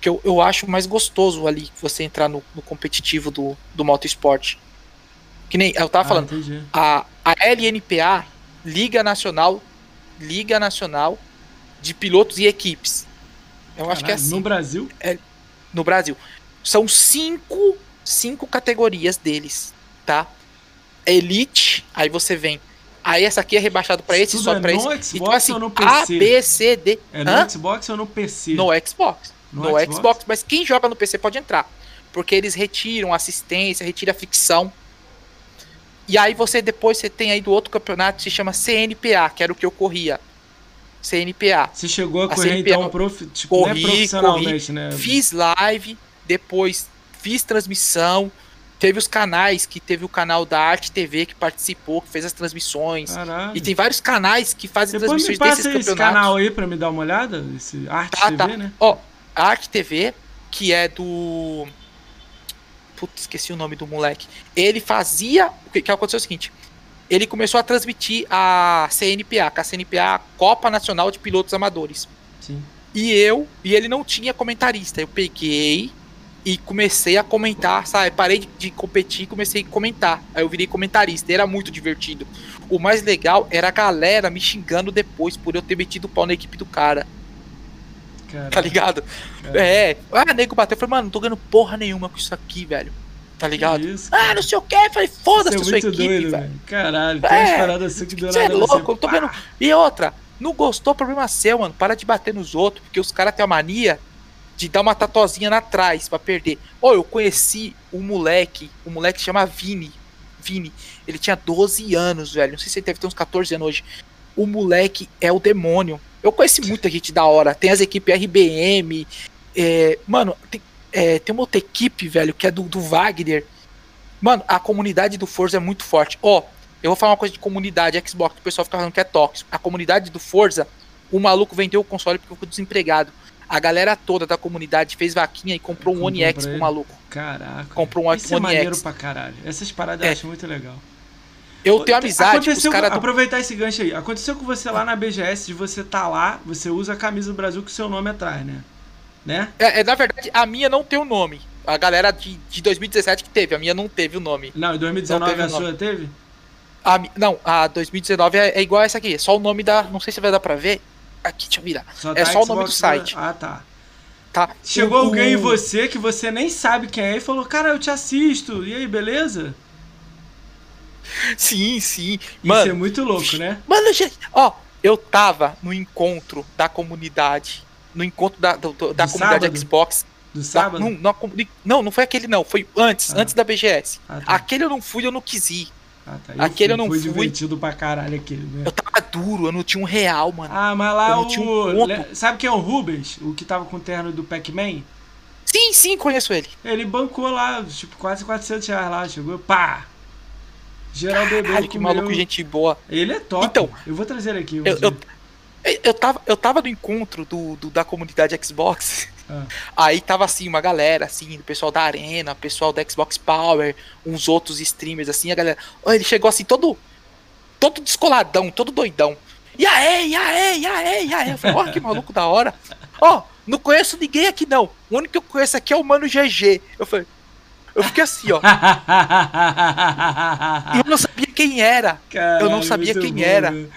Que eu, eu acho mais gostoso ali você entrar no, no competitivo do, do moto esporte. Que nem eu tava Ah, falando, entendi. a, a LNPA, Liga Nacional, Liga Nacional de Pilotos e Equipes. Eu acho que é Caralho, assim No Brasil? no Brasil. São cinco, cinco categorias deles, tá? Elite, aí você vem. Aí essa aqui é rebaixado pra esse, só é pra no esse. Xbox Então assim, ou no A, PC? B, C, D. É no Hã? Xbox ou no PC? No Xbox. No No, Xbox? Xbox? mas quem joga no PC pode entrar. Porque eles retiram assistência, retiram a ficção. E aí você depois você tem aí do outro campeonato que se chama CNPA, que era o que eu corria. CNPA. Você chegou a A correr CNPA então profi... tipo, é corri, profissionalmente, né? Fiz live, depois fiz transmissão. Teve os canais, que teve o canal da Arte TV que participou, que fez as transmissões. Caralho. E tem vários canais que fazem Depois me transmissões passa desses esse campeonatos. canal aí pra me dar uma olhada. Esse Arte Tá, TV, tá. né? Ó, a Arte TV, que é do. Putz, esqueci o nome do moleque. Ele fazia. O que, que aconteceu é o seguinte: ele começou a transmitir a CNPA, que é a CNPA a Copa Nacional de Pilotos Amadores. Sim. E eu, e ele não tinha comentarista. Eu peguei e comecei a comentar, sabe? Parei de, de competir e comecei a comentar. Aí eu virei comentarista. e Era muito divertido. O mais legal era a galera me xingando depois por eu ter metido o pau na equipe do cara, Cara, tá ligado? É. Ah, nego bateu. Eu falei, mano, não tô ganhando porra nenhuma com isso aqui, velho. Tá ligado? Isso, Ah, não sei o que. Falei, foda-se é sua equipe, doido, velho. Caralho, tem É, umas paradas assim que do Você é nada louco, você- eu tô vendo. E outra, não gostou, problema seu, mano. Para de bater nos outros, porque os caras têm a mania de dar uma tatuazinha na trás pra perder. Ô, eu conheci um moleque, um moleque que chama Vini. Vini, ele tinha 12 anos, velho. Não sei se ele deve ter uns 14 anos hoje. O moleque é o demônio. Eu conheci muita gente da hora. Tem as equipes RBM. é, mano, tem, é, tem uma outra equipe, velho, que é do, do Wagner. Mano, a comunidade do Forza é muito forte. Ó, eu vou falar uma coisa de comunidade Xbox, que o pessoal fica falando que é tóxico. A comunidade do Forza, o maluco vendeu o console porque ficou desempregado. A galera toda da comunidade fez vaquinha e comprou um One X pro ele. maluco. Caraca. Comprou um Isso é One maneiro X. pra caralho. Essas paradas eu É. acho muito legal. Eu tenho amizade com os caras aproveitar esse gancho aí. Aconteceu com você lá na BGS, de você tá lá, você usa a camisa do Brasil com seu nome atrás, né? Né? É, é, na verdade, a minha não tem o nome. A galera de, de 2017 que teve, a minha não teve o nome. Não, em 2019 Não a sua teve? A, não, a 2019 é, é igual a essa aqui. Só o nome da. Não sei se vai dar pra ver. Aqui, deixa eu virar. Só É tá só o nome do Xbox site. Ah, tá. Tá? Chegou O- alguém em você que você nem sabe quem é e falou, cara, eu te assisto. E aí, beleza? Sim, sim. Isso Mano, é muito louco, né? Mano, gente, ó, eu tava no encontro da comunidade, no encontro da, da Do comunidade sábado? Xbox. Do da- sábado? não, na comuni- não, não foi aquele não, foi antes, Ah. antes da BGS. Ah, tá. Aquele eu não fui, eu não quis ir. Ah, tá. aquele eu não fui fui. divertido pra caralho aquele, né? Eu tava duro, eu não tinha um real, mano. Ah, mas lá Eu não um o. le- Sabe quem é o Rubens? O que tava com o terno do Pac-Man? Sim, sim, conheço ele. Ele bancou lá, tipo, quase 400 reais lá. Chegou, pá! Geral Caralho, que comeu. maluco, gente boa. Ele é top. Então, eu vou trazer ele aqui. um Eu, eu. Eu, tava, eu tava no encontro do, do- da comunidade Xbox. Ah. Aí tava assim, uma galera, assim, o pessoal da Arena, o pessoal da Xbox Power, uns outros streamers, assim, a galera. Ele chegou assim, todo. Todo descoladão, todo doidão. E aí, e aí, e aí, e aí? Eu falei, ó, que maluco da hora. Ó, não conheço ninguém aqui não. O único que eu conheço aqui é o Mano GG. Eu falei. Eu fiquei assim, ó. Eu não sabia quem era. Caralho, eu não sabia quem bom, era. né?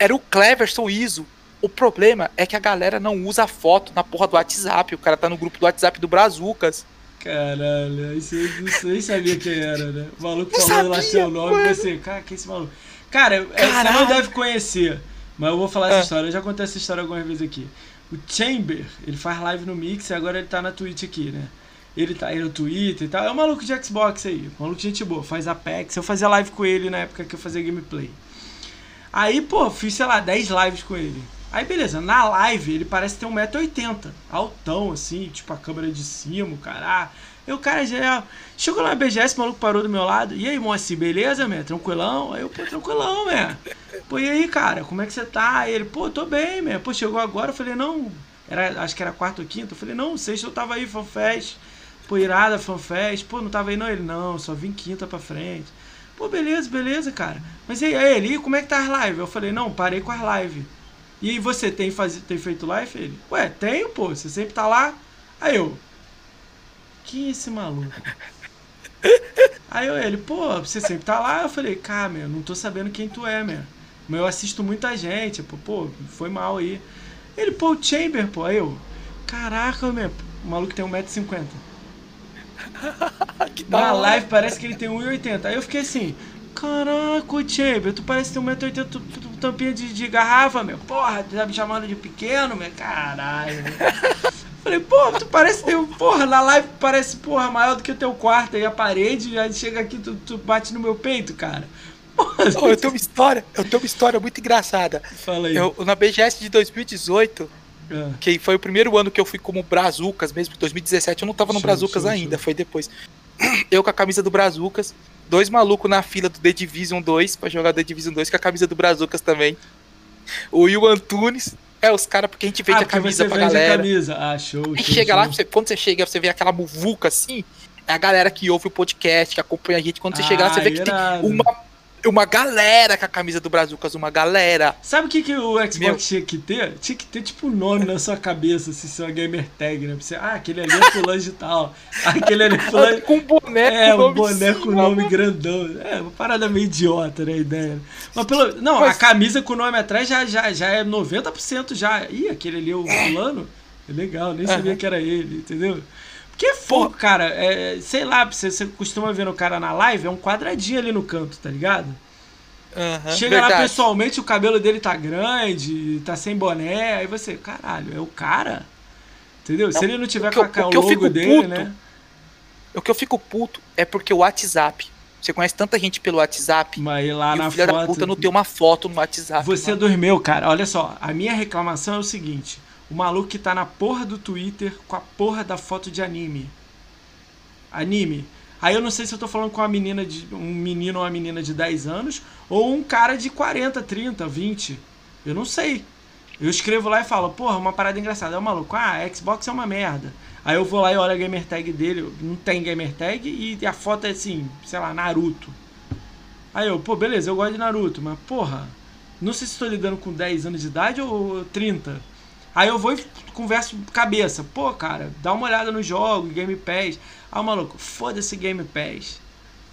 Era o Cleverson Iso. O problema é que a galera não usa foto na porra do WhatsApp. O cara tá no grupo do WhatsApp do Brazucas. Caralho, isso eu não- nem sabia quem era, né? O maluco Não falou lá sabia, seu nome e mano. você, cara, que é esse maluco? Cara, é, você não Caralho. deve conhecer, mas eu vou falar essa Ah. história. Eu já contei essa história algumas vezes aqui. O Chamber, ele faz live no Mix e agora ele tá na Twitch aqui, né? Ele tá aí no Twitter e tal. É um maluco de Xbox aí, um maluco de gente boa, faz Apex. Eu fazia live com ele na época que eu fazia gameplay. Aí, pô, fiz, sei lá, 10 lives com ele. Aí beleza, na live ele parece ter 1,80m, altão assim, tipo a câmera de cima, caralho. E o cara já chegou na BGS, o maluco parou do meu lado. E aí, moça, beleza, man? Tranquilão? Aí eu, pô, tranquilão, man. Pô, e aí, cara, como é que você tá? Aí ele, pô, tô bem, man. Pô, chegou agora. Eu falei, não, era, acho que era quarto ou quinto. Eu falei, não, sexta eu tava aí, fanfest. Pô, irada, fanfest. Pô, não tava aí não? Ele, não, só vim quinta pra frente. Pô, beleza, beleza, cara. Mas e aí, ele, como é que tá as lives? Eu falei, não, parei com as lives. E você tem, faz, tem feito live? Ele, ué, tenho, pô, você sempre tá lá. Aí eu, quem é esse maluco? Aí eu, ele, pô, você sempre tá lá? Eu falei, cara, meu, não tô sabendo quem tu é, meu. Mas eu assisto muita gente, pô, pô, foi mal aí. Ele, pô, o Chamber, pô, aí eu, caraca, meu, o maluco tem 1,50m. Na live parece que ele tem 1,80m. Aí eu fiquei assim, caraca, o Chamber, tu parece ter 1,80m, tu, tampinha de, de garrafa, meu. Porra, tu tá me chamando de pequeno, meu, caralho. Falei, pô, tu parece ter. Porra, na live parece, porra, maior do que o teu quarto aí, a parede, aí chega aqui, tu, tu bate no meu peito, cara. Porra, oh, eu tenho uma história, eu tenho uma história muito engraçada. Fala aí. Eu, na BGS de 2018, ah. que foi o primeiro ano que eu fui como Brazucas, mesmo, 2017 eu não tava no show, Brazucas show, ainda, show. foi depois. Eu com a camisa do Brazucas, dois malucos na fila do The Division 2, pra jogar The Division 2, com a camisa do Brazucas também. O Will Antunes, é, os caras, porque a gente vende ah, a camisa pra galera. A camisa. Ah, show. Show, chega show. lá, você, quando você chega, você vê aquela muvuca assim, é a galera que ouve o podcast, que acompanha a gente. Quando você ah, chega lá, você vê irado. que tem uma uma galera com a camisa do Brazucas, uma galera. Sabe o que, que o Xbox Meu... tinha que ter? Tinha que ter tipo um nome na sua cabeça, se assim, seu gamer tag, né? Você, ah, aquele ali é fulano de tal. Aquele ali é fulano. com um boneco. É, um boneco com nome grandão. É, uma parada meio idiota, né? A ideia. Mas pelo. Não, Mas... a camisa com o nome atrás já, já, já é 90% já. Ih, aquele ali é o fulano. É legal, nem sabia que era ele, entendeu? Porque fogo, cara, é, sei lá, você, você costuma ver no cara na live, é um quadradinho ali no canto, tá ligado? Uhum, Chega verdade. lá pessoalmente, o cabelo dele tá grande, tá sem boné, aí você, caralho, é o cara? Entendeu? Não, Se ele não tiver com a, o, o logo dele, né? O que eu fico puto é porque o WhatsApp. Você conhece tanta gente pelo WhatsApp. Mas lá na o filho foto, da puta não tem uma foto no WhatsApp. Você mano. dormiu, cara. Olha só, a minha reclamação é o seguinte: o maluco que tá na porra do Twitter com a porra da foto de anime. Anime. Aí eu não sei se eu tô falando com uma menina de. um menino ou uma menina de 10 anos, ou um cara de 40, 30, 20. Eu não sei. Eu escrevo lá e falo, porra, uma parada engraçada. É o maluco, ah, Xbox é uma merda. Aí eu vou lá e olho a gamer tag dele, não tem gamer tag, e a foto é assim, sei lá, Naruto. Aí eu, pô, beleza, eu gosto de Naruto, mas porra, não sei se estou lidando com 10 anos de idade ou 30. Aí eu vou e converso cabeça. Pô, cara, dá uma olhada no jogo, Game Pass. Aí o maluco, foda-se Game Pass.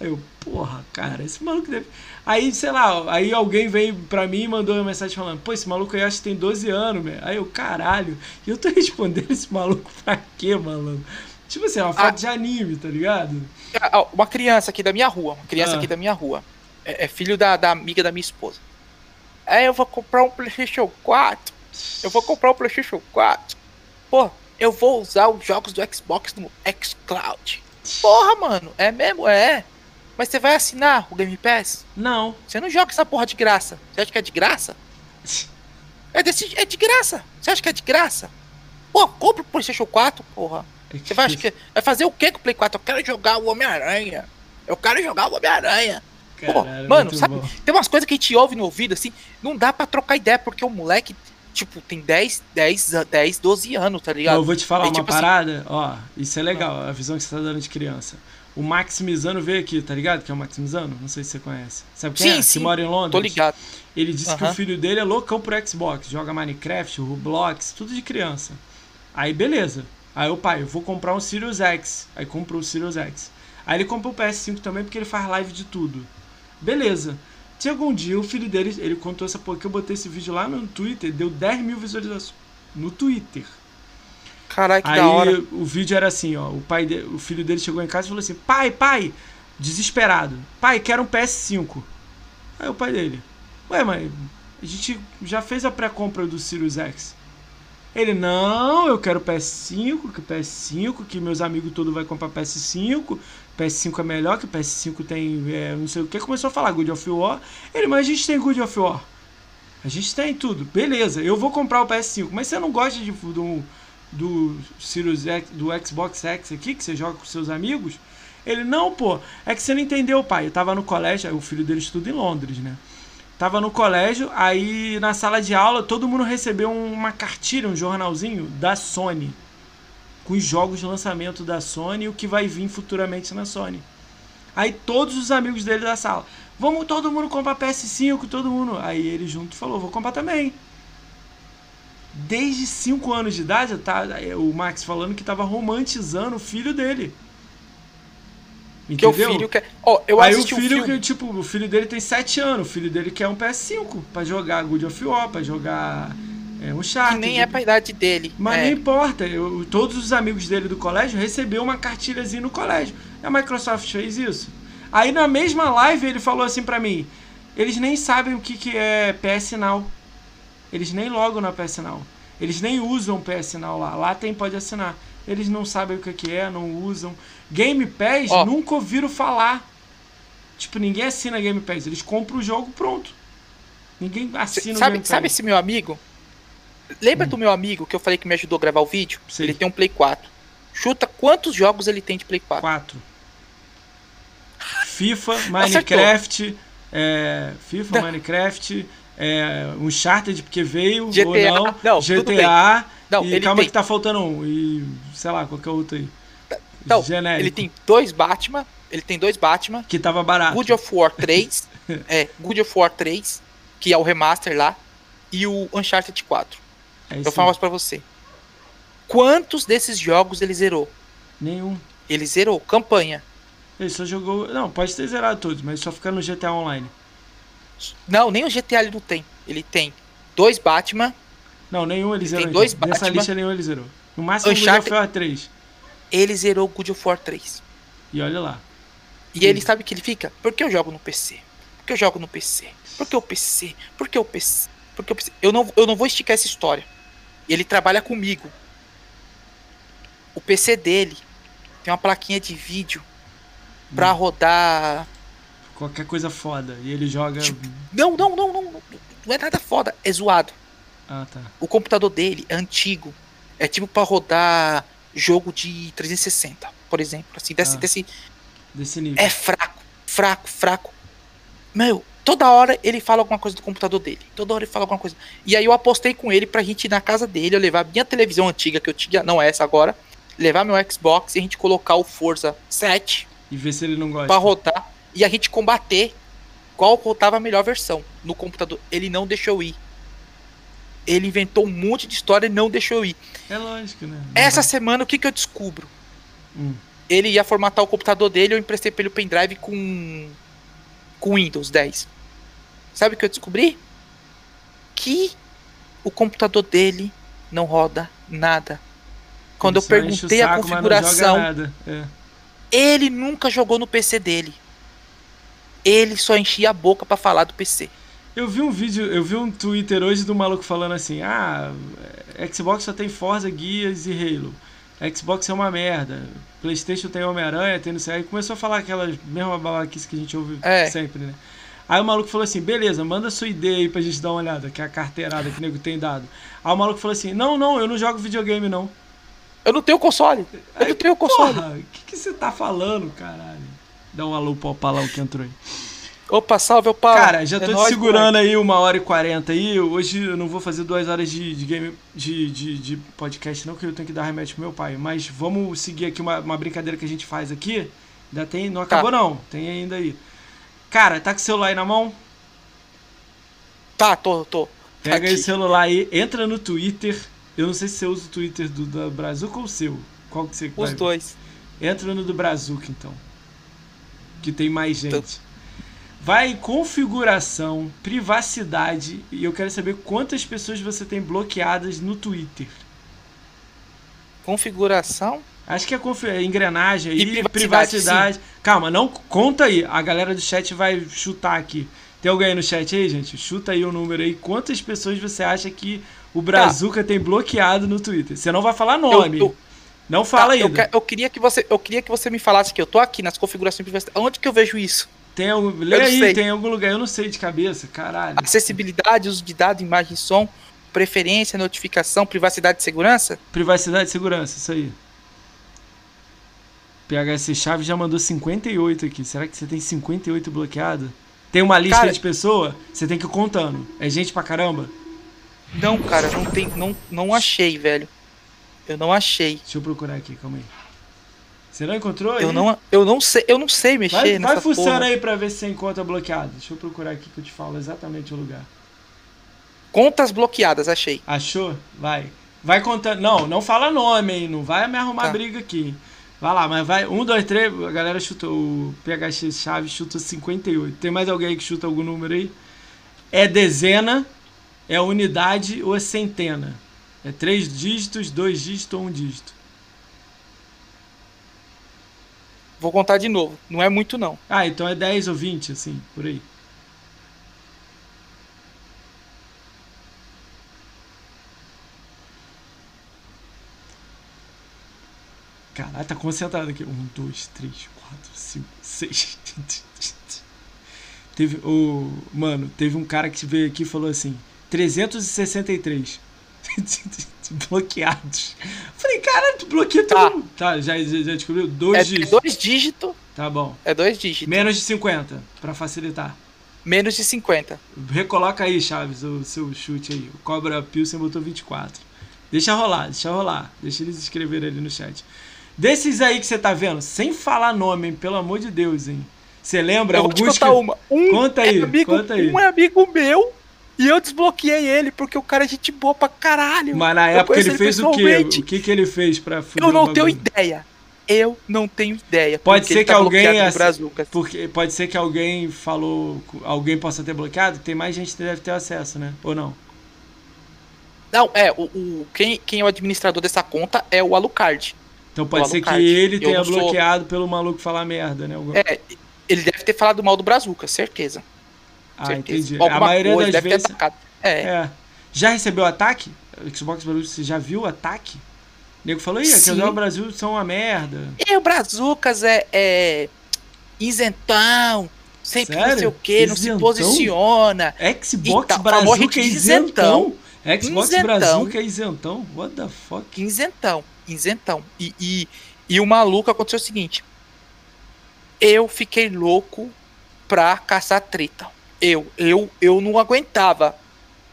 Aí eu, porra, cara, esse maluco deve. Aí, sei lá, aí alguém veio pra mim e mandou uma mensagem falando, pô, esse maluco aí acho que tem 12 anos, meu. Aí eu, caralho, e eu tô respondendo esse maluco pra quê, maluco? Tipo assim, é uma foto ah, de anime, tá ligado? Ah, uma criança aqui da minha rua, uma criança ah. aqui da minha rua. É, é filho da, da amiga da minha esposa. Aí eu vou comprar um PlayStation 4 eu vou comprar o PlayStation 4. Pô, eu vou usar os jogos do Xbox no xCloud. Porra, mano, é mesmo? É. Mas você vai assinar o Game Pass? Não. Você não joga essa porra de graça. Você acha que é de graça? É, desse, é de graça. Você acha que é de graça? Pô, compra o PlayStation 4, porra. Você vai, que, vai fazer o que com o Play 4? Eu quero jogar o Homem-Aranha. Eu quero jogar o Homem-Aranha. mano, sabe? Bom. Tem umas coisas que a gente ouve no ouvido assim, não dá para trocar ideia, porque o moleque tipo, tem 10, 10, 10, 12 anos, tá ligado? Eu vou te falar uma tipo assim, parada, assim... ó, isso é legal, a visão que você tá dando de criança. O Maximizano veio aqui, tá ligado? Que é o Maximizano? Não sei se você conhece. Sabe quem sim, é? Sim, que mora em Londres. Tô ligado. Ele disse que o filho dele é loucão pro Xbox, joga Minecraft, Roblox, tudo de criança. Aí beleza. Aí o pai, eu vou comprar um Sirius X. Aí comprou o Sirius X. Aí ele comprou o PS5 também porque ele faz live de tudo. Beleza. Chegou um dia, o filho dele, ele contou essa porra que eu botei esse vídeo lá no Twitter, deu 10 mil visualizações no Twitter. Caralho, que Aí, da hora. o vídeo era assim, ó, o pai, de, o filho dele chegou em casa e falou assim: "Pai, pai, desesperado. Pai, quero um PS5". Aí o pai dele: "Ué, mas a gente já fez a pré-compra do Sirius X". Ele: "Não, eu quero PS5, que PS5, que meus amigos todos vai comprar PS5, PS5 é melhor, que o PS5 tem é, não sei o que. Começou a falar Good of War. Ele, mas a gente tem Good of War. A gente tem tudo. Beleza, eu vou comprar o PS5, mas você não gosta de, do, do, Sirius do Xbox X aqui, que você joga com seus amigos? Ele, não, pô, é que você não entendeu, pai. Eu tava no colégio, o filho dele estuda em Londres, né? Tava no colégio, aí na sala de aula todo mundo recebeu uma cartilha, um jornalzinho da Sony. Com os jogos de lançamento da Sony e o que vai vir futuramente na Sony. Aí todos os amigos dele da sala, vamos todo mundo comprar PS5, todo mundo. Aí ele junto falou, vou comprar também. Desde 5 anos de idade, tá, o Max falando que tava romantizando o filho dele. Entendeu? Que o filho quer. Oh, eu Aí o filho um que, tipo, o filho dele tem 7 anos, o filho dele quer um PS5 pra jogar Good of War, pra jogar é, um chat. Que nem é pra idade dele. Mas é. não importa. Eu, todos os amigos dele do colégio receberam uma cartilhazinha no colégio. A Microsoft fez isso. Aí na mesma live ele falou assim pra mim: eles nem sabem o que, que é PS Now. Eles nem logam na PS Now. Eles nem usam PS Now lá. Lá tem pode assinar. Eles não sabem o que, que é, não usam. Game Pass oh. nunca ouviram falar. Tipo, ninguém assina Game Pass. Eles compram o jogo pronto. Ninguém assina sabe, o Game Pass. Sabe esse meu amigo? Lembra hum. do meu amigo que eu falei que me ajudou a gravar o vídeo? Sim. Ele tem um Play 4. Chuta quantos jogos ele tem de Play 4? 4. FIFA, Minecraft, é, FIFA, não. Minecraft, é, Uncharted porque veio GTA, ou não, não GTA, não, e calma tem... que tá faltando um, e sei lá, qualquer outro aí. Então, Genérico. ele tem dois Batman, ele tem dois Batman. Que tava barato. Good of War 3, é, Good of War 3, que é o remaster lá, e o Uncharted 4. É eu falo pra você. Quantos desses jogos ele zerou? Nenhum. Ele zerou, campanha. Ele só jogou. Não, pode ter zerado todos, mas só fica no GTA Online. Não, nem o GTA ele não tem. Ele tem dois Batman. Não, nenhum ele, ele zerou. Tem dois Batman. Nessa lista nenhum ele zerou. No máximo Uncharted, God of War 3. Ele zerou o God of War 3. E olha lá. E ele sabe que ele fica? Porque eu jogo no PC. Porque eu jogo no PC. Porque o PC. Porque o PC. Porque o PC. Eu não, eu não vou esticar essa história. Ele trabalha comigo. O PC dele tem uma plaquinha de vídeo pra hum. rodar. Qualquer coisa foda. E ele joga. Tipo, não, não, não, não. Não é nada foda. É zoado. Ah, tá. O computador dele é antigo. É tipo pra rodar jogo de 360, por exemplo. Assim, desse, ah, desse, desse nível. É fraco, fraco, fraco. Meu, toda hora ele fala alguma coisa do computador dele. Toda hora ele fala alguma coisa. E aí eu apostei com ele pra gente ir na casa dele, eu levar minha televisão antiga, que eu tinha, não é essa agora, levar meu Xbox e a gente colocar o Forza 7. E ver se ele não gosta. Pra rodar. E a gente combater qual rodava a melhor versão no computador. Ele não deixou ir ele inventou um monte de história e não deixou ir. É lógico, né? Não Essa vai. semana, o que, que eu descubro? Hum. Ele ia formatar o computador dele, eu emprestei pra ele o pendrive com. com Windows 10. Sabe o que eu descobri? Que o computador dele não roda nada. Quando ele eu perguntei saco, a configuração, é. ele nunca jogou no PC dele. Ele só enchia a boca para falar do PC. Eu vi um vídeo, eu vi um Twitter hoje do maluco falando assim: ah, Xbox só tem Forza, Guias e Halo. Xbox é uma merda. PlayStation tem Homem-Aranha, tem não sei. Aí começou a falar aquelas mesmas babaquices que a gente ouve é. sempre, né? Aí o maluco falou assim: beleza, manda sua ideia aí pra gente dar uma olhada, que é a carteirada que o nego tem dado. Aí o maluco falou assim: não, não, eu não jogo videogame não. Eu não tenho console. Eu aí, não tenho console. O que, você tá falando, caralho? Dá um alô pro Palão que entrou aí. Opa, salve, opa. Cara, já é tô é te segurando aí uma hora e quarenta aí. Hoje eu não vou fazer duas horas de, de game de, de, de, podcast, não, que eu tenho que dar remédio pro meu pai. Mas vamos seguir aqui uma, uma brincadeira que a gente faz aqui. Ainda tem. Não acabou tá. não, tem ainda aí. Cara, tá com o celular aí na mão? Tá, tô, tô. Pega esse celular aí, entra no Twitter. Eu não sei se você usa o Twitter do da Brazuca ou o seu. Qual que você Os dois. Entra no do Brazuca, então. Que tem mais gente. Vai configuração, privacidade e eu quero saber quantas pessoas você tem bloqueadas no Twitter. Configuração? Acho que é conf... É engrenagem aí, e privacidade. Calma, não conta aí. A galera do chat vai chutar aqui. Tem alguém aí no chat aí, gente? Chuta aí o número aí. Quantas pessoas você acha que o Brazuca tá. tem bloqueado no Twitter? Você não vai falar nome. Não fala tá, ainda. Eu, eu, queria que você, eu queria que você me falasse que eu tô aqui nas configurações privacidade. Onde que eu vejo isso? Tem algum, lê aí, sei. tem algum lugar, eu não sei de cabeça, caralho. Acessibilidade, uso de dados, imagem e som, preferência, notificação, privacidade e segurança? Privacidade e segurança, isso aí. PHS Chaves já mandou 58 aqui. Será que você tem 58 bloqueado? Tem uma lista Cara- de pessoa? Você tem que ir contando. É gente pra caramba? Não, cara, não tem, não, não achei, velho. Eu não achei. Deixa eu procurar aqui, calma aí. Você não encontrou aí? Eu não, eu não sei, eu não sei mexer Vai, nessa vai fuçando porra. aí pra ver se você encontra bloqueado. Deixa eu procurar aqui que eu te falo exatamente o lugar. Contas bloqueadas, achei. Achou? Vai. Vai contando. Não, não fala nome, hein? Não vai me arrumar Tá. briga aqui. Vai lá, mas vai. Um, dois, três. A galera chutou. O PHX Chaves chuta 58. Tem mais alguém que chuta algum número aí? É dezena, é unidade ou é centena? É três dígitos, dois dígitos ou um dígito? Vou contar de novo. Não é muito, não. Ah, então é 10 ou 20, assim, por aí. Caralho, tá concentrado aqui. Um, dois, três, quatro, cinco, seis. Teve o. Mano, teve um cara que veio aqui e falou assim: 363. Bloqueados. Falei, cara, tu bloqueia Tá. tudo. Tá, já, já, descobriu? Dois É, é dígitos. dois dígitos. Tá bom. É dois dígitos. Menos de 50, pra facilitar. Menos de 50. Recoloca aí, Chaves, o seu chute aí. O Cobra Pilsen botou 24. Deixa rolar, deixa rolar. Deixa eles escreverem ali no chat. Desses aí que você tá vendo, sem falar nome, hein? Pelo amor de Deus, hein? Você lembra eu vou te alguns contar que... uma. Um Conta aí, é amigo, conta aí. Um é amigo meu e eu desbloqueei ele porque o cara é gente boa pra caralho. Mas na época conheço ele fez o quê? O que que ele fez pra Eu não tenho ideia. Eu não tenho ideia. Pode ser ele que tá alguém. Porque pode ser que alguém falou, alguém possa ter bloqueado, tem mais gente que deve ter acesso, né? Ou não? Não, é, o, o- quem, quem é o administrador dessa conta é o Alucard. Então pode O ser que ele tenha não sou- bloqueado pelo maluco falar merda, né? Algum- É, ele deve ter falado mal do Brazuca, certeza. ah, certeza. entendi. A Alguma maioria coisa, das deve vezes. É, É. Já recebeu ataque? Xbox Brasil, você já viu ataque? O nego falou, ih, Sim. no Brasil são uma merda. E o Brazucas é, é isentão, sempre não sei Sério? o que, não se Isentão? posiciona. Xbox Brasil a que é de isentão. Xbox Isentão. Brasil que é isentão. What the fuck? Isentão, isentão. E, e, e o maluco aconteceu o seguinte: eu fiquei louco pra caçar treta. Eu, eu, eu não aguentava.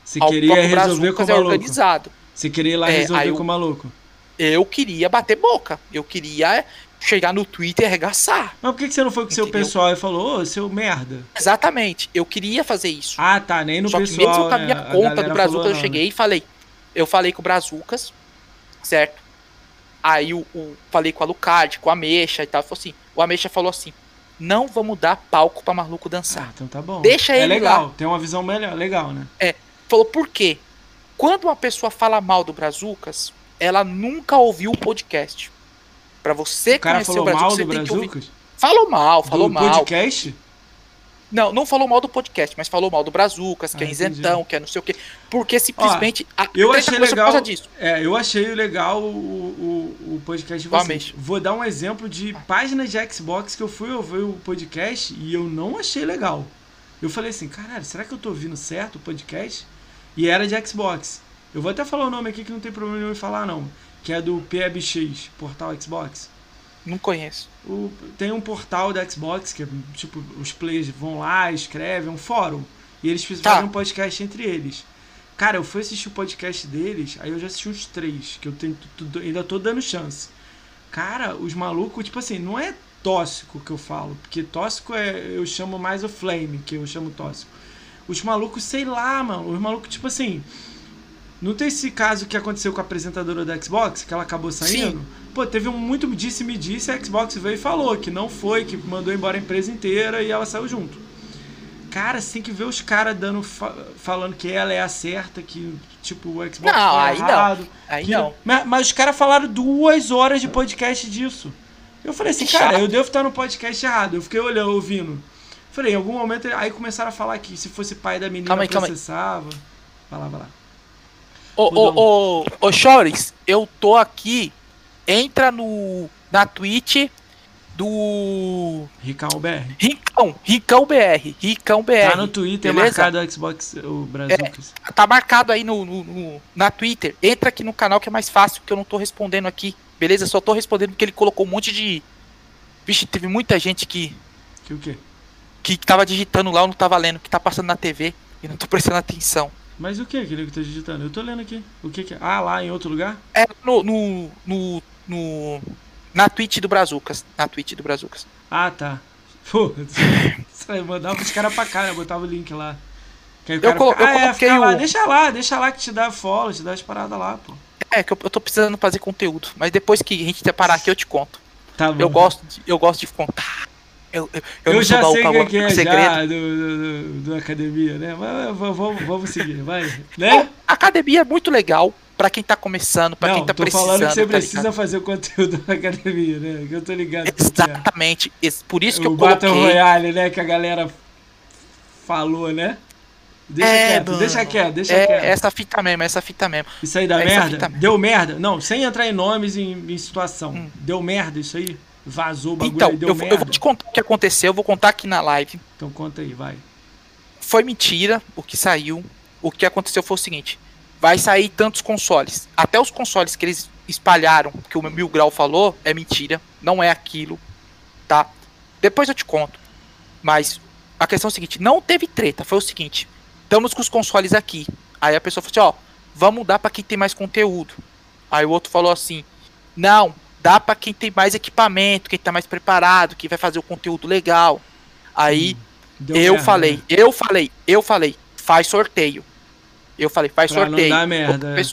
Você queria resolver com o maluco. organizado. Você queria ir lá É, resolver com o maluco. Eu queria bater boca. Eu queria chegar no Twitter e arregaçar. Mas por que que você não foi com o seu pessoal e falou, ô, seu merda? Exatamente. Eu queria fazer isso. Ah, tá, nem no Só que pessoal, mesmo com a né? minha A conta galera do Brazucas, eu não, cheguei e falei. Eu falei com o Brazucas, certo? Aí o, o- falei com a Lucard, com a Ameixa e tal. Falou assim, o Ameixa falou assim: não vamos dar palco pra maluco Né? Ah, dançar. então tá bom. Deixa é ele legal, lá. tem uma visão melhor, legal, né? Falou, por quê? Quando uma pessoa fala mal do Brazucas, ela nunca ouviu o podcast. Pra você O cara conhecer falou o Brazucas, mal do. Brazucas? Falou mal, falou do mal. podcast? Não, não falou mal do podcast, mas falou mal do Brazucas, que Ah, é entendi. isentão, que é não sei o quê. Porque simplesmente. a Eu achei legal. Por causa disso. É, eu achei legal o, o, o podcast de vocês. Vou dar um exemplo de páginas de Xbox que eu fui ouvir o podcast e eu não achei legal. Eu falei assim, caralho, será que eu tô ouvindo certo o podcast? E era de Xbox. Eu vou até falar o nome aqui que não tem problema nenhum em falar, não. Que é do PBX, Portal Xbox. Não conheço. O- tem um portal da Xbox que, tipo, os players vão lá, escrevem, um fórum. E eles fazem Tá. um podcast entre eles. Cara, eu fui assistir o podcast deles, aí eu já assisti uns três, que eu tenho, ainda tô dando chance. Cara, os malucos, tipo assim, não é tóxico que eu falo, porque tóxico é, eu chamo mais o flame, que eu chamo tóxico. Os malucos, sei lá, mano, os malucos, tipo assim, não tem esse caso que aconteceu com a apresentadora da Xbox, que ela acabou saindo? Pô, teve um muito disse-me disse, a Xbox veio e falou que não foi, que mandou embora a empresa inteira e ela saiu junto. Cara, você tem que ver os caras dando fa- falando que ela é a certa, que tipo o Xbox Não, foi aí não. errado. Aí que- não. Mas, mas os caras falaram duas horas de podcast disso. Eu falei assim, Que cara, chato. eu devo estar no podcast errado. Eu fiquei olhando, ouvindo. Falei, em algum momento, aí começaram a falar que se fosse pai da menina Calma aí, calma aí. processava. Vai lá, vai lá. Ô, ô, ô, ô, Chores, eu tô aqui. Entra no, na Twitch do. Ricão BR. Ricão, Ricão BR. Ricão BR. Tá no Twitter beleza? marcado o Xbox, o Brazucas. Tá marcado aí no, no- no- na Twitter. Entra aqui no canal que é mais fácil, que eu não tô respondendo aqui. Beleza? Só tô respondendo porque ele colocou um monte de. Vixe, teve muita gente que, Que o quê? que tava digitando lá, eu não tava lendo, que tá passando na TV e não tô prestando atenção. Mas o que, aquele que tá digitando? Eu tô lendo aqui. O que que é? Ah, lá em outro lugar? É no. no, no, no- na Twitch do Brazucas. Na Twitch do Brazucas. Ah, tá. Pô, você mandava os caras pra cá, né? Botava o link lá. Eu cara colo- fica, eu ah, é, coloquei lá, o- deixa lá, deixa lá que te dá follow, te dá as paradas lá, pô. É, que eu, eu tô precisando fazer conteúdo. Mas depois que a gente parar aqui, eu te conto. Tá bom. Eu gosto de, eu gosto de contar. Eu, eu, eu Eu, já sei o baú que, é segredo. já do, do, do- academia, né? Mas vamos, vamos, seguir, vai. Né? Academia é muito legal pra quem tá começando, Não, quem tá tô precisando. falando que você tá precisa ligado? fazer o conteúdo da academia, né? Que eu tô ligado. é. Exatamente. Esse- Por isso que o eu Battle coloquei. Royale, né? Que a galera falou, né? Deixa É, quieto, mano. deixa quieto, deixa É, quieto. essa fita mesmo, essa fita mesmo. Isso aí dá essa merda? Deu merda? Não, sem entrar em nomes em, em situação. Hum. Deu merda isso aí? Vazou o bagulho Então, aí, deu eu, vou- eu merda? vou te contar o que aconteceu, eu vou contar aqui na live. Então conta aí, vai. Foi mentira o que saiu. O que aconteceu foi o seguinte: vai sair tantos consoles. Até os consoles que eles espalharam, que o Mil Grau falou, é mentira. Não é aquilo, tá? Depois eu te conto. Mas a questão é o seguinte: não teve treta. Foi o seguinte: estamos com os consoles aqui. Aí a pessoa falou assim: ó, vamos dar pra quem tem mais conteúdo. Aí o outro falou assim: não, dá pra quem tem mais equipamento, quem tá mais preparado, que vai fazer o conteúdo legal. Aí. Deu Eu merda, falei, né? eu falei, eu falei, faz sorteio. Eu falei, faz Pra não sorteio. dar merda, O é.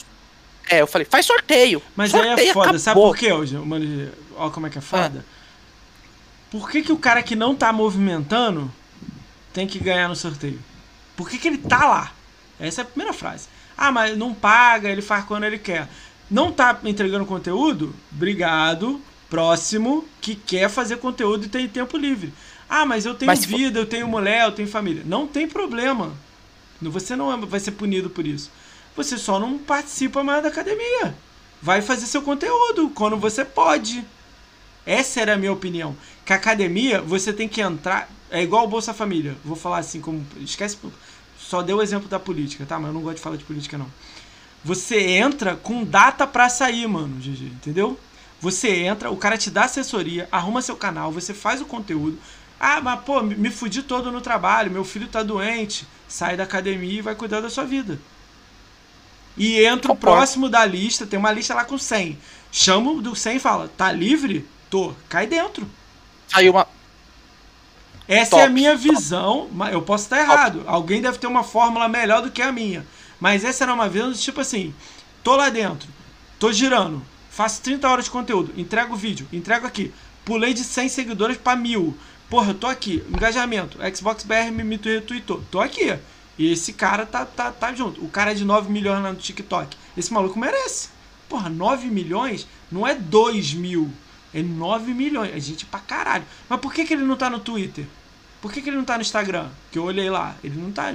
É, eu falei, faz sorteio. Mas sorteio aí é foda, sabe acabou. por quê, hoje? Mano, olha como é que é foda. Ah. Por que, que o cara que não tá movimentando tem que ganhar no sorteio? Por que, que ele tá lá? Essa é a primeira frase. Ah, mas não paga, ele faz quando ele quer. Não tá entregando conteúdo? Obrigado. Próximo que quer fazer conteúdo e tem tempo livre. Ah, mas eu tenho Mas se for- vida, eu tenho mulher, eu tenho família. Não tem problema. Você não é- vai ser punido por isso. Você só não participa mais da academia. Vai fazer seu conteúdo quando você pode. Essa era a minha opinião. Que a academia, você tem que entrar. É igual o Bolsa Família. Vou falar assim como. Esquece. Só deu o exemplo da política, tá? Mas eu não gosto de falar de política, não. Você entra com data pra sair, mano, GG, entendeu? Você entra, o cara te dá assessoria, arruma seu canal, você faz o conteúdo. Ah, mas pô, me fudi todo no trabalho, meu filho tá doente. Sai da academia e vai cuidar da sua vida. E entra o próximo da lista, tem uma lista lá com 100. Chama o do 100 e fala: tá livre? Tô, cai dentro. Saiu uma. Essa Top, é a minha visão, mas eu posso estar errado. Alguém deve ter uma fórmula melhor do que a minha. Mas essa era uma visão tipo assim: tô lá dentro, tô girando, faço 30 horas de conteúdo, entrego vídeo, entrego aqui. Pulei de 100 seguidores para mil. Porra, eu tô aqui, engajamento. Xbox BR me retweetou. Tô aqui. E esse cara tá, tá, tá junto. O cara é de 9 milhões lá no TikTok. Esse maluco merece. Porra, 9 milhões não é 2 mil. É 9 milhões. É gente pra caralho. Mas por que, que ele não tá no Twitter? Por que, que ele não tá no Instagram? Que eu olhei lá. Ele não tá.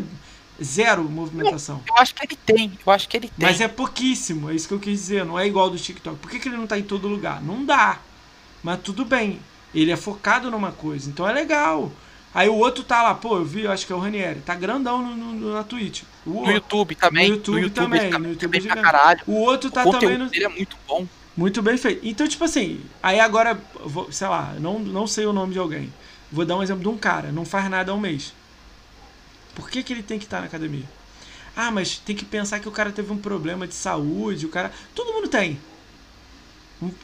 Zero movimentação. Eu acho que ele tem, eu acho que ele tem. Mas é pouquíssimo, é isso que eu quis dizer. Não é igual do TikTok. Por que, que ele não tá em todo lugar? Não dá. Mas tudo bem. Ele é focado numa coisa, então é legal. Aí o outro tá lá, pô, eu vi, eu acho que é o Ranieri. Tá grandão no, no- na Twitch. O, No YouTube também. No YouTube também, ele tá no YouTube pra gigante. caralho. o outro O tá conteúdo também no, dele é muito bom. muito bem feito. Então, tipo assim, aí agora, vou- sei lá, não, não sei o nome de alguém. Vou dar um exemplo de um cara, não faz nada há um mês. Por que, que ele tem que estar na academia? Ah, mas tem que pensar que o cara teve um problema de saúde, o cara. Todo mundo tem.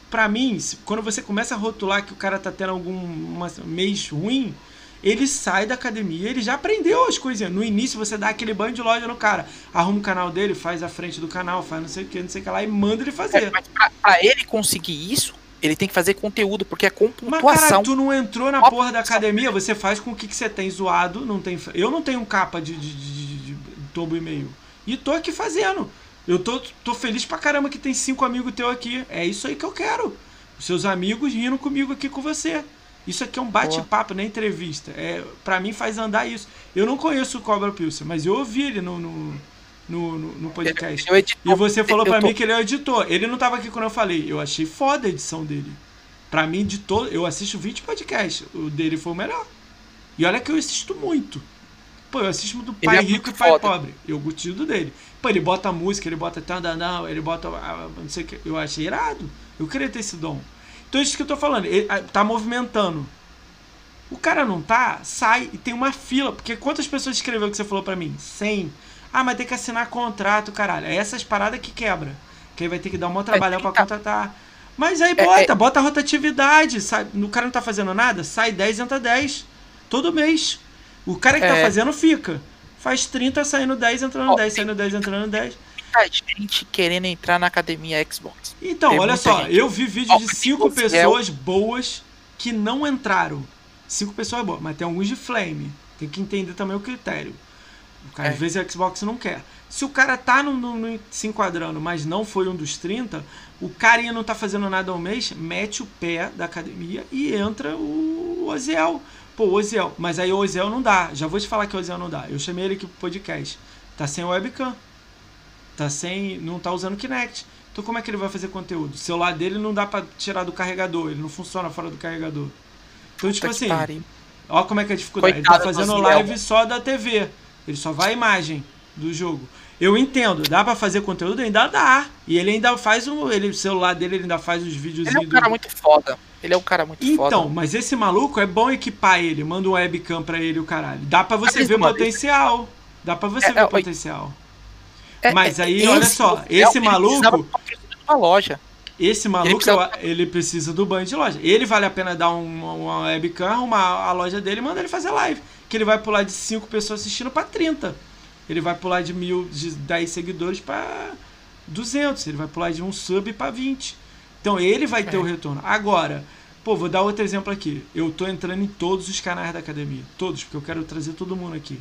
Pra mim, quando você começa a rotular que o cara tá tendo algum mês ruim, ele sai da academia, ele já aprendeu as coisinhas. No início você dá aquele banho de loja no cara, arruma o canal dele, faz a frente do canal, faz não sei o que, não sei o que lá e manda ele fazer. É, mas pra, pra ele conseguir isso, ele tem que fazer conteúdo, porque é com Mas, pontuação. cara, tu não entrou na porra da academia, você faz com o que, que você tem zoado, não tem... Eu não tenho capa de, de, de, de- tobo e meio. E tô aqui fazendo. Eu tô, tô feliz pra caramba que tem cinco amigos teus aqui. É isso aí que eu quero. Os seus amigos rindo comigo aqui com você. Isso aqui é um bate-papo, não é entrevista. É, pra mim faz andar isso. Eu não conheço o Cobra Pilsen, mas eu ouvi ele no, no, no, no- no podcast. Eu edito- E você falou eu pra tô- mim que ele é o editor. Ele não tava aqui quando eu falei. Eu achei foda a edição dele. Pra mim, de todo. Eu assisto 20 podcasts. O dele foi o melhor. E olha que eu assisto muito. Pô, eu assisto do Pai é Rico e Pai foda. Pobre. Eu curti do dele. Pô, ele bota música, ele bota tandanão, ele bota. ah, Não sei o que. Eu achei irado. Eu queria ter esse dom. Então, isso que eu tô falando. Ele ah, tá movimentando. O cara não tá, sai e tem uma fila. Porque quantas pessoas escreveu que você falou pra mim? 100. Ah, mas tem que assinar contrato, caralho. É essas paradas que quebra. Que aí vai ter que dar um maior trabalhão pra tá. contratar. Mas aí É, bota, bota rotatividade. Sai, o cara não tá fazendo nada, sai 10, entra 10. Todo mês. O cara que tá É. fazendo fica. Faz 30, saindo 10, entrando Ó, 10, saindo 10, entrando 10. Muita gente querendo entrar na academia Xbox. Então, Tem olha só, gente. eu vi vídeos de tem 5 o Fiel. pessoas boas que não entraram. 5 pessoas boas, mas tem alguns de flame. Tem que entender também o critério. É. Às vezes a Xbox não quer. Se o cara tá no, no- no- se enquadrando, mas não foi um dos 30, o carinha não tá fazendo nada ao mês, mete o pé da academia e entra o Oziel. Pô, Oziel. Mas aí o Oziel não dá. Já vou te falar que o Oziel não dá. Eu chamei ele aqui pro podcast. Tá sem webcam. Tá sem. Não tá usando Kinect. Então como é que ele vai fazer conteúdo? O celular dele não dá pra tirar do carregador. Ele não funciona fora do carregador. Então, tipo Puta que assim, ó como é que é a dificuldade. Coitado ele tá do fazendo live só da TV. Ele só vai a imagem do jogo. Eu entendo, dá pra fazer conteúdo? Ainda dá. E ele ainda faz um. Ele, o celular dele ele ainda faz os vídeos. Ele é um cara muito foda. Ele é um cara muito Então, foda. mas esse maluco é bom equipar ele, manda um webcam pra ele o caralho. Dá pra você mesmo, ver o mano, potencial. Dá pra você É, ver é, o potencial. É, mas é, aí, esse olha só, Oziel, esse ele maluco- uma loja. Esse maluco, precisa- eu- ele precisa do banho de loja. Ele vale a pena dar um- uma webcam, arrumar a loja dele e mandar ele fazer live. Que ele vai pular de 5 pessoas assistindo pra 30. Ele vai pular de mil, de 10 seguidores pra 200. Ele vai pular de um sub pra 20. Então ele vai ter É. o retorno. Agora, pô, vou dar outro exemplo aqui. Eu tô entrando em todos os canais da academia. Todos, porque eu quero trazer todo mundo aqui.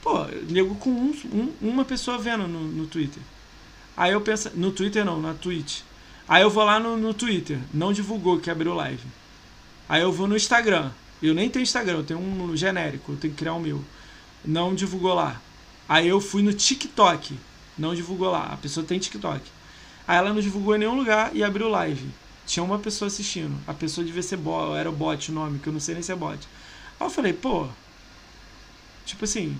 Pô, nego com um, um- uma pessoa vendo no, no Twitter. Aí eu penso. No Twitter não, na Twitch. Aí eu vou lá no, no Twitter, não divulgou que abriu live. Aí eu vou no Instagram. Eu nem tenho Instagram, eu tenho um genérico, eu tenho que criar o meu. Não divulgou lá. Aí eu fui no TikTok, não divulgou lá. A pessoa tem TikTok. Aí ela não divulgou em nenhum lugar e abriu live. Tinha uma pessoa assistindo. A pessoa devia ser bot, era o bot o nome, que eu não sei nem se é bot. Aí eu falei, pô. Tipo assim.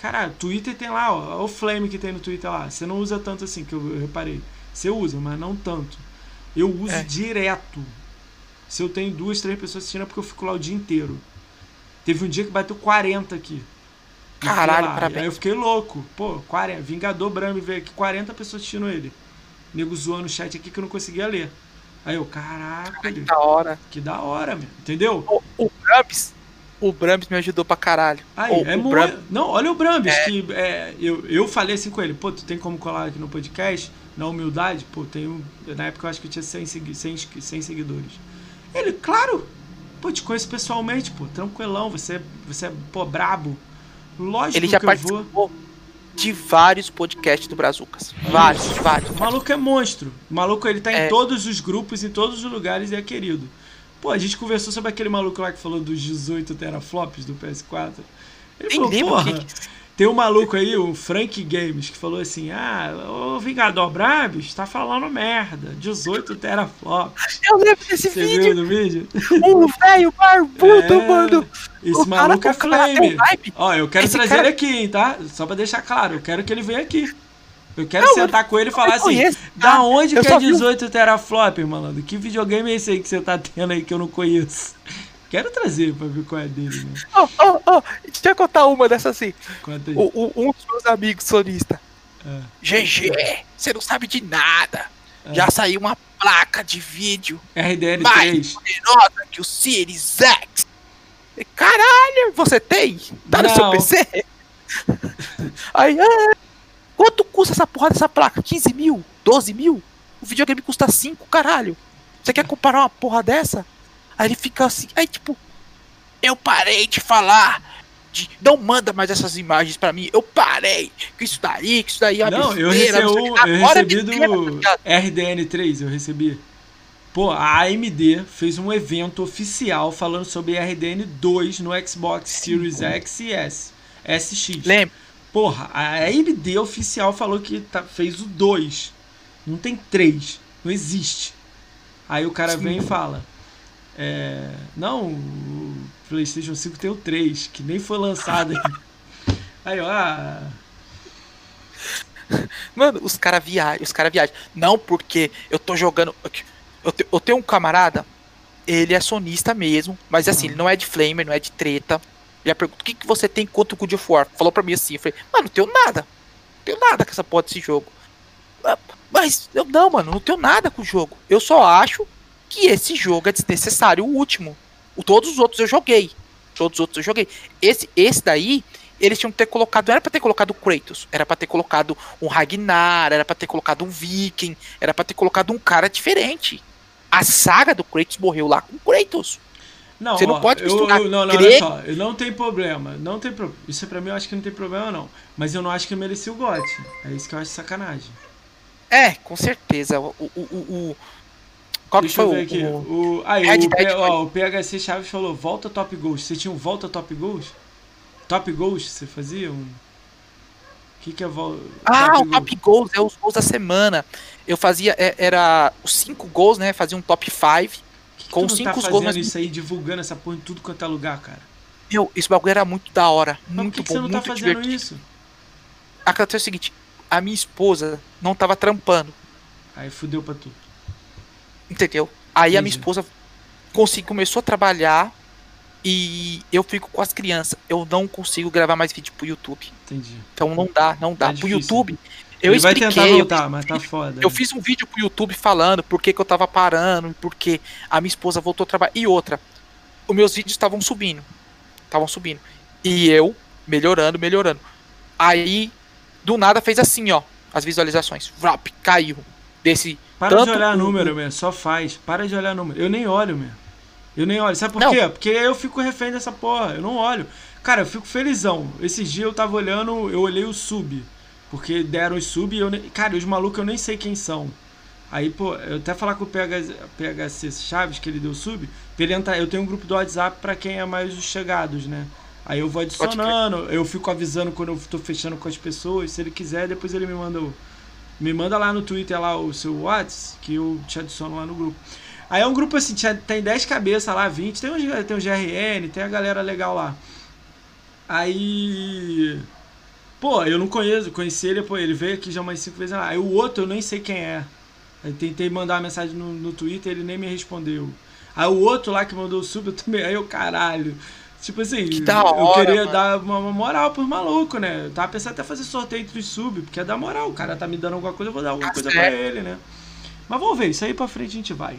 Caralho, Twitter tem lá, ó, ó o flame que tem no Twitter lá. Você não usa tanto assim, que eu, eu reparei. Você usa, mas não tanto. Eu uso É. direto. Se eu tenho duas, três pessoas assistindo é porque eu fico lá o dia inteiro. Teve um dia que bateu 40 aqui. Caralho, parabéns. Aí eu fiquei louco. Pô, 40, Vingador Brambi veio aqui, 40 pessoas assistindo ele. Nego zoando no chat aqui que eu não conseguia ler. Aí eu, caraca, Que da hora. que da hora, meu. Entendeu? O, o Brambis, o Brambis me ajudou pra caralho. Aí, o, é o. Brambis- Não, olha o Brambis, que é, eu, eu falei assim com ele, pô, tu tem como colar aqui no podcast? Na humildade, pô, tenho. Na época eu acho que eu tinha 100, segui- 100, inscri- 100 seguidores. Ele, claro, pô, te conheço pessoalmente, pô, tranquilão, você, você é, pô, brabo. Lógico Ele já que eu vou. participou de vários podcasts do Brazucas. Vários, vários. O maluco é monstro. O maluco, ele tá em É. todos os grupos, em todos os lugares e é querido. Pô, a gente conversou sobre aquele maluco lá que falou dos 18 teraflops do PS4. Ele Nem falou, porra, que- tem um maluco aí, o Frank Games, que falou assim, ah, o Vingador Brabis tá falando merda, 18 teraflops. Eu lembro desse Você vídeo. viu no vídeo? O velho barbudo, É, mano. Esse O maluco é flame. um. Ó, eu quero Esse trazer cara- ele aqui, hein, tá? Só pra deixar claro, eu quero que ele venha aqui. Eu quero Não, sentar com ele e falar assim, conheço, da tá? onde que é vi o- 18 teraflop, malandro? Que videogame é esse aí que você tá tendo aí que eu não conheço? Quero trazer pra ver qual é dele, né? Ó, ó, ó, deixa eu contar uma dessa assim. Conta aí. O, o- um dos meus amigos sonistas. É. GG, você não sabe de nada. É. Já saiu uma placa de vídeo RDN3. mais poderosa que o Series X. Caralho, você tem? Tá no seu Não. PC? Aí, é, quanto custa essa porra dessa placa? 15 mil? 12 mil? O videogame custa 5, caralho. Você quer comparar uma porra dessa? Aí ele fica assim, aí tipo, eu parei de falar. De, não manda mais essas imagens pra mim. Eu parei. Que isso daí, que isso daí é uma Não, eu besteira, recebi, não eu recebi do tá ligado? RDN3, eu recebi. Pô, a AMD fez um evento oficial falando sobre RDN2 no Xbox Series X e S. SX. Lembra? Porra, a AMD oficial falou que tá- fez o 2. Não tem 3. Não existe. Aí o cara Sim. vem e fala: É, não, o PlayStation 5 tem o 3, que nem foi lançado. Aí, ó. ah, Mano, os caras viajam, os caras viajam. Não, porque eu tô jogando. Eu, te- eu tenho um camarada, ele é sonista mesmo, mas assim, ele não é de flamer, não é de treta. Ele pergunta: o que, que você tem contra o God of War? Falou pra mim assim, eu falei, mano, não tenho nada. Não tenho nada com essa porra desse jogo. "Ah, Mas eu não, mano, não tenho nada com o jogo. Eu só acho que esse jogo é desnecessário, o último. O, todos os outros eu joguei. Todos os outros eu joguei. Esse, esse daí, eles tinham que ter colocado. Não era pra ter colocado o Kratos. Era pra ter colocado um Ragnar, era pra ter colocado um Viking, era pra ter colocado um cara diferente. A saga do Kratos morreu lá com o Kratos. Não, Você não ó, pode eu, misturar eu, não, não, olha só, eu não tem problema, não tem problema. Isso pra mim eu acho que não tem problema não. Mas eu não acho que merecia o GOT. É isso que eu acho sacanagem. É, com certeza. O, o, o- qual que Deixa foi eu o. ver aqui. o- O, aí, Red o, Dead ó, o PHC Chaves falou, volta Top Ghost. Você tinha um volta Top Ghost? Top Ghost, você fazia? Um... O que, que é volta? Ah, o top goals, é os gols da semana. Eu fazia, é, era os cinco gols, né? Fazia um top 5. com não cinco tá gols, fazendo mas- isso aí, divulgando essa porra em tudo quanto é lugar, cara? Meu, esse bagulho era muito da hora. Mas por Muito que, que bom, você não tá fazendo divertido. isso? Aconteceu o seguinte: a minha esposa não tava trampando, Aí fudeu pra tu. Entendeu? Aí a minha Entendi. esposa consegui, começou a trabalhar e eu fico com as crianças. Eu não consigo gravar mais vídeo pro YouTube. Entendi. Então não dá, não dá. Tá pro. YouTube, eu Ele vai expliquei. tentar eu voltar, mas tá foda. Eu fiz um vídeo pro YouTube falando por que, que eu tava parando, porque a minha esposa voltou a trabalhar. E outra, os meus vídeos estavam subindo. Estavam subindo. E eu melhorando, melhorando. Aí, do nada, fez assim, ó. As visualizações. Vrap, caiu. Desse. Para de tanto olhar o- número, meu. Só faz. Para de olhar número. Eu nem olho, meu. Eu nem olho. Sabe por Não. quê? Porque eu fico refém dessa porra. Eu não olho. Cara, eu fico felizão. Esses dias eu tava olhando, eu olhei o sub. Porque deram os sub e eu nem. Cara, os malucos eu nem sei quem são. Aí, pô, eu até falar com o PH, PHC Chaves, que ele deu sub, pra ele entrar. Eu tenho um grupo do WhatsApp pra quem é mais os chegados, né? Aí eu vou adicionando, eu fico avisando quando eu tô fechando com as pessoas. Se ele quiser, depois ele me manda o. Me manda lá no Twitter lá o seu WhatsApp, que eu te adiciono lá no grupo. Aí é um grupo assim, tem 10 cabeças lá, 20, tem um, tem um GRN, tem a galera legal lá. Aí. Pô, eu não conheço, conheci ele, pô, ele veio aqui já umas 5 vezes lá. Aí o outro eu nem sei quem é. Aí tentei mandar uma mensagem no, no Twitter, ele nem me respondeu. Aí o outro lá que mandou o sub, eu também. Aí eu, caralho. Tipo assim, da eu hora, queria mano. dar uma, uma moral pros malucos, né? Eu tava pensando até fazer sorteio entre os sub, porque é dar moral. O cara tá me dando alguma coisa, eu vou dar alguma Tá coisa certo. pra ele, né? Mas vamos ver, isso aí pra frente a gente vai.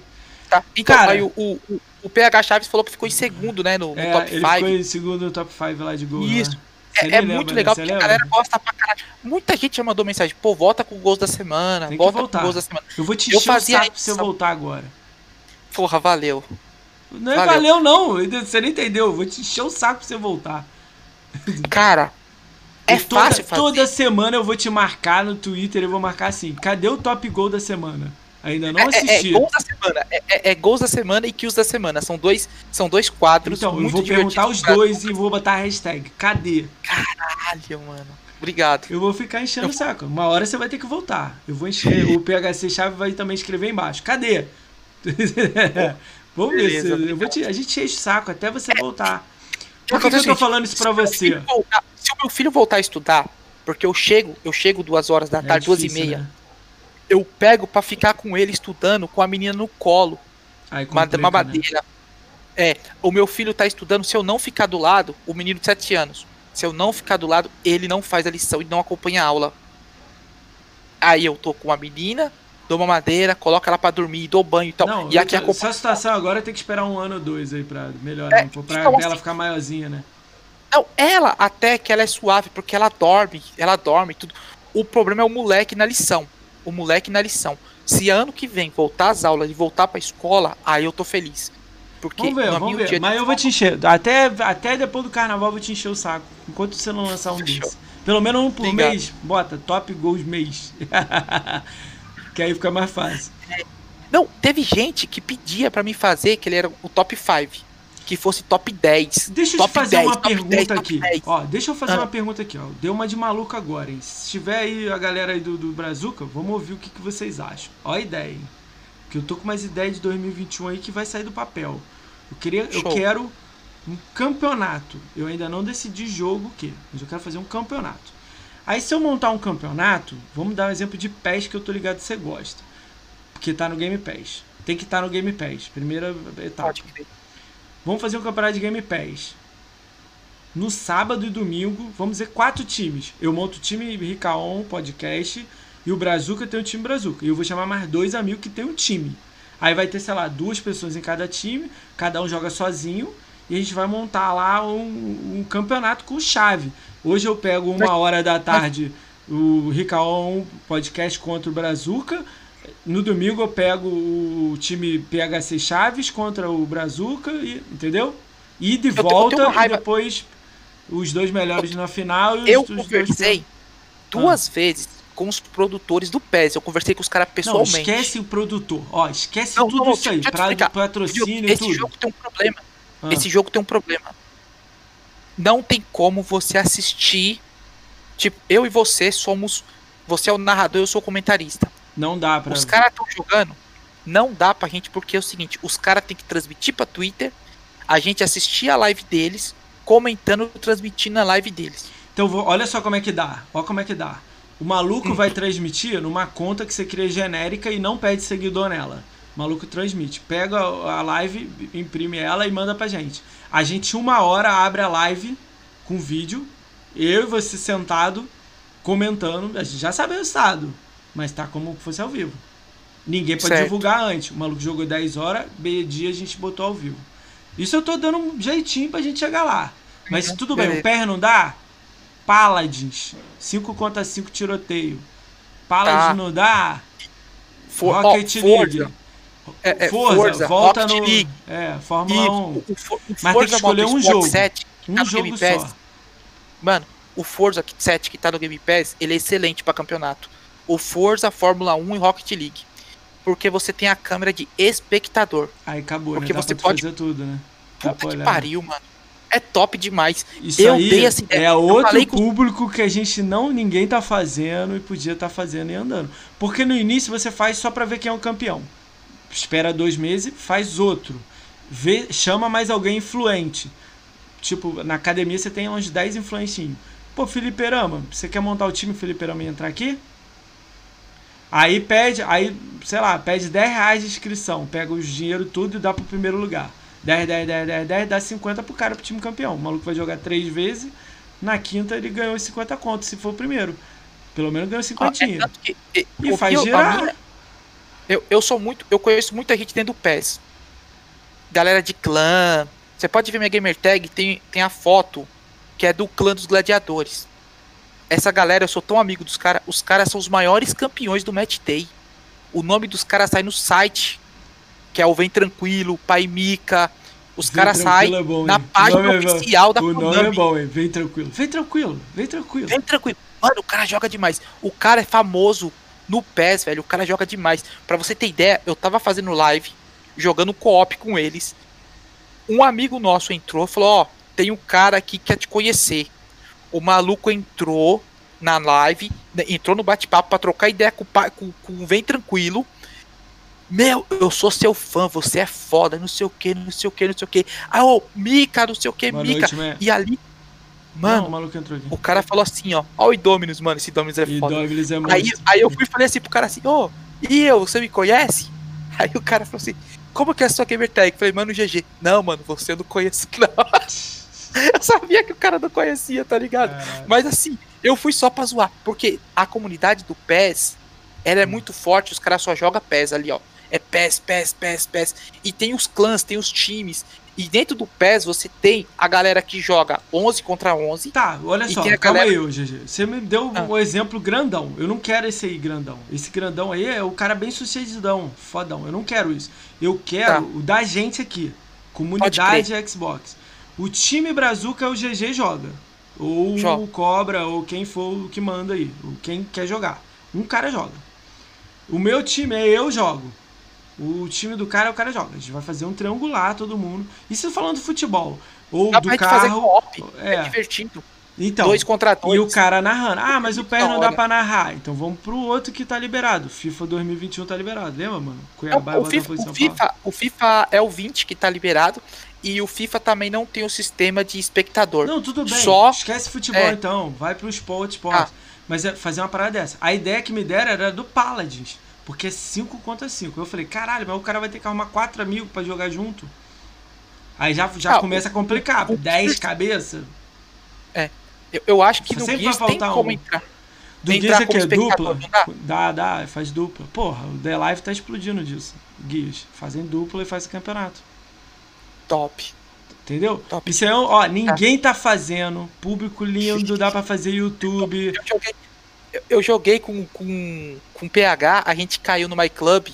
Tá? Então, Cara- aí o, o, o- o PH Chaves falou que ficou em segundo, né? No, no É, top ele 5. ficou em segundo no top 5 lá de gol. Isso. Né? Você É, nem é lembra, muito né? legal porque a lembra? galera gosta pra caralho. Muita gente já mandou mensagem, pô, volta com gols da semana, volta voltar. com gols da semana. Eu vou te Eu encher o saco pra você isso. voltar agora. Porra, valeu. Não é Valeu. valeu, não. Você nem entendeu. Eu vou te encher o saco pra você voltar. Cara, é E toda, fácil fazer. Toda semana eu vou te marcar no Twitter e vou marcar assim. Cadê o top gol da semana? Ainda não É, é, é assisti. gols da semana. É, é- é gols da semana e kills da semana. São dois, são dois quadros então, eu vou perguntar os pra dois e vou botar a hashtag. Cadê? Caralho, mano. Obrigado. Eu vou ficar enchendo o saco. Uma hora você vai ter que voltar. Eu vou encher. o PHC Chave vai também escrever embaixo. Cadê? Vamos ver. Beleza, Se, eu vou te, a gente enche o saco até você voltar. Por que, que eu tô falando isso pra você? voltar- se o meu filho voltar a estudar, porque eu chego, eu chego duas horas da É tarde, duas e difícil, meia, né? eu pego pra ficar com ele estudando com a menina no colo. Aí uma, complica, uma né? madeira. É, o meu filho tá estudando, se eu não ficar do lado, o menino de 7 anos, se eu não ficar do lado, ele não faz a lição e não acompanha a aula. Aí eu tô com a menina, dou uma madeira, coloco ela pra dormir, dou banho e tal. Não, e aqui acompanha. essa situação agora tem que esperar um ano ou dois aí pra melhorar, É, um pouco, pra então, ela assim- ficar maiorzinha, né? Não, ela até que ela é suave, porque ela dorme, ela dorme tudo. O problema é o moleque na lição. O moleque na lição. Se ano que vem voltar às aulas e voltar pra escola, aí eu tô feliz. Porque Vamos ver, vamos ver. Mas eu vou te encher. Até, até depois do carnaval eu vou te encher o saco. Enquanto você não lançar um desses. Pelo menos um por Obrigado. mês. Bota, top gols mês. que aí fica mais fácil. Não, teve gente que pedia pra mim fazer que ele era o top 5. Que fosse top 10. Deixa eu te fazer 10, uma pergunta 10, top aqui. 10. Ó, deixa eu fazer Ah. uma pergunta aqui, ó. Deu uma de maluco agora, hein? Se tiver aí a galera aí do, do Brazuca, vamos ouvir o que, que vocês acham. Ó a ideia, hein? Que eu tô com umas ideias de 2021 aí que vai sair do papel. Eu, queria, eu quero um campeonato. Eu ainda não decidi jogo o quê, mas eu quero fazer um campeonato. Aí se eu montar um campeonato, vamos dar um exemplo de PES que eu tô ligado que você gosta. Porque tá no Game Pass. Tem que estar tá no Game Pass, primeira etapa. Vamos fazer um campeonato de Game Pass. No sábado e domingo, vamos dizer quatro times. Eu monto o time Ricaon Podcast e o Brazuca tem o time Brazuca. E eu vou chamar mais dois amigos que tem um time. Aí vai ter, sei lá, duas pessoas em cada time, cada um joga sozinho e a gente vai montar lá um, um campeonato com chave. Hoje eu pego uma hora da tarde o Ricaon Podcast contra o Brazuca. No domingo eu pego o time PHC Chaves contra o Brazuca, e, entendeu? E de volta e depois os dois melhores na final. E eu os, conversei dois... duas ah. vezes com os produtores do PES. Eu conversei com os caras pessoalmente. Não, esquece o produtor. Ó, esquece não, tudo não, isso aí. Pra, patrocínio Esse tudo. jogo tem um problema. Ah. Esse jogo tem um problema. Não tem como você assistir. Tipo, eu e você somos. Você é o narrador, eu sou o comentarista. Não dá pra. Os caras estão jogando. Não dá pra gente, porque é o seguinte: os caras têm que transmitir pra Twitter, a gente assistir a live deles, comentando, transmitindo a live deles. Então, olha só como é que dá. Olha como é que dá. O maluco hum. vai transmitir numa conta que você cria genérica e não pede seguidor nela. O maluco transmite. Pega a live, imprime ela e manda pra gente. A gente, uma hora, abre a live com vídeo. Eu e você sentado, comentando. A gente já sabe o resultado. Mas tá como se fosse ao vivo. Ninguém pode certo. divulgar antes. O maluco jogou 10 horas, meio-dia a gente botou ao vivo. Isso eu tô dando um jeitinho pra gente chegar lá. Mas uhum. tudo bem, o PR não dá? Paladins. 5 contra 5 tiroteio. Paladins tá. não dá? For, Rocket oh, League. É, é, Forza, Forza, volta Rocket no. League. É, Fórmula e 1. O, o, o Mas tem que escolher um jogo. 7, um tá jogo só. Mano, o Forza 7 que tá no Game Pass, ele é excelente para campeonato. O Forza, Fórmula 1 e Rocket League. Porque você tem a câmera de espectador. Aí acabou, porque né? Dá você pode fazer tudo, né? Puta que pariu, mano. É top demais. Isso eu aí dei essa ideia. é outro público com... que a gente não ninguém tá fazendo e podia estar tá fazendo e andando. Porque no início você faz só para ver quem é o campeão espera dois meses, faz outro. Vê, chama mais alguém influente. Tipo, na academia você tem uns 10 influencinhos. Pô, Felipe Rama, você quer montar o time Felipe Rama e entrar aqui? Aí pede, aí, sei lá, pede 10 reais de inscrição. Pega os dinheiro tudo e dá pro primeiro lugar. 10, 10, 10, 10, 10, dá 50 pro cara pro time campeão. O maluco vai jogar três vezes. Na quinta ele ganhou 50 contos, se for o primeiro. Pelo menos ganhou 50. Ah, é, e faz girar. Eu, eu sou muito. Eu conheço muita gente dentro do PES. Galera de clã. Você pode ver minha gamer tag, tem, tem a foto que é do clã dos gladiadores. Essa galera, eu sou tão amigo dos caras. Os caras são os maiores campeões do Match Day. O nome dos caras sai no site. Que é o Vem Tranquilo, Pai Mica. Os caras saem é na página é oficial da O nome é bom, hein? Vem tranquilo. Vem tranquilo, vem tranquilo. Vem tranquilo. Mano, o cara joga demais. O cara é famoso no PES, velho, o cara joga demais. Para você ter ideia, eu tava fazendo live, jogando co-op com eles. Um amigo nosso entrou e falou: Ó, oh, tem um cara aqui que quer te conhecer. O maluco entrou na live, né, entrou no bate-papo pra trocar ideia com, com, com Vem Tranquilo. Meu, eu sou seu fã, você é foda, não sei o que, não sei o que, não sei o que. Ah, ô, Mika, não sei o que, Mika. e ali Mano, Não, o, o, cara falou assim, ó. Ó o Idominus, mano. Esse Idominus é foda. Idominus é aí, aí eu fui e falei assim pro cara assim, ô, oh, e eu, você me conhece? Aí o cara falou assim, como que é a sua gamer tag? Eu falei, mano, GG. Não, mano, você eu não conheço, não. eu sabia que o cara não conhecia, tá ligado? Mas assim, eu fui só pra zoar. Porque a comunidade do PES, ela é hum. muito forte, os caras só jogam PES ali, ó. É PES, PES, PES, PES. E tem os clãs, tem os times. E dentro do PES você tem a galera que joga 11 contra 11. Tá, olha só, calma galera... aí, GG. Você me deu ah. um exemplo grandão. Eu não quero esse aí grandão. Esse grandão aí é o cara bem sucedidão, fodão. Eu não quero isso. Eu quero tá. o da gente aqui. Comunidade Xbox. O time Brazuca é o GG joga. Ou joga. o Cobra, ou quem for o que manda aí. Ou quem quer jogar. Um cara joga. O meu time é eu jogo. O time do cara, o cara joga. A gente vai fazer um triangular, todo mundo. Isso falando de futebol. Ou Dá do carro. Fazer é, é divertido. Então, dois contra dois. e o cara narrando. Ah, mas o PES não dá pra narrar. Então vamos pro outro que tá liberado. FIFA 2021 tá liberado. Lembra, mano? Não, Cuiabá e o, FIFA, o. FIFA, o FIFA é o 20 que tá liberado. E o FIFA também não tem o sistema de espectador. Não, tudo bem. Só- Esquece futebol é. então. Vai pro esporte, esporte. Ah. Mas é fazer uma parada dessa. A ideia que me deram era do Paladins. Porque é 5 contra 5. Eu falei, caralho, mas o cara vai ter que arrumar 4 amigos pra jogar junto. Aí já, já Ah, começa a complicar. o- 10 cabeças. Eu, eu acho que no Sempre Gears vai tem faltar como um. entrar. Do Gears é que é dupla? Dá, dá, faz dupla. Porra, o The Live tá explodindo disso. Gears. Fazem dupla e faz campeonato. Top. Entendeu? Top. Isso é, ó, ninguém tá fazendo. Público lindo, dá pra fazer YouTube. Eu joguei, eu, joguei com, com, com PH, a gente caiu no My Club,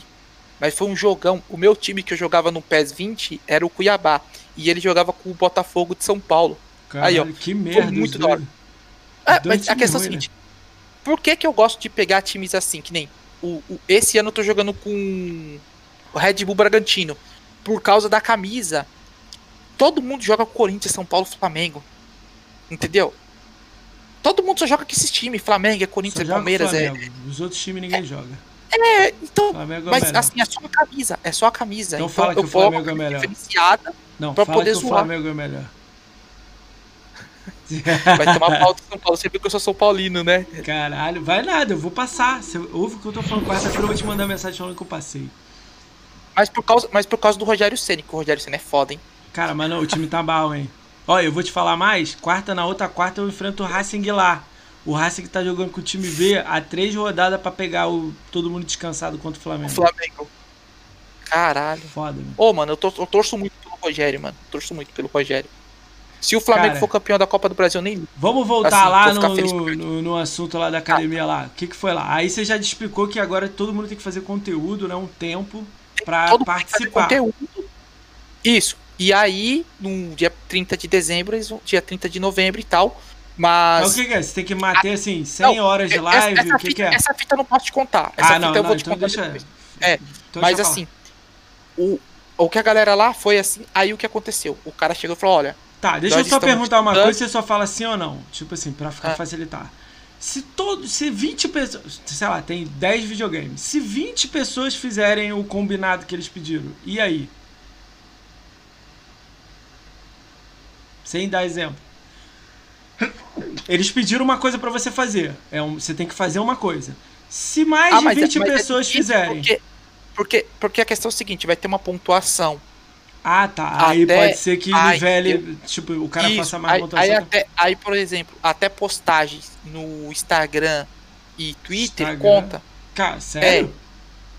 mas foi um jogão. O meu time que eu jogava no PES 20 era o Cuiabá. E ele jogava com o Botafogo de São Paulo. Caralho, Aí, ó, que merda. muito isso da hora. É, mas a questão é a ruins, né? seguinte: por que, que eu gosto de pegar times assim? Que nem o, o- esse ano eu tô jogando com o Red Bull Bragantino. Por causa da camisa. Todo mundo joga com Corinthians, São Paulo, Flamengo. Entendeu? Todo mundo só joga com esses times: Flamengo, é Corinthians, é Palmeiras. É. Os outros times ninguém joga. é, então. Flamengo é Mas melhor. assim, é só a camisa. É só a camisa. Então fala que o Flamengo é melhor. diferenciada. Não, pra fala poder que o zoar. Flamengo é melhor. Vai tomar pau do São Paulo. Você viu que eu sou São Paulino, né? Caralho, vai nada, eu vou passar. Você ouve o que eu tô falando quarta-feira, eu vou te mandar mensagem falando que eu passei. Mas por causa, mas por causa do Rogério Ceni, que o Rogério Ceni é foda, hein? Cara, mas não, o time tá mal, hein? Olha, eu vou te falar mais. Quarta, na outra quarta, eu enfrento o Racing lá. O Racing tá jogando com o time B há três rodadas pra pegar o, todo mundo descansado contra o O Flamengo. Flamengo. Caralho. Foda, mano. Ô, mano, eu, tor- eu torço muito pelo Rogério, mano. Torço muito pelo Rogério. Se o Flamengo Cara, for campeão da Copa do Brasil, eu nem. Vamos voltar Assim, lá no, no, no- no assunto lá da academia lá. O que, que foi lá? Aí você já explicou que agora todo mundo tem que fazer conteúdo, né? Um tempo fazer participar. conteúdo. Isso. E aí, no dia 30 de dezembro, eles vão, dia 30 de novembro e tal. Mas Mas. o que, que é? Você tem que manter assim 100 Não, horas de essa- live? essa, o que, fita, que é? essa fita eu não posso te contar. Essa ah, fita não, eu não, vou te então contar deixa. depois. É, Então Mas assim, o, o que a galera lá foi assim. Aí o que aconteceu? O cara chegou e falou: olha, Tá, deixa eu só perguntar uma coisa você só fala sim ou não. Tipo assim, pra ficar Ah. facilitar. Se todo. Se 20 pessoas. Sei lá, tem 10 videogames. Se 20 pessoas fizerem o combinado que eles pediram, e aí? Sem dar exemplo. Eles pediram uma coisa pra você fazer. É um, você tem que fazer uma coisa. Se mais ah, de mas, é- 20 mas é pessoas difícil fizerem. Porque, porque, porque a questão é o seguinte: vai ter uma pontuação. Ah, tá. Aí Até- pode ser que Ai, nivele. Tipo, o cara Isso, faça mais aí, pontuação. aí, até, aí, por exemplo, até postagens no Instagram e Twitter Instagram. conta. Cara, sério?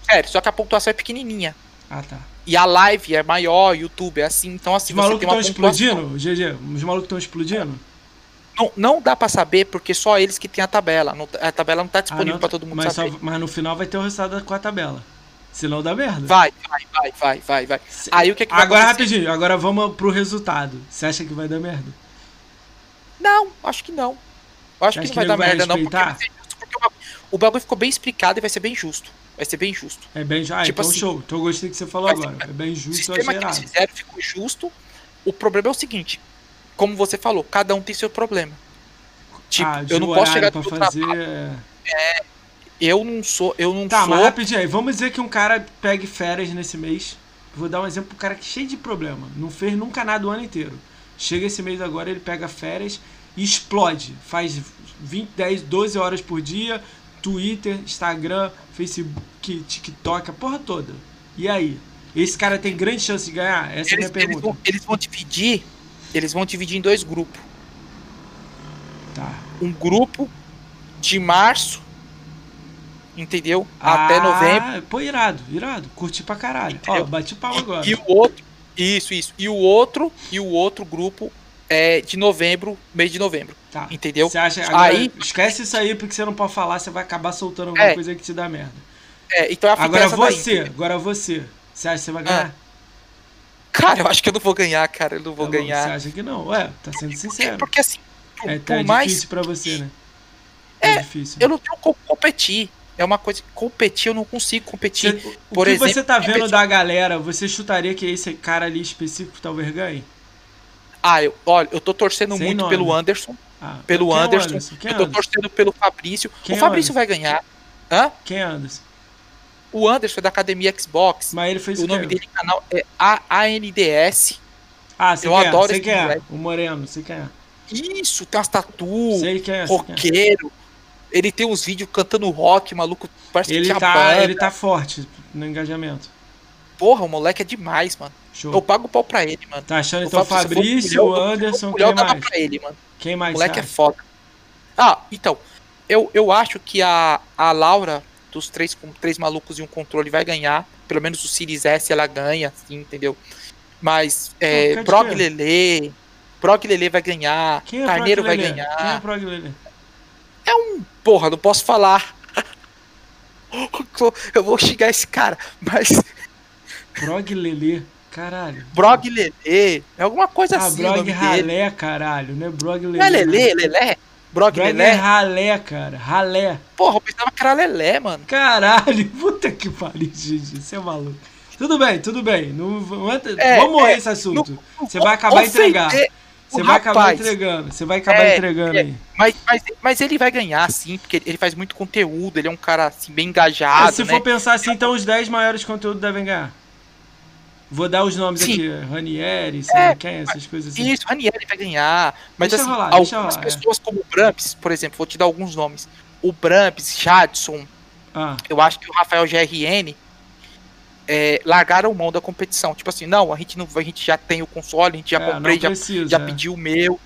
Sério, só que a pontuação é pequenininha. Ah, tá. E a live é maior, YouTube é assim. Então, assim, Os malucos estão explodindo, GG? Os malucos estão explodindo? Não, não dá pra saber porque só eles que tem a tabela. Não- a tabela não tá Ah, disponível não, pra todo mundo mas, só- saber. mas no final vai ter o resultado com a tabela. Senão dá merda. Vai, vai, vai, vai, vai, vai. Se- Aí o que, que vai Agora acontecer? rapidinho, agora vamos pro resultado. Você acha que vai dar merda? Não, acho que não. Eu acho Você que não vai dar vai merda, não, porque, porque o o bagulho ficou bem explicado e vai ser bem justo. Vai ser bem justo. É bem já. Ah, Tipo então assim, show. Então eu gostei que você falou vai ser- agora. É bem O justo, eu sistema que eles fizeram ficou justo. O problema é o seguinte: como você falou, cada um tem seu problema. Tipo, ah, eu não posso chegar pra fazer. trabalho. é. Eu não sou, eu não Tá, sou. mas rapidinho aí. Vamos dizer que um cara pegue férias nesse mês. Vou dar um exemplo pro cara que é cheio de problema. Não fez nunca nada o ano inteiro. Chega esse mês agora, ele pega férias e explode. Faz 20, 10, 12 horas por dia. Twitter, Instagram, Facebook, TikTok, a porra toda. E aí? Esse cara tem grande chance de ganhar? Essa é a eles, minha eles pergunta. vão, eles vão dividir. Eles vão dividir em dois grupos. Tá. Um grupo de março, entendeu? Até novembro. Ah, pô, irado, irado. Curti pra caralho. Ó, Entendeu? bati palma agora. E o outro. Isso, isso. E o outro, e o outro grupo é de novembro, mês de novembro. Tá. Entendeu? Você acha. Agora, Aí- esquece isso aí, porque você não pode falar, você vai acabar soltando alguma É. coisa que te dá merda. É, então a fita é Agora daí, você, entendeu? agora você. Você acha que você vai ganhar? Cara, eu acho que eu não vou ganhar, cara. Eu não vou Tá bom, Você ganhar. acha que não? Ué, tá sendo Porque, sincero. porque assim, por, É, por tá mais. difícil pra você, né? É, É difícil. Eu não tenho como competir. É uma coisa. Competir, eu não consigo competir. Você- o por que exemplo, você tá vendo competir- da galera, você chutaria que esse cara ali específico talvez ganhe? Ah, eu, olha, eu tô torcendo Sem muito nome. pelo Anderson. Ah, pelo é Anderson. Anderson? É eu tô Anderson? torcendo pelo Fabrício. Quem é o o Fabrício vai ganhar. Hã? Quem é Anderson? O Anderson é da Academia Xbox. Mas ele fez O o nome dele no canal é ANDS. Ah, sei eu quem é, adoro sei esse quem é. moleque. O Moreno, sei quem é. Isso, tem umas tatu, Sei quem é, é. roqueiro. Ele tem uns vídeos cantando rock, maluco. Parece que Ele tinha tá, banda. ele tá forte no engajamento. Porra, o moleque é demais, mano. Show. Eu pago o pau pra ele, mano. Tá achando O então o Fabrício, o um Anderson, O quem mais? pra ele, mano. Quem O mais? moleque você é foda. Ah, então. Eu, eu acho que a, a Laura, dos três, com três malucos e um controle, vai ganhar. Pelo menos o Series S ela ganha, assim, entendeu? Mas é, Prog Lele. Prog Lele vai ganhar. Quem é Carneiro Prog vai Lelê? ganhar. Quem é Prog Lelê? Porra, não posso falar. Eu vou xingar esse cara, mas Prog Lelê. Caralho. Brog Lelê é alguma coisa Ah, assim. o Brog dele. Ralé, caralho. Não é Brog Lelê. Não é Lelê, Lelé? Brog Brog é Lelé? Ralé, cara. Ralé. Porra, eu pensava que era Lelé, mano. Caralho, puta que pariu, Gigi. Você é maluco. Tudo bem, tudo bem. Não, É, Vamos morrer é, esse assunto. Você vai acabar Ofender entregar. o Você vai acabar rapaz. entregando. Você vai acabar É, entregando é. aí. Mas, mas, mas ele vai ganhar, sim, porque ele faz muito conteúdo, ele é um cara assim, bem engajado, Mas se né? for pensar assim, então os 10 maiores conteúdos devem ganhar. Vou dar os nomes Sim. aqui. Ranieri, sei É, quem, essas coisas assim. Isso, Ranieri vai ganhar. Mas Deixa assim, rolar, algumas é. pessoas como o Bramps, por exemplo, vou te dar alguns nomes. O Bramps, Jadson, Ah, eu acho que o Rafael GRN é, largaram mão da competição. Tipo assim, não, a gente não a gente já tem o console, a gente já é, comprei, já, é. pedi o meu.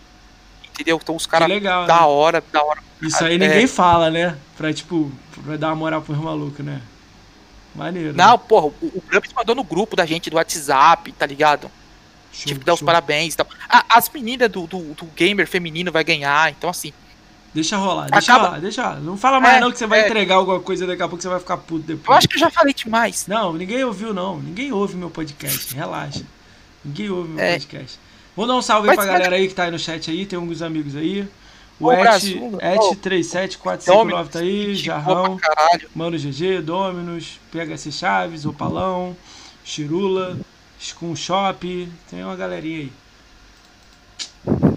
Entendeu? Então os caras da né? hora, da hora. Isso aí É. ninguém fala, né? Pra, tipo, pra dar uma moral pros malucos, né? Maneiro. Não, porra, o, o Bramps mandou no grupo da gente do WhatsApp, tá ligado? Show, Tive que dar os show. parabéns e tal. Ah, as meninas do, do, do gamer feminino vai ganhar, então assim. Deixa rolar, deixa Acaba- rolar, deixa rolar. Não fala mais É, não que você vai é. entregar alguma coisa daqui a pouco você vai ficar puto Eu depois. acho que eu já falei demais. Não, ninguém ouviu não. Ninguém ouve meu podcast. Relaxa. Ninguém ouve meu É. podcast. Vou dar um salve aí Mas- pra galera aí que tá aí no chat aí. Tem alguns amigos aí. O Et, Et ô. 37459 tá aí. Jarrão. Mano GG, Dominus, PHC Chaves, Opalão, Chirula, Scum Shop. Tem uma galerinha aí.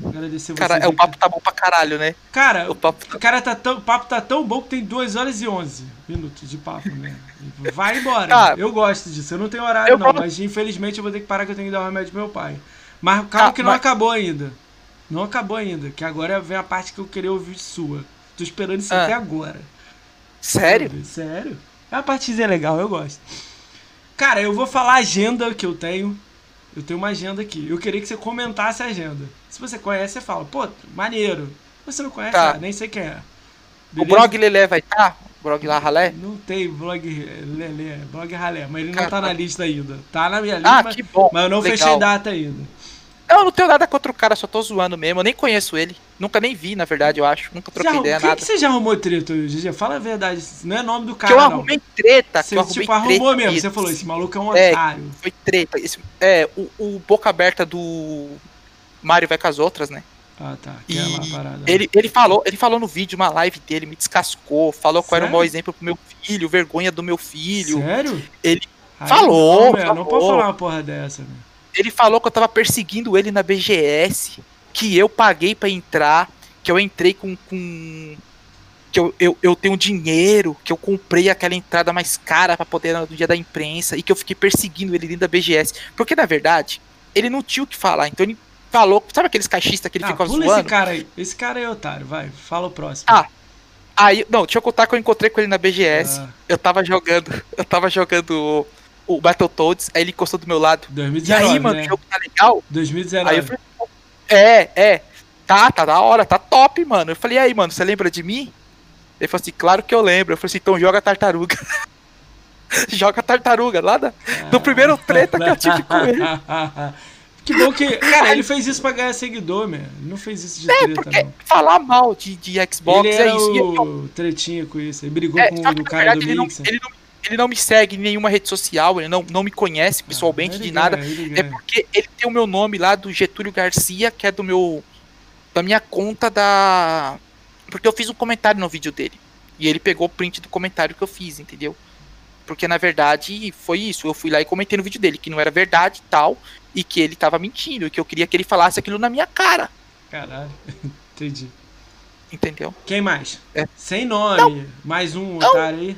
Agradecer vocês. Cara, é, o papo tá bom pra caralho, né? Cara, O papo tá... o cara tá tão, o papo tá tão bom que tem 2 horas e 11 minutos de papo, né? Vai embora. Cara, eu gosto disso. Eu não tenho horário, eu não, mas infelizmente eu vou ter que parar que eu tenho que dar o remédio pro meu pai. Mas calma Ah, que não mas- acabou ainda. Não acabou ainda, que agora vem a parte que eu queria ouvir sua. Tô esperando isso Ah. até agora. Sério? Sério? É uma partezinha legal, eu gosto. Cara, eu vou falar a agenda que eu tenho. Eu tenho uma agenda aqui. Eu queria que você comentasse a agenda. Se você conhece, você fala, pô, maneiro. Você não conhece, Tá. ah, nem sei quem é. O Brog Lelé vai estar? O Brog lá Ralé? Não tem blog Lelê, blog Ralé, mas ele não Cara, tá na lista ainda. Tá na minha lista, Ah, mas, que bom. mas eu não legal. fechei data ainda. Não, eu não tenho nada contra o cara, só tô zoando mesmo. Eu nem conheço ele. Nunca nem vi, na verdade, eu acho. Nunca troquei arrum- ideia, Quem nada. que você já arrumou treta, GG? Fala a verdade. Não é nome do Que cara, eu não. arrumei treta, que Você eu arrumei tipo, arrumou treta mesmo. Você falou, esse maluco é um É. otário. Foi treta. Esse, é, o, o boca aberta do Mario vai com as outras, né? Ah, tá. E Aquela parada. ele, ele falou, ele falou no vídeo, uma live dele, me descascou, falou que eu era um Sério? mau exemplo pro meu filho, vergonha do meu filho. Sério? Ele Aí falou, Não, meu, não falou. pode falar uma porra dessa, né? Ele falou que eu tava perseguindo ele na BGS, que eu paguei pra entrar, que eu entrei com. com que eu, eu, eu tenho dinheiro, que eu comprei aquela entrada mais cara pra poder no dia da imprensa, e que eu fiquei perseguindo ele dentro da BGS. Porque, na verdade, ele não tinha o que falar, então ele falou. Sabe aqueles caixistas que ele Ah, fica pula zoando? esse cara aí. Esse cara aí é otário, vai. Fala o próximo. Ah, Aí, não, deixa eu contar que eu encontrei com ele na BGS. Ah, Eu tava jogando, eu tava jogando o, Battletoads, aí ele encostou do meu lado. E 2019, aí, mano, né? o jogo tá legal? 2019. Aí eu falei, é, é, tá, tá da hora, tá top, mano. Eu falei, e aí, mano, você lembra de mim? Ele falou assim, claro que eu lembro. Eu falei assim, então joga tartaruga. joga tartaruga, lá da, no primeiro treta que eu tive com ele. que bom que. Cara, ele fez isso pra ganhar seguidor, meu. Ele não fez isso de É, treta, porque não. falar mal de, de Xbox ele é isso. E o tretinha com isso. Ele brigou é, com o do cara do ele não, Mixer. ele, não, ele não me segue em nenhuma rede social, ele não, não me conhece pessoalmente Ah, de nada. É ganha. porque ele tem o meu nome lá do Getúlio Garcia, que é do meu. da minha conta da. Porque eu fiz um comentário no vídeo dele. E ele pegou o print do comentário que eu fiz, entendeu? Porque na verdade foi isso. Eu fui lá e comentei no vídeo dele que não era verdade e tal. E que ele tava mentindo. E que eu queria que ele falasse aquilo na minha cara. Caralho. Entendi. Entendeu? Quem mais? É. Sem nome. Mais um Não. otário aí.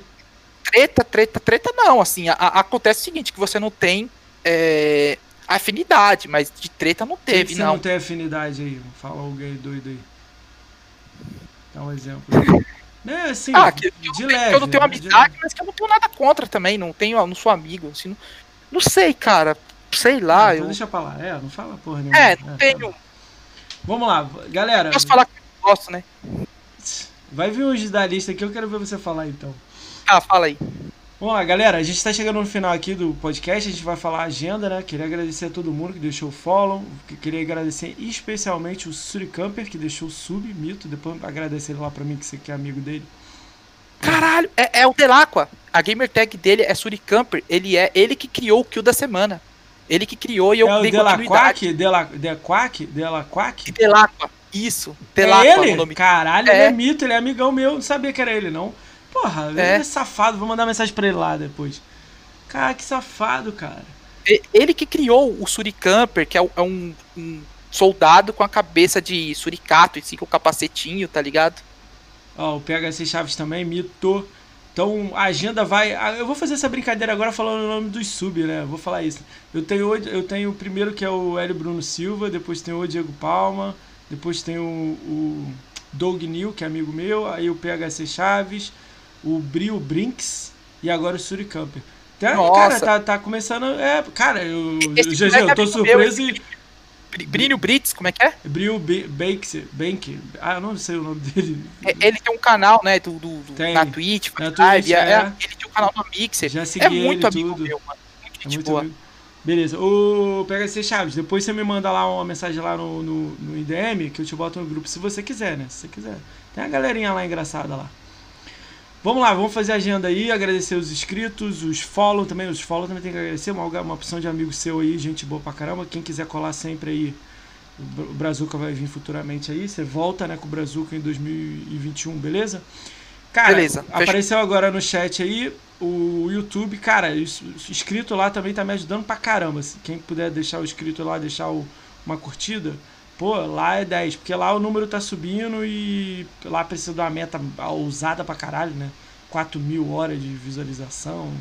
Treta, treta, treta não. Assim, a- a- acontece o seguinte, que você não tem é, afinidade, mas de treta não que teve, você não. não tem afinidade aí? Fala alguém doido aí. Dá um exemplo. É assim, Ah, que, que eu, não tenho- leve. que eu não tenho né? De amizade, mas que eu não tenho nada contra também. Não tenho, não sou amigo. Assim, não, não sei, cara. Sei lá. Ah, então eu, deixa pra lá. É, não fala porra nenhuma. é, tá não bom. tenho. Vamos lá, galera. Posso falar que eu gosto, né? Vai vir uns da lista aqui, eu quero ver você falar então. Ah, fala aí. Lá, galera. A gente tá chegando no final aqui do podcast. A gente vai falar a agenda, né? Queria agradecer a todo mundo que deixou o follow. que- Queria agradecer especialmente o Suricamper, que deixou o sub, mito. Depois agradecer ele lá pra mim, que você que é amigo dele. Caralho, é, é o Delacqua. A gamer tag dele é Suricamper. Ele é ele que criou o kill da semana. Ele que criou e eu é o dei continuidade. Delaquac? Dela, Delaquac? Delaquac? Delacqua. Isso. É Delacqua ele? o nome. Caralho, É. ele é mito, ele é amigão meu. Não sabia que era ele, não. Porra, ele É. é safado. Vou mandar mensagem pra ele lá depois. Cara, que safado, cara. Ele que criou o Suricamper, que é, é um, um soldado com a cabeça de suricato e assim, com o capacetinho, tá ligado? Ó, o PHC Chaves também, mito. Então a agenda vai. Eu vou fazer essa brincadeira agora falando o nome dos sub, né? Vou falar isso. Eu tenho, eu tenho o primeiro que é o Hélio Bruno Silva, depois tem o Diego Palma, depois tem o, o Doug New, que é amigo meu, aí o PHC Chaves, o Brio Brinks e agora o Suricamper. Tá, Nossa. cara, tá, tá começando. É, cara, eu, Esse GG, moleque eu tô é surpreso meu, e. Br- Brínio Brits, como é que é? Brio B- Banks, Bank. Ah, eu não sei o nome dele. É, Ele tem um canal, né, do, do- do- Tem. na Twitch, Na Twitch, é- é. é- ele tem um canal no Mixer. Já segui É muito ele, amigo tudo. meu, mano. Muito É muito boa. amigo. Beleza. O PHC Chaves, depois você me manda lá uma mensagem lá no, no, no IDM que eu te boto no grupo, se você quiser, né? Se você quiser. Tem uma galerinha lá engraçada lá. Vamos lá, vamos fazer a agenda aí, agradecer os inscritos, os follow também, os follow também tem que agradecer, uma, uma opção de amigo seu aí, gente boa pra caramba. Quem quiser colar sempre aí, o Bra- o Brazuca vai vir futuramente aí. Você volta, né, com o Brazuca em 2021, beleza? Cara, Beleza, apareceu agora no chat aí o YouTube, cara, inscrito lá também tá me ajudando pra caramba. Quem puder deixar o inscrito lá, deixar o- uma curtida, pô, lá é 10, porque lá o número tá subindo e lá precisa de uma meta ousada pra caralho, né? 4 mil horas de visualização.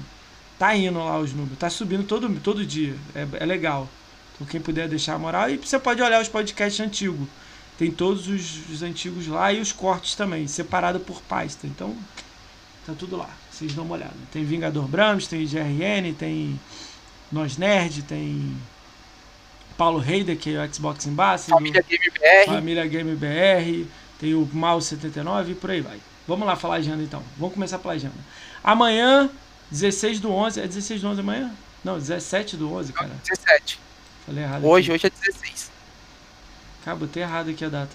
Tá indo lá os números, tá subindo todo, todo dia, é, é legal. Então quem puder deixar a moral, e você pode olhar os podcasts antigos. Tem todos os, os antigos lá e os cortes também, separado por pasta. Então, tá tudo lá. Vocês dão uma olhada. Tem Vingador Brahms, tem GRN, tem Nós Nerd, tem Paulo Reider, que é o Xbox Ambassador, Família Gamer BR. Família Game BR, tem o Mal 79 e por aí vai. Vamos lá falar a agenda então. Vamos começar pela agenda. Amanhã, 16 do 11. É 16 do 11 amanhã? Não, 17 do 11, cara. 17. Falei errado. Hoje, aqui. hoje é 16. Cara, botei errado aqui a data.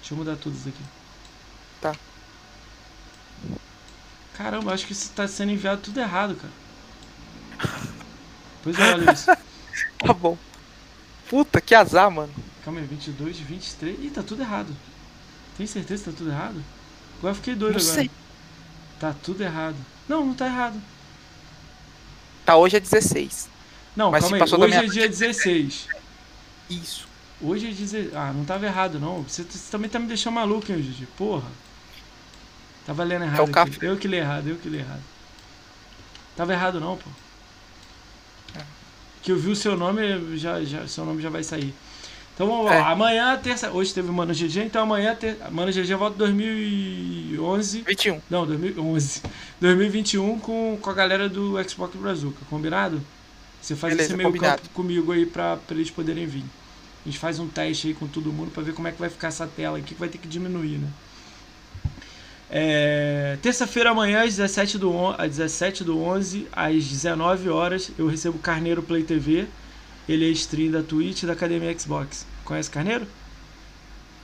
Deixa eu mudar tudo isso aqui. Tá. Caramba, acho que isso tá sendo enviado tudo errado, cara. Pois é, olha isso. Tá bom. Puta, que azar, mano. Calma aí, 22, 23. Ih, tá tudo errado. Tem certeza que tá tudo errado? Agora eu fiquei doido Não agora. sei. Tá tudo errado. Não, não tá errado. Tá, hoje é 16. Não, Mas calma aí. passou da Hoje é minha- dia 16. Isso. Hoje é 16. Ah, não tava errado, não. Você, você também tá me deixando maluco, hein, Gigi? Porra. Tava lendo errado o aqui. café. Eu que li errado, eu que li errado. Tava errado, não, pô. Que eu vi o seu nome, já, já, seu nome já vai sair. Então vamos É. lá. Amanhã, terça. Hoje teve o Mano GG, então amanhã. Ter... Mano GG volta em 2011. 21. Não, 2011. 2021 com, com a galera do Xbox Brazuca, combinado? Você faz Beleza, esse meio combinado. campo comigo aí pra, pra eles poderem vir. A gente faz um teste aí com todo mundo pra ver como é que vai ficar essa tela aqui, que vai ter que diminuir, né? É, Terça-feira amanhã, às 17 do, on- às 17 do 11, às 19 horas, eu recebo Carneiro Play TV. Ele é stream da Twitch da Academia Xbox. Conhece Carneiro?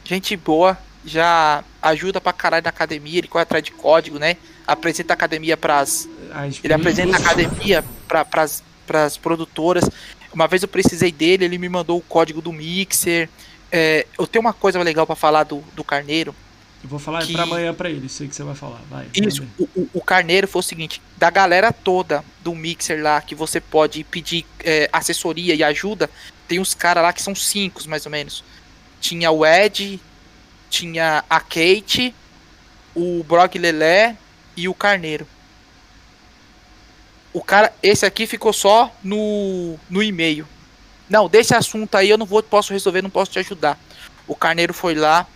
Gente boa. Já ajuda pra caralho na academia. Ele corre atrás de código, né? Apresenta a academia pras. As Ele apresenta a academia pra, pras, pras produtoras. Uma vez eu precisei dele, ele me mandou o código do Mixer. É, eu tenho uma coisa legal pra falar do, do Carneiro. Eu vou falar que- pra amanhã pra ele, sei que você vai falar. Vai, Isso, o- o Carneiro foi o seguinte: da galera toda do Mixer lá, que você pode pedir é, assessoria e ajuda, tem uns caras lá que são cinco, mais ou menos. Tinha o Ed, tinha a Kate, o Brock Lelé e o Carneiro. O cara, esse aqui ficou só no, no e-mail. Não, desse assunto aí eu não vou, posso resolver, não posso te ajudar. O Carneiro foi lá,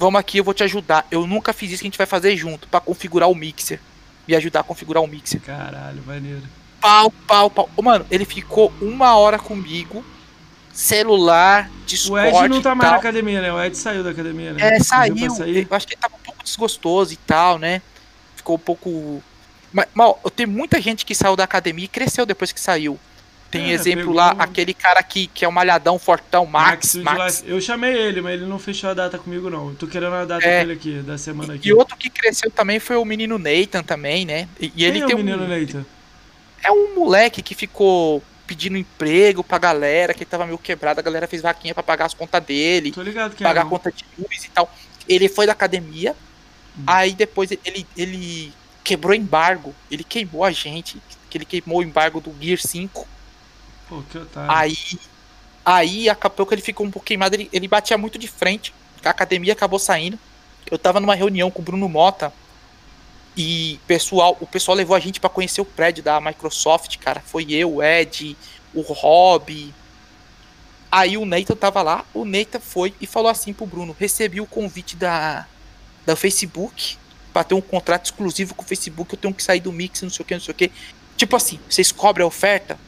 vamos aqui, eu vou te ajudar. Eu nunca fiz isso que a gente vai fazer junto, para configurar o mixer. Me ajudar a configurar o mixer. Caralho, maneiro. Pau, pau, pau. Ô, Mano, ele ficou uma hora comigo, celular, Discord O Ed não tá mais na academia, né? O Ed saiu da academia, né? É, saiu. Eu acho que ele tava um pouco desgostoso e tal, né? Ficou um pouco. Mas, mal, eu tenho muita gente que saiu da academia e cresceu depois que saiu. Tem É, exemplo lá, um- aquele cara que, que é um malhadão, fortão, Max. Max. Life. Eu chamei ele, mas ele não fechou a data comigo, não. Eu tô querendo a data É. com ele aqui, da semana aqui. E outro que cresceu também foi o menino Nathan também, né? E, e ele é tem o menino um. Neita? É um moleque que ficou pedindo emprego pra galera, que tava meio quebrado, a galera fez vaquinha pra pagar as contas dele. Tô ligado que pagar é. a conta de luz e tal. Ele foi da academia, Hum. aí depois ele, ele quebrou embargo, ele queimou a gente, que ele queimou o embargo do Gear 5. Pô, que otário. Aí, aí acabou que ele ficou um pouco queimado, ele, ele batia muito de frente, a academia acabou saindo. Eu tava numa reunião com o Bruno Mota e pessoal, o pessoal levou a gente pra conhecer o prédio da Microsoft, cara. Foi eu, o Ed, o Rob. Aí o Nathan tava lá, o Nathan foi e falou assim pro Bruno: recebi o convite da, da Facebook pra ter um contrato exclusivo com o Facebook, eu tenho que sair do mix, não sei o que, não sei o que. Tipo assim, vocês cobram a oferta?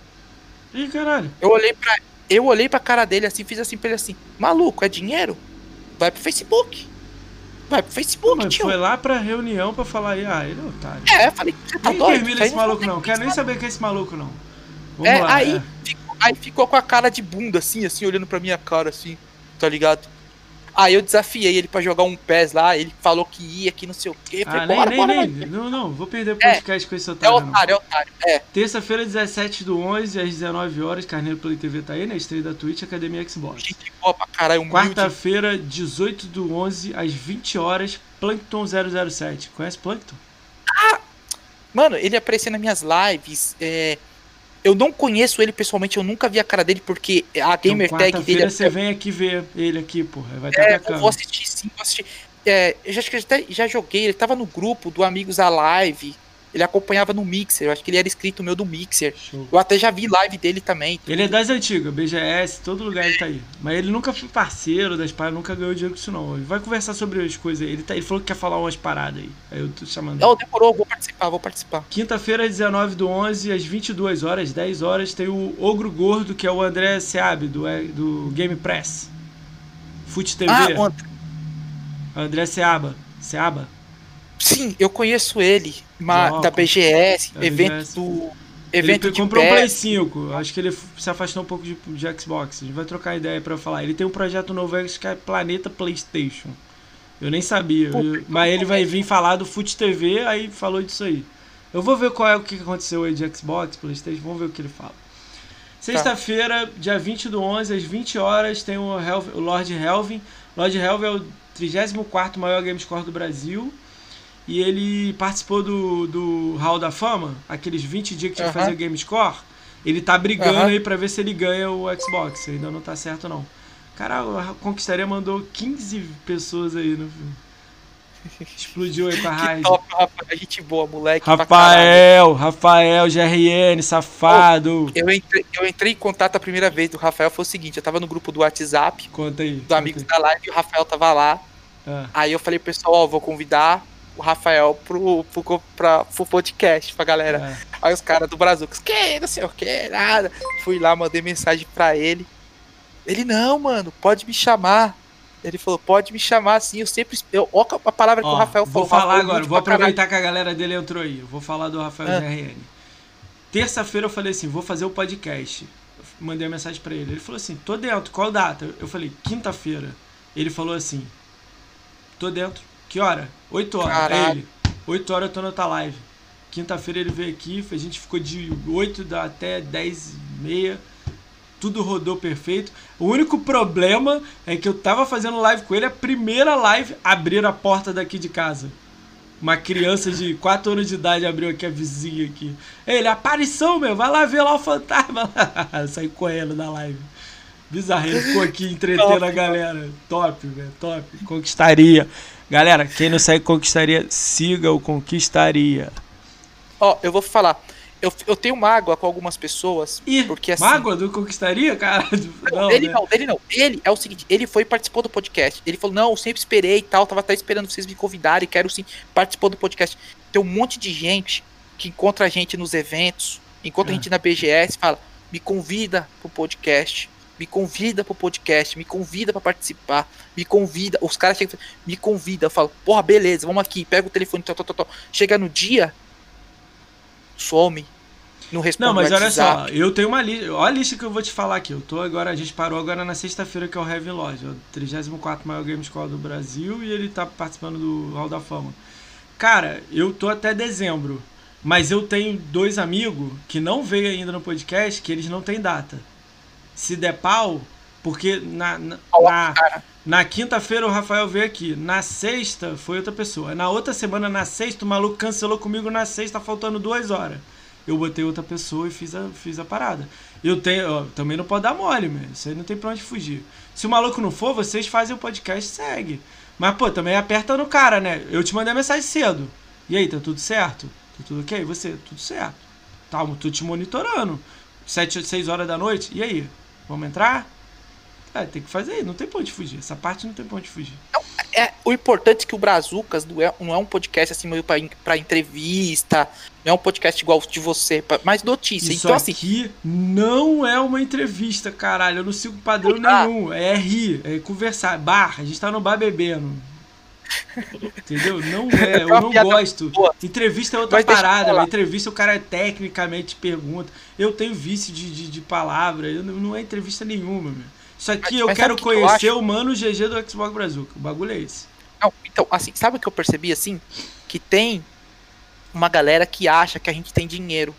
Ih, caralho. Eu olhei pra, eu olhei pra cara dele assim, fiz assim pra ele assim: maluco, é dinheiro? Vai pro Facebook. Vai pro Facebook, Mas tio. foi lá pra reunião pra falar aí, ah, ele é otário. É, eu falei, você tá Nem doido? termina esse não maluco, não. que Quero nem saber que é esse maluco, não. Vamos É, lá. aí, é. ficou, aí ficou com a cara de bunda, assim, assim, olhando pra minha cara, assim, tá ligado? Aí eu desafiei ele pra jogar um PES lá, ele falou que ia, que não sei o quê. Ah, Falei, nem, bora, nem, bora, nem. Não, não, vou perder É, podcast com esse É otário, não. otário, é otário. É, Terça-feira, 17 do 11, às 19 horas, Carneiro Play TV tá aí, né? Estreia da Twitch, Academia Xbox. gente boa pra caralho. Quarta-feira, 18 do 11, às 20 horas, Plankton 007. Conhece Plankton? Mano, ele aparecia nas minhas lives, é... Eu não conheço ele pessoalmente, eu nunca vi a cara dele, porque a gamer então, tag dele é você vem aqui ver ele aqui, porra. Vai estar É, eu vou assistir sim, vou assistir. É, eu já, acho que eu até já joguei, ele tava no grupo do Amigos Alive. Ele acompanhava no Mixer, eu acho que ele era inscrito meu do Mixer. Show. Eu até já vi live dele também. Ele é das antigas, BGS, todo lugar ele tá aí. Mas ele nunca foi parceiro das paradas, nunca ganhou dinheiro com isso não. Ele vai conversar sobre as coisas aí. Ele, tá, ele falou que quer falar umas paradas aí. Aí eu tô chamando. Não, demorou, vou participar, vou participar. Quinta-feira, 19 do 11, às 22 horas, 10 horas, tem o Ogro Gordo, que é o André Seab, do, é, do Game Press. Fute TV. Ah, André Seaba. Seaba? Sim, eu conheço ele, ma- Joga. da BGS, Da evento BGS. do. Ele Evento de comprou um Play PES. 5. Acho que ele se afastou um pouco de, de Xbox. A gente vai trocar ideia pra falar. Ele tem um projeto novo que é Planeta PlayStation. Eu nem sabia. Puta, Eu- mas ele vai vir falar do Fute TV, aí falou disso aí. Eu vou ver qual é o que aconteceu aí de Xbox, PlayStation, vamos ver o que ele fala. Sexta-feira, dia 20 do 11, às 20 horas, tem o, Helv- o Lord Helvin. Lord Helvin é o 34 maior gamescore do Brasil. E ele participou do, do Hall da Fama, aqueles 20 dias que tinha que fazer o Gamescore. Ele tá brigando aí pra ver se ele ganha o Xbox. Ainda não tá certo, não. Cara, a Conquistaria mandou 15 pessoas aí no Explodiu aí com a raiva. top, Rafael. Gente boa, moleque. Rafael, Rafael, GRN, safado. Eu entrei, eu entrei em contato a primeira vez do Rafael, foi o seguinte, eu tava no grupo do WhatsApp, Conta aí. do conta Amigos aí. da Live, e o Rafael tava lá. Ah, Aí eu falei, pessoal, ó, vou convidar o Rafael pro, pro, pra, pro podcast, pra galera. ah. Aí os caras do Brazucas, que, não sei o que, nada. Fui lá, mandei mensagem pra ele. Ele, não, mano, pode me chamar. Ele falou, pode me chamar assim, eu sempre. Eu, ó, a palavra que Ó, o Rafael vou falou. falar Rafael agora, vou aproveitar que a galera dele entrou aí. Eu vou falar do Rafael Ah. GRN. Terça-feira eu falei assim, vou fazer o podcast. Eu mandei uma mensagem pra ele. Ele falou assim, tô dentro, qual data? Eu falei, quinta-feira. Ele falou assim, tô dentro. Que hora? 8 horas. Pra Caralho. ele. 8 horas eu tô na tua live. Quinta-feira ele veio aqui, a gente ficou de 8 da- até 10 e meia. Tudo rodou perfeito. O único problema é que eu tava fazendo live com ele, a primeira live, abriram a porta daqui de casa. Uma criança de 4 anos de idade abriu aqui a vizinha aqui. Ele, aparição, meu, vai lá ver lá o fantasma. Saí correndo da live. Bizarro, ele ficou aqui entretendo a galera. Top, velho, top. Conquistaria. Galera, quem não segue Conquistaria, siga o Conquistaria. Ó, eu vou falar. Eu, eu tenho mágoa com algumas pessoas. Ih, porque assim. mágoa do Conquistaria, cara? Não, ele né? não, ele não. Ele é o seguinte, ele foi e participou do podcast. Ele falou, não, eu sempre esperei e tal, tava até esperando vocês me convidarem, quero sim participar do podcast. Tem um monte de gente que encontra a gente nos eventos, encontra é. a gente na BGS, fala, me convida pro podcast me convida pro podcast, me convida para participar, me convida. Os caras chegam, me convida, eu falo, porra, beleza, vamos aqui, pega o telefone, tó, tó, tó, chega no dia, some. Não responde Não, mas olha só, eu tenho uma lista. Olha a lista que eu vou te falar aqui. Eu tô agora, a gente parou agora na sexta-feira, que é o Heavy Lodge, o 34 maior game school do Brasil, e ele tá participando do Hall da Fama. Cara, eu tô até dezembro. Mas eu tenho dois amigos que não veio ainda no podcast, que eles não têm data se der pau, porque na, na, na, na quinta-feira o Rafael veio aqui. Na sexta foi outra pessoa. Na outra semana, na sexta, o maluco cancelou comigo na sexta, faltando duas horas. Eu botei outra pessoa e fiz a, fiz a parada. Eu tenho. Ó, também não pode dar mole, meu. Isso aí não tem pra onde fugir. Se o maluco não for, vocês fazem o podcast segue. Mas, pô, também aperta no cara, né? Eu te mandei mensagem cedo. E aí, tá tudo certo? Tá tudo ok? Você? Tudo certo. Tá, tô te monitorando. Sete, seis horas da noite. E aí? Vamos entrar? É, tem que fazer, não tem pra onde fugir. Essa parte não tem pra onde fugir. É, é, o importante é que o Brazucas não é, não é um podcast assim meio pra, pra entrevista, não é um podcast igual de você, pra, mais notícia. Isso então, aqui assim, não é uma entrevista, caralho. Eu não sigo padrão ah. nenhum. É rir, é conversar. Bar, a gente tá no bar bebendo. Entendeu? Não é, eu não gosto. Entrevista é outra Mas parada. Entrevista o cara tecnicamente pergunta. Eu tenho vício de, de, de palavra. Eu, não é entrevista nenhuma, meu. Isso aqui Mas, eu quero que conhecer eu o mano GG do Xbox Brasil. O bagulho é esse. Não, então, assim, sabe o que eu percebi assim? Que tem uma galera que acha que a gente tem dinheiro.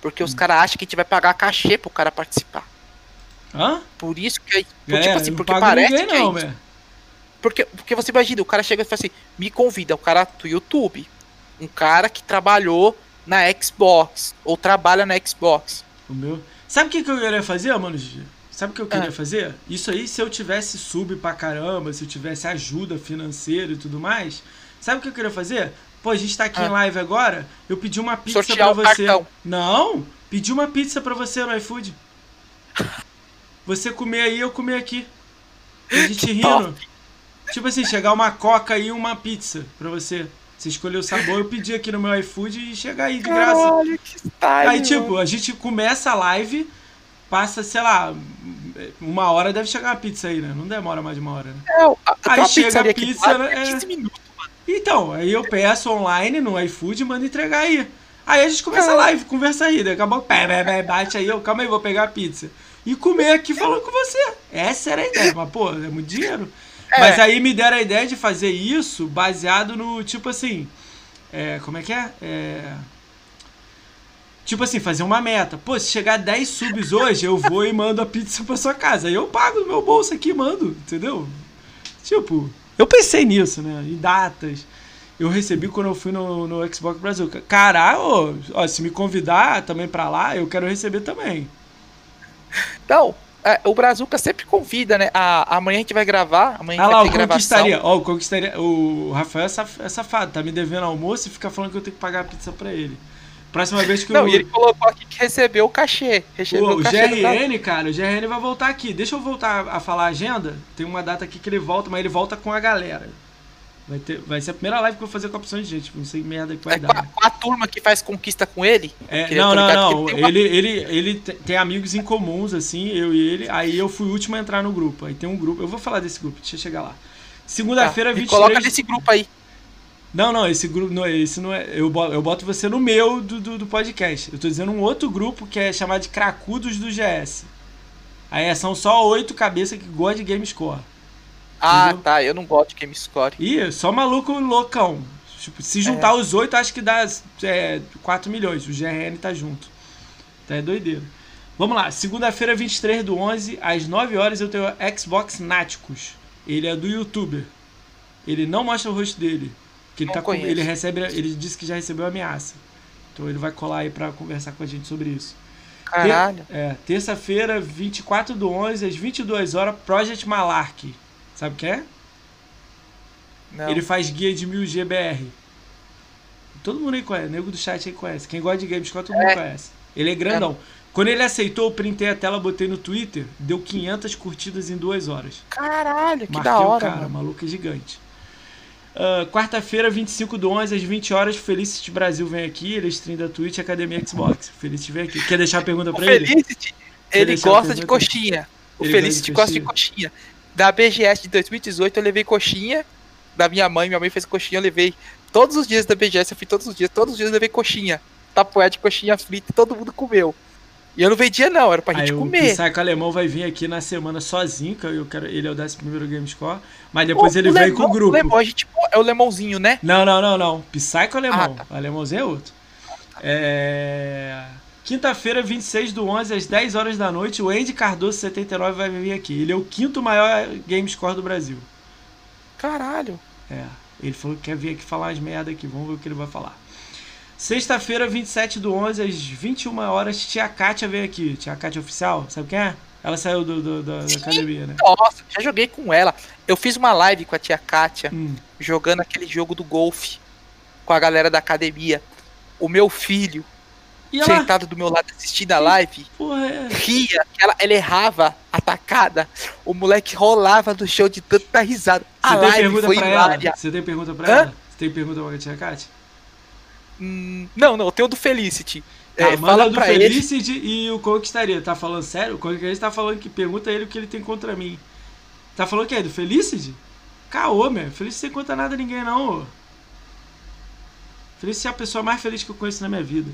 Porque hum. os caras acham que a gente vai pagar cachê pro cara participar. Hã? Por isso que. Galera, tipo assim, porque parece ninguém, que. Não, gente, porque, porque você imagina, o cara chega e fala assim, me convida, um cara do YouTube. Um cara que trabalhou na Xbox, ou trabalha na Xbox. O meu. Sabe o que, que eu queria fazer, mano? Sabe o que eu queria ah. fazer? Isso aí, se eu tivesse sub pra caramba, se eu tivesse ajuda financeira e tudo mais, sabe o que eu queria fazer? Pô, a gente tá aqui ah. em live agora, eu pedi uma pizza Sortear pra você. Cartão. Não, pedi uma pizza pra você no iFood. Você comer aí, eu comer aqui. A gente rindo. Top. Tipo assim, chegar uma coca e uma pizza pra você. Você escolheu o sabor, eu pedi aqui no meu iFood e chega aí de graça. Caralho, que style, aí, tipo, a gente começa a live, passa, sei lá, uma hora deve chegar a pizza aí, né? Não demora mais de uma hora, né? É, a, aí chega a pizza, né? É... 15 minutos, mano. Então, aí eu peço online no iFood e mando entregar aí. Aí a gente começa a live, conversa aí, daqui a pouco, pé, pé, pé, bate aí, eu, calma aí, vou pegar a pizza. E comer aqui falando com você. Essa era a ideia, mas, pô, é muito dinheiro. É. Mas aí me deram a ideia de fazer isso baseado no, tipo assim. É, como é que é? é? Tipo assim, fazer uma meta. Pô, se chegar 10 subs hoje, eu vou e mando a pizza pra sua casa. Aí eu pago no meu bolso aqui e mando, entendeu? Tipo, eu pensei nisso, né? Em datas. Eu recebi quando eu fui no, no Xbox Brasil. Caralho, ó, se me convidar também pra lá, eu quero receber também. Então, é, o Brazuca sempre convida, né? A, amanhã a gente vai gravar. Amanhã ah lá, o conquistaria. Ó, o conquistaria. O Rafael é, é safado, tá me devendo almoço e fica falando que eu tenho que pagar a pizza pra ele. Próxima vez que Não, eu. e ele colocou aqui que recebeu o cachê. Recebeu o, o cachê GRN, cara, o GRN vai voltar aqui. Deixa eu voltar a falar a agenda. Tem uma data aqui que ele volta, mas ele volta com a galera. Vai, ter, vai ser a primeira live que eu vou fazer com a opção de gente. Não sei merda que vai é dar. Com a, com a, turma que faz conquista com ele? É, não, não, não. Ele, ele, ele tem amigos em comuns, assim, eu e ele. Aí eu fui o último a entrar no grupo. Aí tem um grupo. Eu vou falar desse grupo, deixa eu chegar lá. Segunda-feira, tá, 23. Coloca nesse grupo aí. Não, não, esse grupo não, esse não é. Eu boto, eu boto você no meu do, do, do, podcast. Eu tô dizendo um outro grupo que é chamado de Cracudos do GS. Aí são só oito cabeças que gostam de Game Score. Ah, entendeu? tá. Eu não gosto de Game Score. Ih, só maluco loucão. Tipo, se juntar é. os oito, acho que dá é, 4 milhões. O GRN tá junto. Tá é doideira. Vamos lá. Segunda-feira, 23 do 11, às 9 horas, eu tenho Xbox Náticos. Ele é do youtuber. Ele não mostra o rosto dele. Que ele, tá com, ele recebe. Ele disse que já recebeu ameaça. Então ele vai colar aí pra conversar com a gente sobre isso. Caralho. Ter, é, terça-feira, 24 do 11, às 22 horas, Project Malark. Sabe o que é? Não. Ele faz guia de 1000 GBR. Todo mundo aí conhece, nego do chat aí conhece. Quem gosta de Gamescom, todo mundo É. conhece. Ele é grandão. Quando ele aceitou, eu printei a tela, botei no Twitter, deu 500 curtidas em duas horas. Caralho, que Marquei da o hora, cara, mano. maluco é gigante. Ah, Quarta-feira, 25 do 11, às 20 horas, o Felicity Brasil vem aqui, ele é stream da Twitch Academia Xbox. O Felicity vem aqui. Quer deixar a pergunta O pra ele? Felicity, ele gosta de coxinha. O Ele Felicity gosta de coxinha. Da BGS de 2018 eu levei coxinha da minha mãe, minha mãe fez coxinha, eu levei todos os dias da BGS, eu fui todos os dias, todos os dias eu levei coxinha. Tapoé de coxinha frita, todo mundo comeu. E eu não vendia não, era pra gente Aí o comer. Psycho Alemão vai vir aqui na semana sozinho, que eu quero, ele é o 11 primeiro Gamescore, mas depois O- ele o vem Lemão- com o grupo. O Lemão, a gente, é o Lemãozinho, né? Não, não, não, não. Psycho Alemão. Ah, Alemãozinho é outro. É... Quinta-feira, 26 do 11, às 10 horas da noite, o Andy Cardoso 79 vai vir aqui. Ele é o quinto maior Gamescore do Brasil. Caralho. É. Ele falou que quer vir aqui falar as merda aqui. Vamos ver o que ele vai falar. Sexta-feira, 27 do 11, às 21 horas, Tia Kátia vem aqui. Tia Kátia Oficial, sabe quem é? Ela saiu do, do- da, da academia, né? Nossa, já joguei com ela. Eu fiz uma live com a tia Kátia, Hum. jogando aquele jogo do golfe com a galera da academia. O meu filho, ela, sentado do meu lado assistindo a live, porra, é... ria, ela, ela errava a tacada, o moleque rolava no chão de tanto dar risada. A Você live foi hilária. ela? Você tem pergunta pra Hã? ela? Você tem pergunta pra tia Kátia? Hum, não, não, tem o do Felicity. Tá, É, fala do pra ele. Felicity e o Conquistaria. Tá falando sério? O Conquistaria tá falando que pergunta ele o que ele tem contra mim. Tá falando que é do Felicity? Caô, meu. Felicity não conta nada a ninguém, não. Felicity é a pessoa mais feliz que eu conheço na minha vida.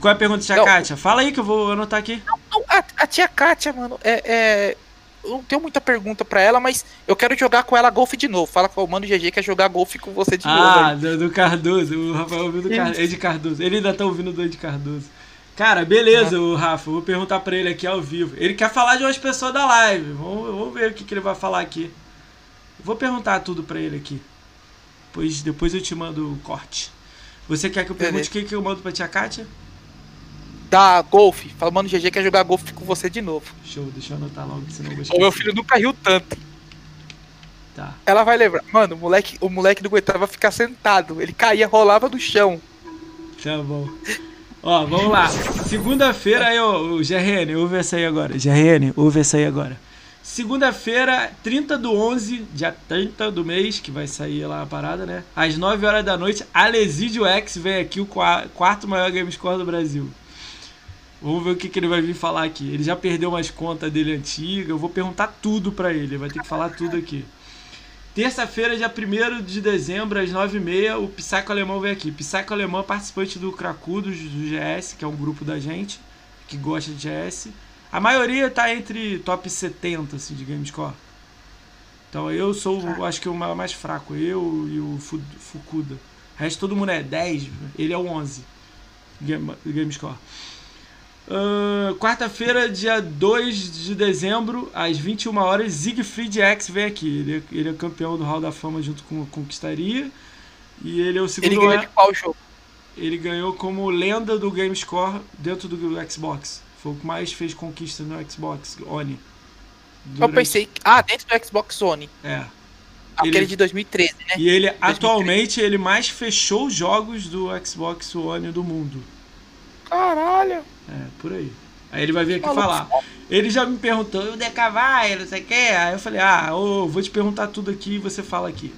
Qual é a pergunta, tia Não. Kátia? Fala aí que eu vou anotar aqui. Não, A, a tia Kátia, mano, é, é- Eu não tenho muita pergunta pra ela, mas eu quero jogar com ela golfe de novo. Fala com o Mano GG quer jogar golfe com você de novo. Ah, do, do Cardoso. O Rafael ouviu do Car... Ed Cardoso. Ele ainda tá ouvindo do Ed Cardoso. Cara, beleza, o Rafa. eu Vou perguntar pra ele aqui ao vivo. Ele quer falar de umas pessoas da live. Vamos, vamos ver o que, que ele vai falar aqui. Vou perguntar tudo pra ele aqui. Depois, depois eu te mando o corte. Você quer que eu pergunte o que, que eu mando pra tia Kátia? Da golfe. Fala, Mano GG quer jogar golfe com você de novo. Show, deixa eu anotar logo, senão eu vou O meu filho nunca riu tanto. Tá. Ela vai lembrar. Mano, o moleque, o moleque não aguentava ficar sentado. Ele caía, rolava no chão. Tá bom. Ó, vamos lá. Segunda-feira, aí, ó, o GRN, ouve essa aí agora. GRN, ouve essa aí agora. Segunda-feira, 30 do 11, dia 30 do mês, que vai sair lá a parada, né? Às 9 horas da noite, Alesídio X vem aqui, o qua- quarto maior Gamescore do Brasil. Vamos ver o que, que ele vai vir falar aqui. Ele já perdeu umas contas dele antigas, eu vou perguntar tudo pra ele, ele vai ter que falar tudo aqui. Terça-feira, dia 1 de dezembro, às 9h30, o Psycho Alemão vem aqui. Psycho Alemão é participante do Cracudos, do GS, que é um grupo da gente, que gosta de GS. A maioria tá entre top 70, assim, de Gamescore. Então eu sou, eu acho que o ma- mais fraco, eu e o Fu- Fukuda. O resto todo mundo é 10, ele é o 11. Game, Gamescore. Ahn, Quarta-feira, dia 2 de dezembro, às 21 horas, Siegfried X vem aqui. Ele é, ele é campeão do Hall da Fama junto com o Conquistaria. E ele é o segundo. Ele ganhou de qual jogo? ele ganhou como lenda do Gamescore dentro do Xbox. Foi o que mais fez conquista no Xbox One. Eu Durante- pensei. Ah, dentro do Xbox One. É. Aquele Ele- de 2013, né? E ele, atualmente, ele mais fechou os jogos do Xbox One do mundo. Caralho. É, por aí. Aí ele vai vir aqui Maluco, falar. Ele já me perguntou, o DK vai, não sei o que. Aí eu falei, ah, ô, vou te perguntar tudo aqui e você fala aqui.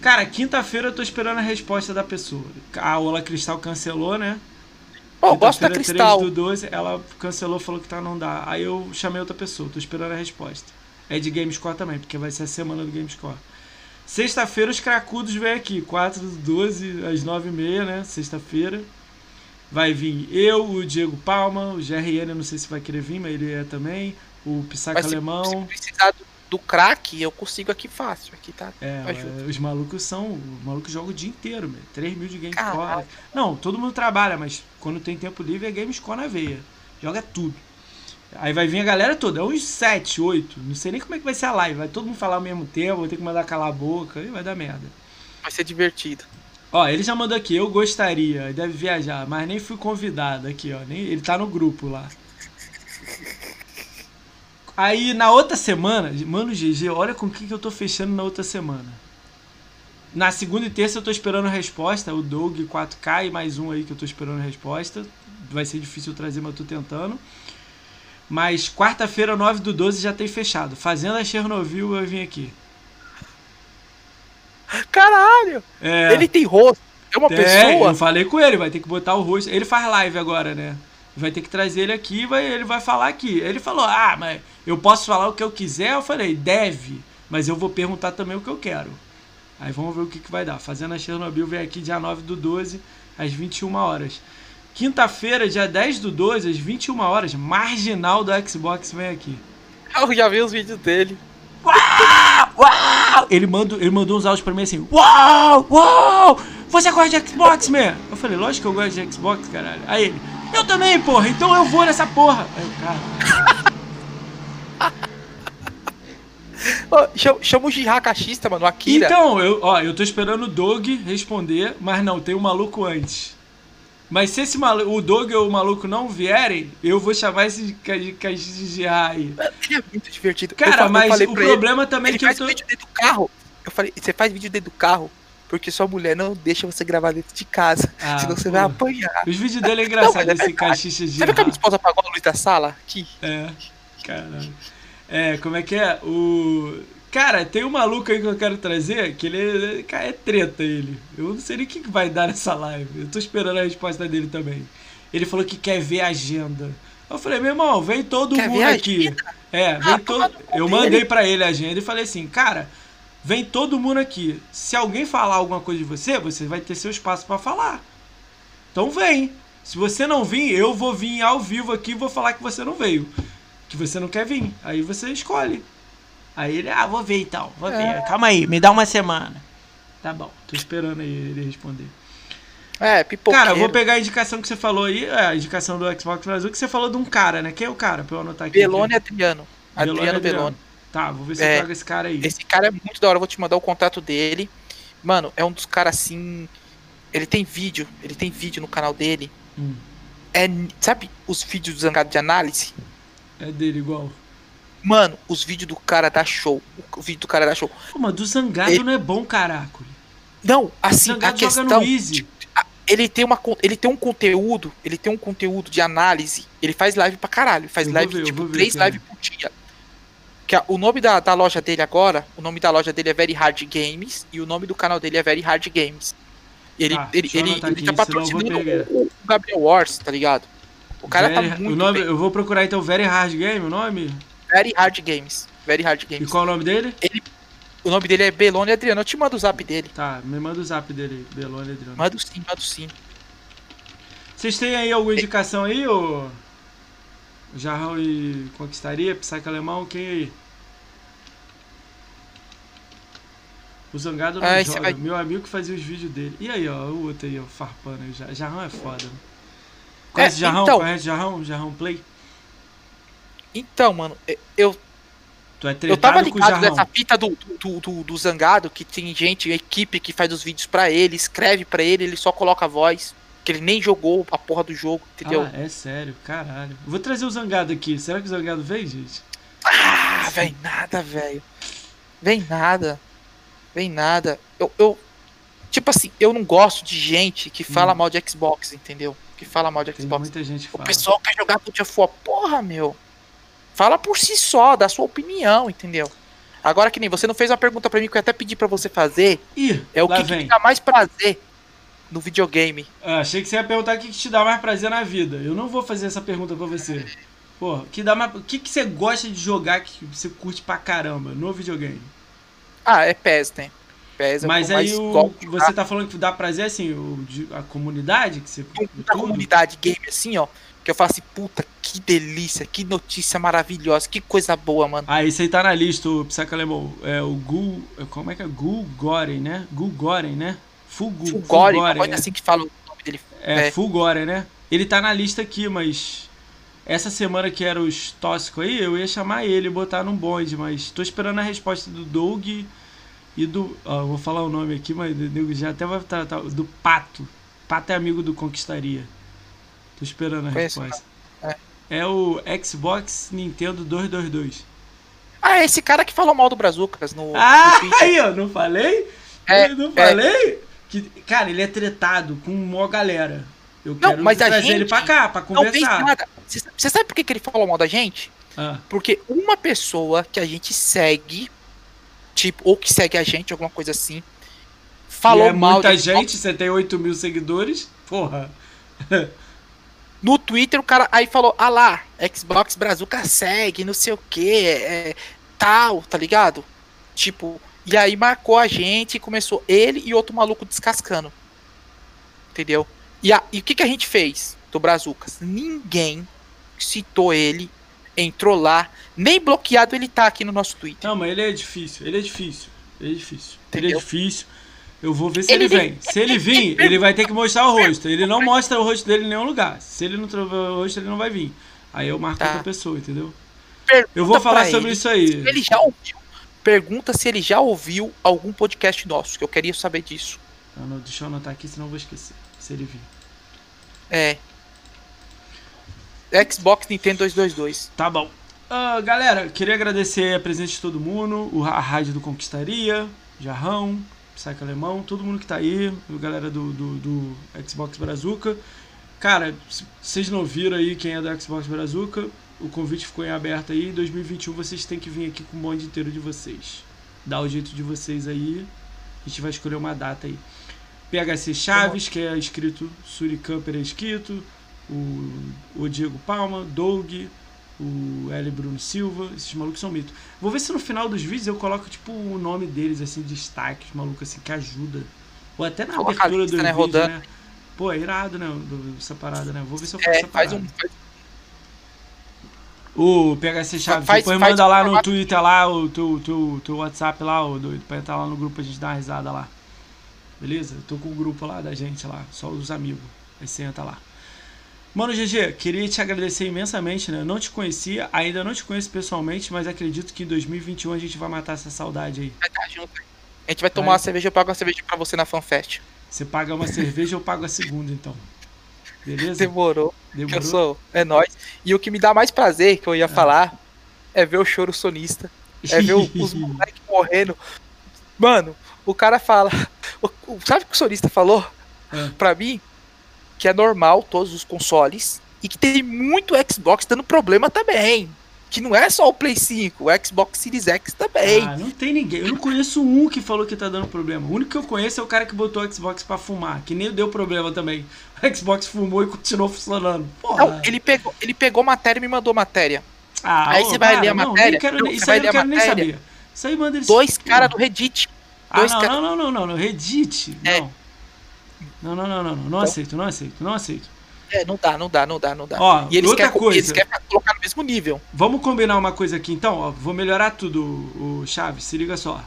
Cara, quinta-feira eu tô esperando a resposta da pessoa. A Ola Cristal cancelou, né? Pô, gosto da Cristal. 3 do 12, ela cancelou, falou que tá, não dá. Aí eu chamei outra pessoa, tô esperando a resposta. É de Gamescore também, porque vai ser a semana do Gamescore. Sexta-feira os cracudos vêm aqui, 4 do 12 às 9h30, né? Sexta-feira. Vai vir eu, o Diego Palma, o GRN, eu não sei se vai querer vir, mas ele é também. O Pissaca Mas se, Alemão. precisar do, do crack, eu consigo aqui fácil. Aqui tá. É, ajuda. é, os malucos são. Os malucos jogam o dia inteiro, meu. 3 mil de Gamescore. Caralho. Não, todo mundo trabalha, mas quando tem tempo livre é Gamescore na veia. Joga tudo. Aí vai vir a galera toda, é uns 7, 8. Não sei nem como é que vai ser a live. Vai todo mundo falar ao mesmo tempo, vou ter que mandar calar a boca, aí vai dar merda. Vai ser divertido. Ó, ele já mandou aqui, eu gostaria, deve viajar, mas nem fui convidado aqui, ó. Nem, ele tá no grupo lá. Aí na outra semana, mano, GG, olha com o que, que eu tô fechando na outra semana. Na segunda e terça eu tô esperando a resposta, o Doug 4K e mais um aí que eu tô esperando a resposta. Vai ser difícil trazer, mas eu tô tentando. Mas quarta-feira, 9 do 12, já tem fechado. Fazenda Chernobyl eu vim aqui. Caralho! É, Ele tem rosto. É uma é, pessoa. Eu falei com ele, vai ter que botar o rosto. Ele faz live agora, né? Vai ter que trazer ele aqui, vai, ele vai falar aqui. Ele falou: Ah, mas eu posso falar o que eu quiser? Eu falei: Deve, mas eu vou perguntar também o que eu quero. Aí vamos ver o que, que vai dar. Fazenda Chernobyl vem aqui dia 9 do 12, às 21 horas. Quinta-feira, dia 10 do 12, às 21 horas, marginal do Xbox vem aqui. Eu já vi os vídeos dele. Uau! Ele, mandou, ele mandou uns áudios pra mim assim: Uau! Uau! Você gosta de Xbox, man? Eu falei: Lógico que eu gosto de Xbox, caralho. Aí ele: Eu também, porra, então eu vou nessa porra. Aí eu, cara. Ô, chama, o Jihá cachista, mano, o Akira. Então, eu, ó, eu tô esperando o Doug responder, mas não, tem um maluco antes. Mas se esse maluco, o Doug ou o maluco não vierem, eu vou chamar esse de Jihá aí. É muito divertido. Eu Cara, eu mas falei o pra ele, problema também é ele que eu faz tô. vídeo dentro do carro. Eu falei, você faz vídeo dentro do carro porque sua mulher não deixa você gravar dentro de casa. Ah, senão você vai apanhar. Os vídeos dele é engraçado, Não, é esse verdade. cachista de viu que a minha esposa apagou a luz da sala? Aqui. É. É, como é que é? O. Cara, tem um maluco aí que eu quero trazer, que ele é, cara, é treta ele. Eu não sei nem o que vai dar nessa live. Eu tô esperando a resposta dele também. Ele falou que quer ver a agenda. Eu falei, meu irmão, vem todo Quer mundo aqui. É, vem Ah, todo. Eu mandei pra ele a agenda e falei assim, cara, vem todo mundo aqui. Se alguém falar alguma coisa de você, você vai ter seu espaço pra falar. Então vem. Se você não vir, eu vou vir ao vivo aqui e vou falar que você não veio. Que você não quer vir. Aí você escolhe. Aí ele, ah, vou ver então. Vou ver. É. Calma aí, me dá uma semana. Tá bom, tô esperando aí ele responder. É, pipoqueiro. Cara, eu vou pegar a indicação que você falou aí, é, a indicação do Xbox Brasil, que você falou de um cara, né? Quem é o cara? Pra eu anotar aqui. Belone Adriano. Belone Adriano Belone. Tá, vou ver se É. eu trago esse cara aí. Esse cara é muito da hora, eu vou te mandar o contato dele. Mano, é um dos caras assim. Ele tem vídeo, ele tem vídeo no canal dele. Hum, É, sabe os vídeos do Zangado de análise? é dele igual. Mano, os vídeos do cara dá show. O vídeo do cara dá show. Pô, mas do Zangado Ele- não é bom, caraca. Não, assim, a questão. no Easy. Ele tem, uma, ele tem um conteúdo, ele tem um conteúdo de análise. Ele faz live pra caralho. Faz Eu live, ver, tipo, três lives por dia. Que a- o nome da, da loja dele agora, o nome da loja dele é Very Hard Games e o nome do canal dele é Very Hard Games. Ele, Tá, ele, ele, ele aqui, tá patrocinando o, o Gabriel Wars, tá ligado? O cara Very- tá muito o nome, bem. Eu vou procurar então Very Hard Game, o nome? Very Hard Games. Very Hard E Games. qual é o nome dele? O nome dele é Belone Adriano. Eu te mando o zap dele. Tá, me manda o zap dele, Belone Adriano. Mando sim, mando sim. Vocês têm aí alguma indicação aí, ô? Jarrão e Conquistaria, Psyche Alemão, quem aí? O Zangado não Ah, joga, vai- meu amigo que fazia os vídeos dele. E aí, ó, o outro aí, ó, farpando aí. Ja- Jarrão é foda. né? Conhece É, Jarrão? então- Conhece Jarrão? Jarrão Play? Então, mano, eu, Tu é eu tava o ligado nessa fita do, do, do, do Zangado, que tem gente, equipe que faz os vídeos pra ele, escreve pra ele, ele só coloca a voz. Que ele nem jogou a porra do jogo, entendeu? Ah, é sério, caralho. Vou trazer o Zangado aqui. Será que o Zangado veio, gente? Ah, vem nada, velho. Vem nada. Vem nada. Eu, eu. Tipo assim, eu não gosto de gente que fala Hum. mal de Xbox, entendeu? Que fala mal de Tem Xbox. muita gente que O fala. pessoal quer jogar God of War. Porra, meu. Fala por si só, dá sua opinião, entendeu? Agora que nem você não fez uma pergunta pra mim que eu até pedi pra você fazer. Ih, É o que, que te dá mais prazer no videogame. Ah, achei que você ia perguntar o que, que te dá mais prazer na vida. Eu não vou fazer essa pergunta pra você. Porra, que dá mais... o que, que você gosta de jogar que você curte pra caramba no videogame? Ah, é PES, né? PES é Mas aí o, você tá falando que dá prazer assim, o, a comunidade que você. tudo? comunidade game, assim, ó. Que eu falo assim, puta, que delícia, que notícia maravilhosa, que coisa boa, mano. Ah, esse aí tá na lista, o Psycho Alemão. É o Gul. Como é que é? Gul Goren, né? Gul Goren, né? Fugu, Fulgore, coisa é. assim que fala o nome dele. É, É. Fulgore, né? Ele tá na lista aqui, mas. Essa semana que era os tóxicos aí, eu ia chamar ele e botar num bonde, mas tô esperando a resposta do Doug e do. Ó, vou falar o nome aqui, mas já até vai tratar. Do Pato. Pato é amigo do Conquistaria. Tô esperando a Conheço, resposta. É. É o Xbox Nintendo 222. Ah, esse cara que falou mal do Brazucas no, Ah, no aí, ó, não falei? É, eu não é. falei? Que, cara, ele é tretado com uma galera. Eu Não, quero mas trazer ele gente pra cá, pra conversar. Você sabe por que, que ele falou mal da gente? Ah, Porque uma pessoa que a gente segue, tipo, ou que segue a gente, alguma coisa assim, falou e é mal muita gente, você tem 8 mil seguidores. Porra. No Twitter, o cara aí falou, ah lá, Xbox Brazuca segue, não sei o que, é, tal, tá ligado? Tipo, e aí marcou a gente e começou ele e outro maluco descascando. Entendeu? E, a- e o que, que a gente fez do Brazucas? Ninguém citou ele, entrou lá, nem bloqueado ele tá aqui no nosso Twitter. Não, mas ele é difícil, ele é difícil. Ele é difícil. Ele é Entendeu? difícil. Eu vou ver se ele, Ele vem. Se ele vir, ele vai ter que mostrar o rosto. Ele não mostra o rosto dele em nenhum lugar. Se ele não trover o rosto, ele não vai vir. Aí eu marco Tá. outra pessoa, entendeu? Pergunta Eu vou falar sobre ele isso aí. Ele já ouviu. Pergunta se ele já ouviu algum podcast nosso, que eu queria saber disso. Não, não, deixa eu anotar aqui, senão eu vou esquecer. Se ele vir. É. Xbox Nintendo 222. Tá bom. Ah, galera, queria agradecer a presença de todo mundo, o- a Rádio do Conquistaria, Jarrão, Psycho Alemão, todo mundo que tá aí, a galera do, do, do Xbox Brazuca. Cara, vocês não viram aí quem é do Xbox Brazuca, o convite ficou em aberto aí. Em 2021 vocês têm que vir aqui com o bonde inteiro de vocês. Dá o jeito de vocês aí. A gente vai escolher uma data aí. PHC Chaves, que é escrito Surican Peresquito, o, o Diego Palma, Doug, o L. Bruno Silva, esses malucos são mitos. Vou ver se no final dos vídeos eu coloco tipo o nome deles, assim, destaque, os malucos assim, que ajuda. Ou até na Coloca abertura do lista, né, vídeo, rodando. né? Pô, é irado, né? do- Essa parada, né? Vou ver se eu faço É, essa faz parada. um. faz- O PHC Chaves, Faz- depois faz manda lá no Twitter lá, o teu, teu, teu WhatsApp lá, o doido, pra entrar lá no grupo a gente dá uma risada lá. Beleza? Eu tô com o grupo lá da gente lá, só os amigos. Aí você entra lá. Mano, GG, queria te agradecer imensamente, né? Não te conhecia, ainda não te conheço pessoalmente, mas acredito que em 2021 a gente vai matar essa saudade aí. vai estar junto. A gente vai tomar Vai. uma cerveja, eu pago uma cerveja pra você na FanFest. Você paga uma cerveja, eu pago a segunda, então. Beleza? Demorou. Demorou? Eu sou. É nóis. E o que me dá mais prazer, que eu ia Ah. falar, é ver o choro sonista. É ver os moleques morrendo. Mano, o cara fala. o- o- sabe o que o sonista falou? É. Pra mim, que é normal todos os consoles. E que tem muito Xbox dando problema também. Que não é só o Play 5, o Xbox Series X também. Ah, não tem ninguém. Eu não conheço um que falou que tá dando problema. O único que eu conheço é o cara que botou o Xbox pra fumar, que nem deu problema também. O Xbox fumou e continuou funcionando. Porra. Não, ele pegou, ele pegou matéria e me mandou matéria. Ah, aí ô, você vai para, ler a matéria? quero, Não, isso aí eu não quero nem saber. Isso aí manda eles. Dois caras do Reddit. Ah, dois não, cara- não, não, não, não, no Reddit. É. Não. Não, não, não, não, não, Então- aceito, não aceito, não aceito. É, não dá, não dá, não dá, não dá. Ó, e eles outra querem, coisa. eles querem colocar no mesmo nível. Vamos combinar uma coisa aqui então, ó. Vou melhorar tudo, o Chaves, se liga só.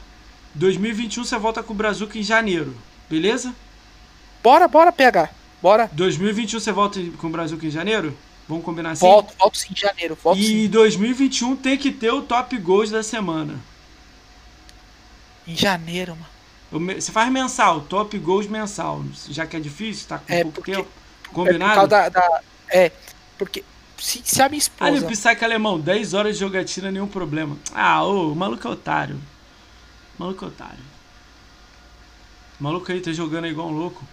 2021 você volta com o Brazuca em janeiro, beleza? Bora, bora, PH. Bora. 2021 você volta com o Brazuca em janeiro? Vamos combinar assim? Volto, volto sim em janeiro. Volto E sim. 2021 tem que ter o top gols da semana. Em janeiro, mano. O Você faz mensal, top gols mensal. Já que é difícil, tá com É, pouco porque- tempo. É Combinado? causa da. da- é, porque se, se a minha o esposa. Psyche alemão, 10 horas de jogatina, nenhum problema. Ah, ô, o maluco é otário. O maluco é otário. O maluco aí tá jogando aí igual um louco.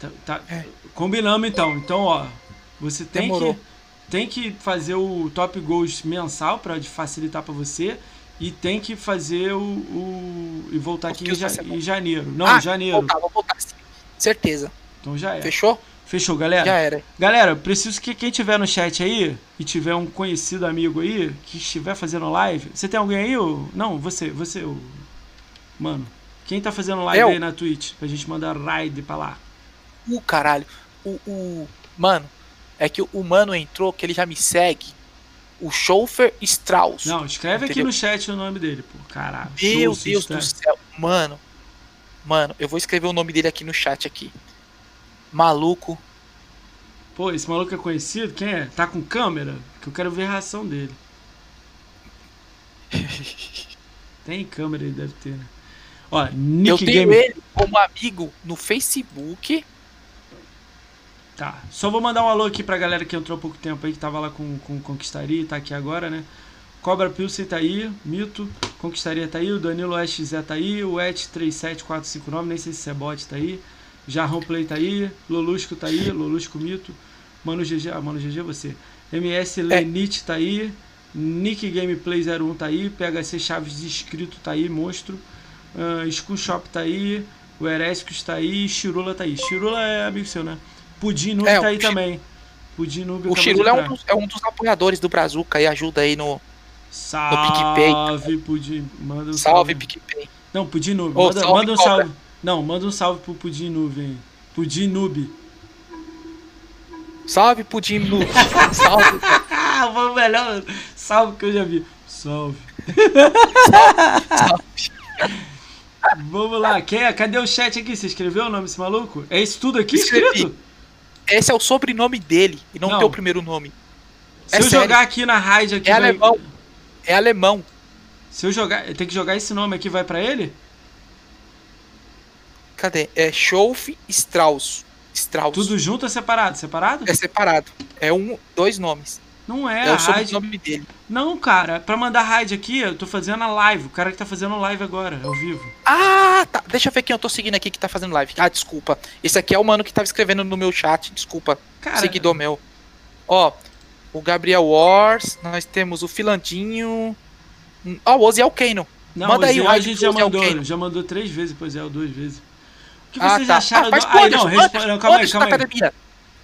Tá, tá- É. Combinamos então. Então, ó, você tem Demorou. que, tem que fazer o top goals mensal pra facilitar pra você. E tem que fazer o. o- e voltar aqui em, ja- em janeiro. Não, ah, em janeiro. Vou voltar, vou voltar sim. Certeza. Então já é. Fechou? Fechou, galera? Já era. Galera, preciso que quem tiver no chat aí e tiver um conhecido amigo aí que estiver fazendo live. Você tem alguém aí? Ou... Não, você, você, o... mano. Quem tá fazendo live Eu. aí na Twitch pra gente mandar raid pra lá? Uh, caralho. O, o. Mano, é que o mano entrou, que ele já me segue. O Schofer Strauss. Não, escreve aqui Entendeu? no chat o nome dele, pô. Caralho. Meu Deus do sucesso. céu. Mano. Mano, eu vou escrever o nome dele aqui no chat aqui. Maluco. Pô, esse maluco é conhecido? Quem é? Tá com câmera? Que eu quero ver a reação dele. Tem câmera, ele deve ter, né? Ó, Nick eu tenho Game. ele como amigo no Facebook. Tá. Só vou mandar um alô aqui pra galera que entrou há pouco tempo aí, que tava lá com, com Conquistaria e tá aqui agora, né? Cobra Pilsen tá aí, Mito, Conquistaria tá aí, o Danilo SXZ tá aí, o Et37459, nem sei se é bot, tá aí. Jarrão Play tá aí, Lolusco tá aí, Lolusco Mito, Mano GG, ah, Mano GG é você. MS Lenite tá aí, Nick Gameplay 01 tá aí, PHC Chaves de Inscrito tá aí, monstro. Uh, Skull Shop tá aí, o Erescos tá aí, Chirula tá aí. Chirula é amigo seu, né? Pudim Noob É, tá aí também. Pudim Noob O Chirula é um, dos, é um dos apoiadores do Brazuca e ajuda aí no Salve, Pudim. Manda um Salve salve. PicPay. Não, Pudim Noob. Ô, manda, manda um cobra. salve. Não, manda um salve pro Pudim Noob, hein. Pudim Noob. Salve Pudim no. Salve. Foi o melhor salve que eu já vi. Salve. Vamos lá, quem é? Cadê o chat aqui? Você escreveu o nome desse maluco? É isso tudo aqui Escrevi. escrito? Esse é o sobrenome dele e não, Não. teu primeiro nome. Se É eu sério. jogar aqui na raid aqui, É vai- alemão. É alemão. se eu jogar, tem que jogar esse nome aqui, vai pra ele? Cadê? É Scholf Strauss. Strauss. Tudo junto ou separado? Separado? É separado. É um, dois nomes. Não é, É, a o raid. dele. Não, cara, pra mandar raid aqui, eu tô fazendo a live. O cara que tá fazendo live agora, ao vivo. Ah, tá. Deixa eu ver quem eu tô seguindo aqui que tá fazendo live. Ah, desculpa. Esse aqui é o mano que tava escrevendo no meu chat. Desculpa. Cara, Seguidor meu. Ó, o Gabriel Wars. Nós temos o Filandinho. Hum, Ó, o Oziel Kano. não, manda aí a gente já mandou, Alqueno. já mandou três vezes, pois é, duas vezes. O que Ah, vocês tá. acharam Ah, do... Aí, não, responde... não, calma aí, calma aí.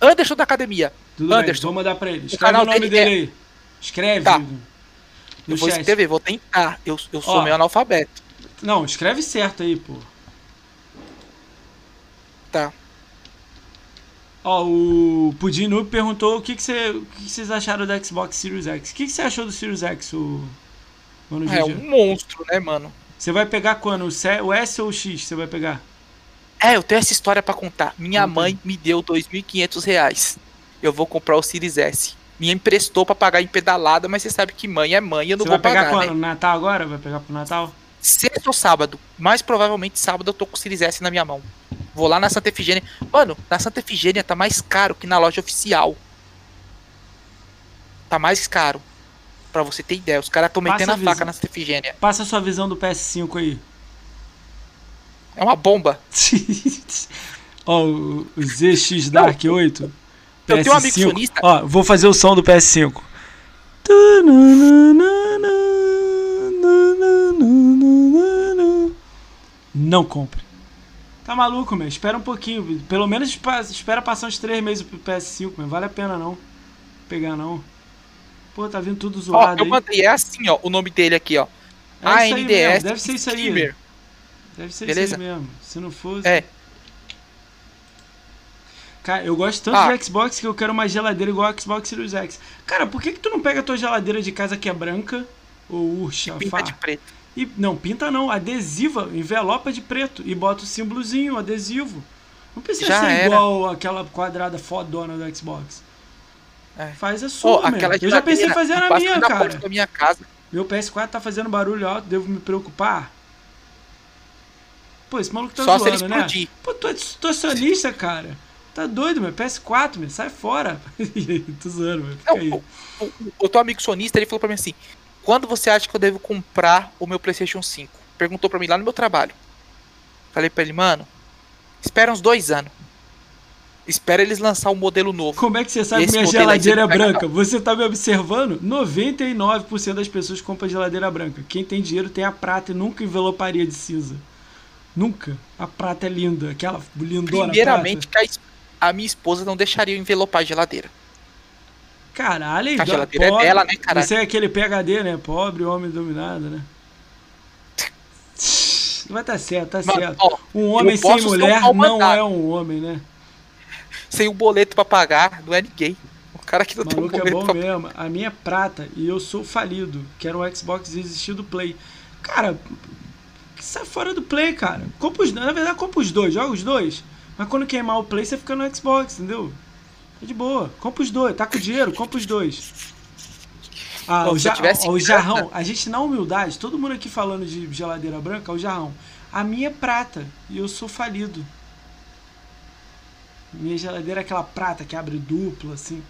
Anderson da academia. Tudo bem, Anderson. vou mandar pra ele. Escreve canal o nome dele dele é- aí. Escreve Tá. no Eu vou escrever, vou tentar. Eu, eu sou Ó. meio analfabeto. Não, escreve certo aí, pô. Tá. Ó, o Pudim Noob perguntou o que, que, você, o que, que vocês acharam do Xbox Series X. O que, que você achou do Series X, o... Mano É um monstro, né, mano? Você vai pegar quando? O, o S ou o X você vai pegar? É, eu tenho essa história pra contar. Minha mãe me deu 2.500 reais. Eu vou comprar o Series S. Me emprestou pra pagar em pedalada, mas você sabe que mãe é mãe, eu não você vou vai pegar pagar, quando? né? No Natal agora? Vai pegar pro Natal? Sexta ou sábado. Mais provavelmente sábado eu tô com o Series S na minha mão. Vou lá na Santa Efigênia. Mano, na Santa Efigênia tá mais caro que na loja oficial. Tá mais caro. Pra você ter ideia. Os caras tão Passa metendo a a faca na Santa Efigênia. Passa a sua visão do PS5 aí. É uma bomba. Ó, o o ZX Dark 8. Eu tenho um amigo PS5. sonista. Ó, vou fazer o som do PS5. Não compre. Tá maluco, meu? Espera um pouquinho. Pelo menos espera passar uns 3 meses pro PS5, meu. Vale a pena não. Pegar não. Pô, tá vindo tudo Ó, zoado eu aí. mandei. É assim, ó. O nome dele aqui, ó. É ANDS Deve ser isso aí. Deve ser Beleza? isso aí mesmo. Se não fosse. É. Cara, eu gosto tanto Ah. de Xbox que eu quero uma geladeira igual a Xbox Series X. Cara, por que, que tu não pega a tua geladeira de casa que é branca? Ou urcha, Pinta fá? de preto. E, não, pinta não, adesiva, envelopa de preto e bota o símbolozinho, adesivo. Não precisa Já ser era. igual aquela quadrada fodona do Xbox. É. Faz a sua, meu. aquela Eu já pensei em fazer na minha, na cara. porta da minha casa. Meu PS4 tá fazendo barulho alto, devo me preocupar? Pô, esse maluco tá Só se ele zoando, né? explodir. Pô, tu é situacionista, cara. Tá doido, meu. PS4, meu. Sai fora. Tô zoando, meu. Fica aí. o, o, o teu amigo sonista, ele falou pra mim assim: quando você acha que eu devo comprar o meu PlayStation 5? Perguntou pra mim lá no meu trabalho. Falei pra ele, mano, espera uns dois anos. Espera eles lançar um modelo novo. Como é que você sabe que minha aí geladeira é branca? Você tá me observando? 99% das pessoas compram geladeira branca. Quem tem dinheiro tem a prata e nunca enveloparia de cinza. Nunca. A prata é linda. Aquela lindona Primeiramente, prata. que a, a minha esposa não deixaria eu envelopar a geladeira. Caralho, A geladeira é pobre. dela, né, caralho? Você é aquele PHD, né? Pobre, homem dominado, né? Vai tá certo, tá Mano, certo. ó, Um homem sem um mulher pau não é um homem, né? sem o boleto pra pagar, não é ninguém. O cara que não O tem um maluco é boleto bom pra mesmo. A minha é prata e eu sou falido. Quero um Xbox existir do Play. Cara, sai fora do Play, cara. Compra os, na verdade, compra os dois, joga os dois. Mas quando queimar o Play, você fica no Xbox, entendeu? É de boa. Compra os dois. Tá com dinheiro? Compra os dois. Ah, Pô, o, ja ó, o jarrão. A gente, na humildade, todo mundo aqui falando de geladeira branca, o jarrão. A minha é prata e eu sou falido. Minha geladeira é aquela prata que abre dupla, assim.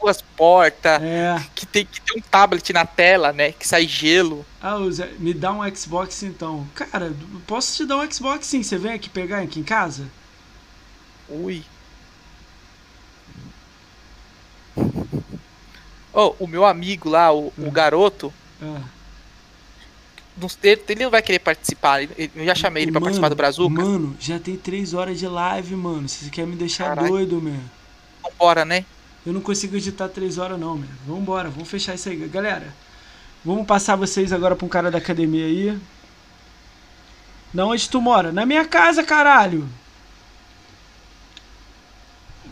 Duas portas, É. que tem que ter um tablet na tela, né? Que sai gelo. Ah, Zé, me dá um Xbox então. Cara, posso te dar um Xbox sim. Você vem aqui pegar aqui em casa? Ui. Oh, o meu amigo lá, o, o Hum. garoto, Ah. ele, ele não vai querer participar. Eu já chamei ele pra Mano, participar do Brazuca. Mano, já tem três horas de live, mano. Você quer me deixar Caralho. doido, meu? Vambora, né? Eu não consigo editar três horas não, meu. Vambora, vamos fechar isso aí. Galera, vamos passar vocês agora pra um cara da academia aí. Na onde tu mora? Na minha casa, caralho!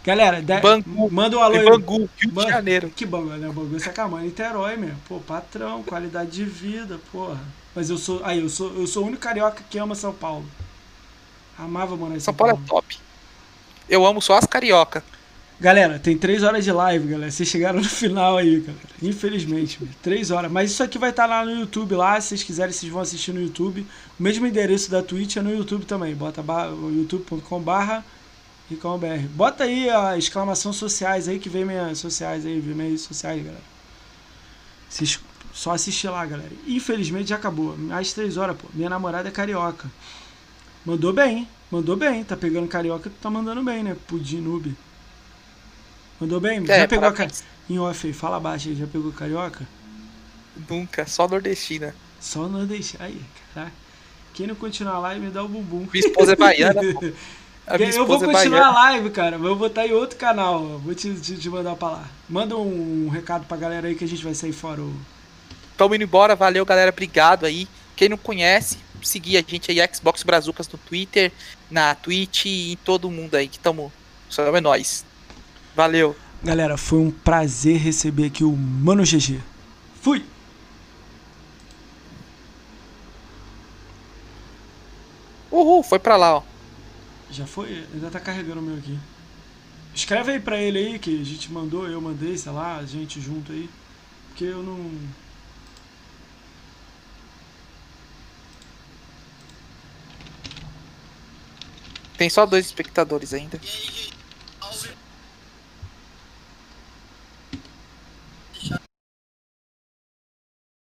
Galera, da- Bangu. manda um alô aí. Bangu, Rio de Janeiro. Que Bangu, né? Bangu é Sacamã, Niterói, meu. Pô, patrão, qualidade de vida, porra. Mas eu sou. Aí, eu sou, eu sou o único carioca que ama São Paulo. Amava morar em São, São Paulo é top. Eu amo só as carioca. Galera, tem três horas de live, galera. Vocês chegaram no final aí, galera. Infelizmente, três horas. Mas isso aqui vai estar lá no YouTube, lá. Se vocês quiserem, vocês vão assistir no YouTube. O mesmo endereço da Twitch é no YouTube também. Bota youtube.com barra. Bota aí a exclamação sociais aí, que vem minhas sociais aí, vem minhas sociais, galera. Vocês só assistir lá, galera. Infelizmente já acabou. Mais três horas, pô. Minha namorada é carioca. Mandou bem, mandou bem. Tá pegando carioca, tá mandando bem, né? Pudim noob. Mandou bem? já É, pegou a carioca? Em off fala baixo aí, já pegou carioca? Nunca, só nordestina. Só deixar. Aí, caraca. Quem não continuar a live me dá o bumbum. Minha esposa é baiana. pô. A minha eu vou esposa é continuar a live, cara. mas Eu vou botar em outro canal. Vou te, te, te mandar pra lá. Manda um recado pra galera aí que a gente vai sair fora. Tamo indo embora, valeu galera, obrigado aí. Quem não conhece, seguir a gente aí, Xbox Brazucas no Twitter, na Twitch e em todo mundo aí que tamo. Só é nóis. Valeu. Galera, foi um prazer receber aqui o Mano GG. Fui! Uhul, foi pra lá, ó. Já foi? Ainda tá carregando o meu aqui. Escreve aí pra ele aí que a gente mandou, eu mandei, sei lá, a gente junto aí. Porque eu não. Tem só dois espectadores ainda. E aí?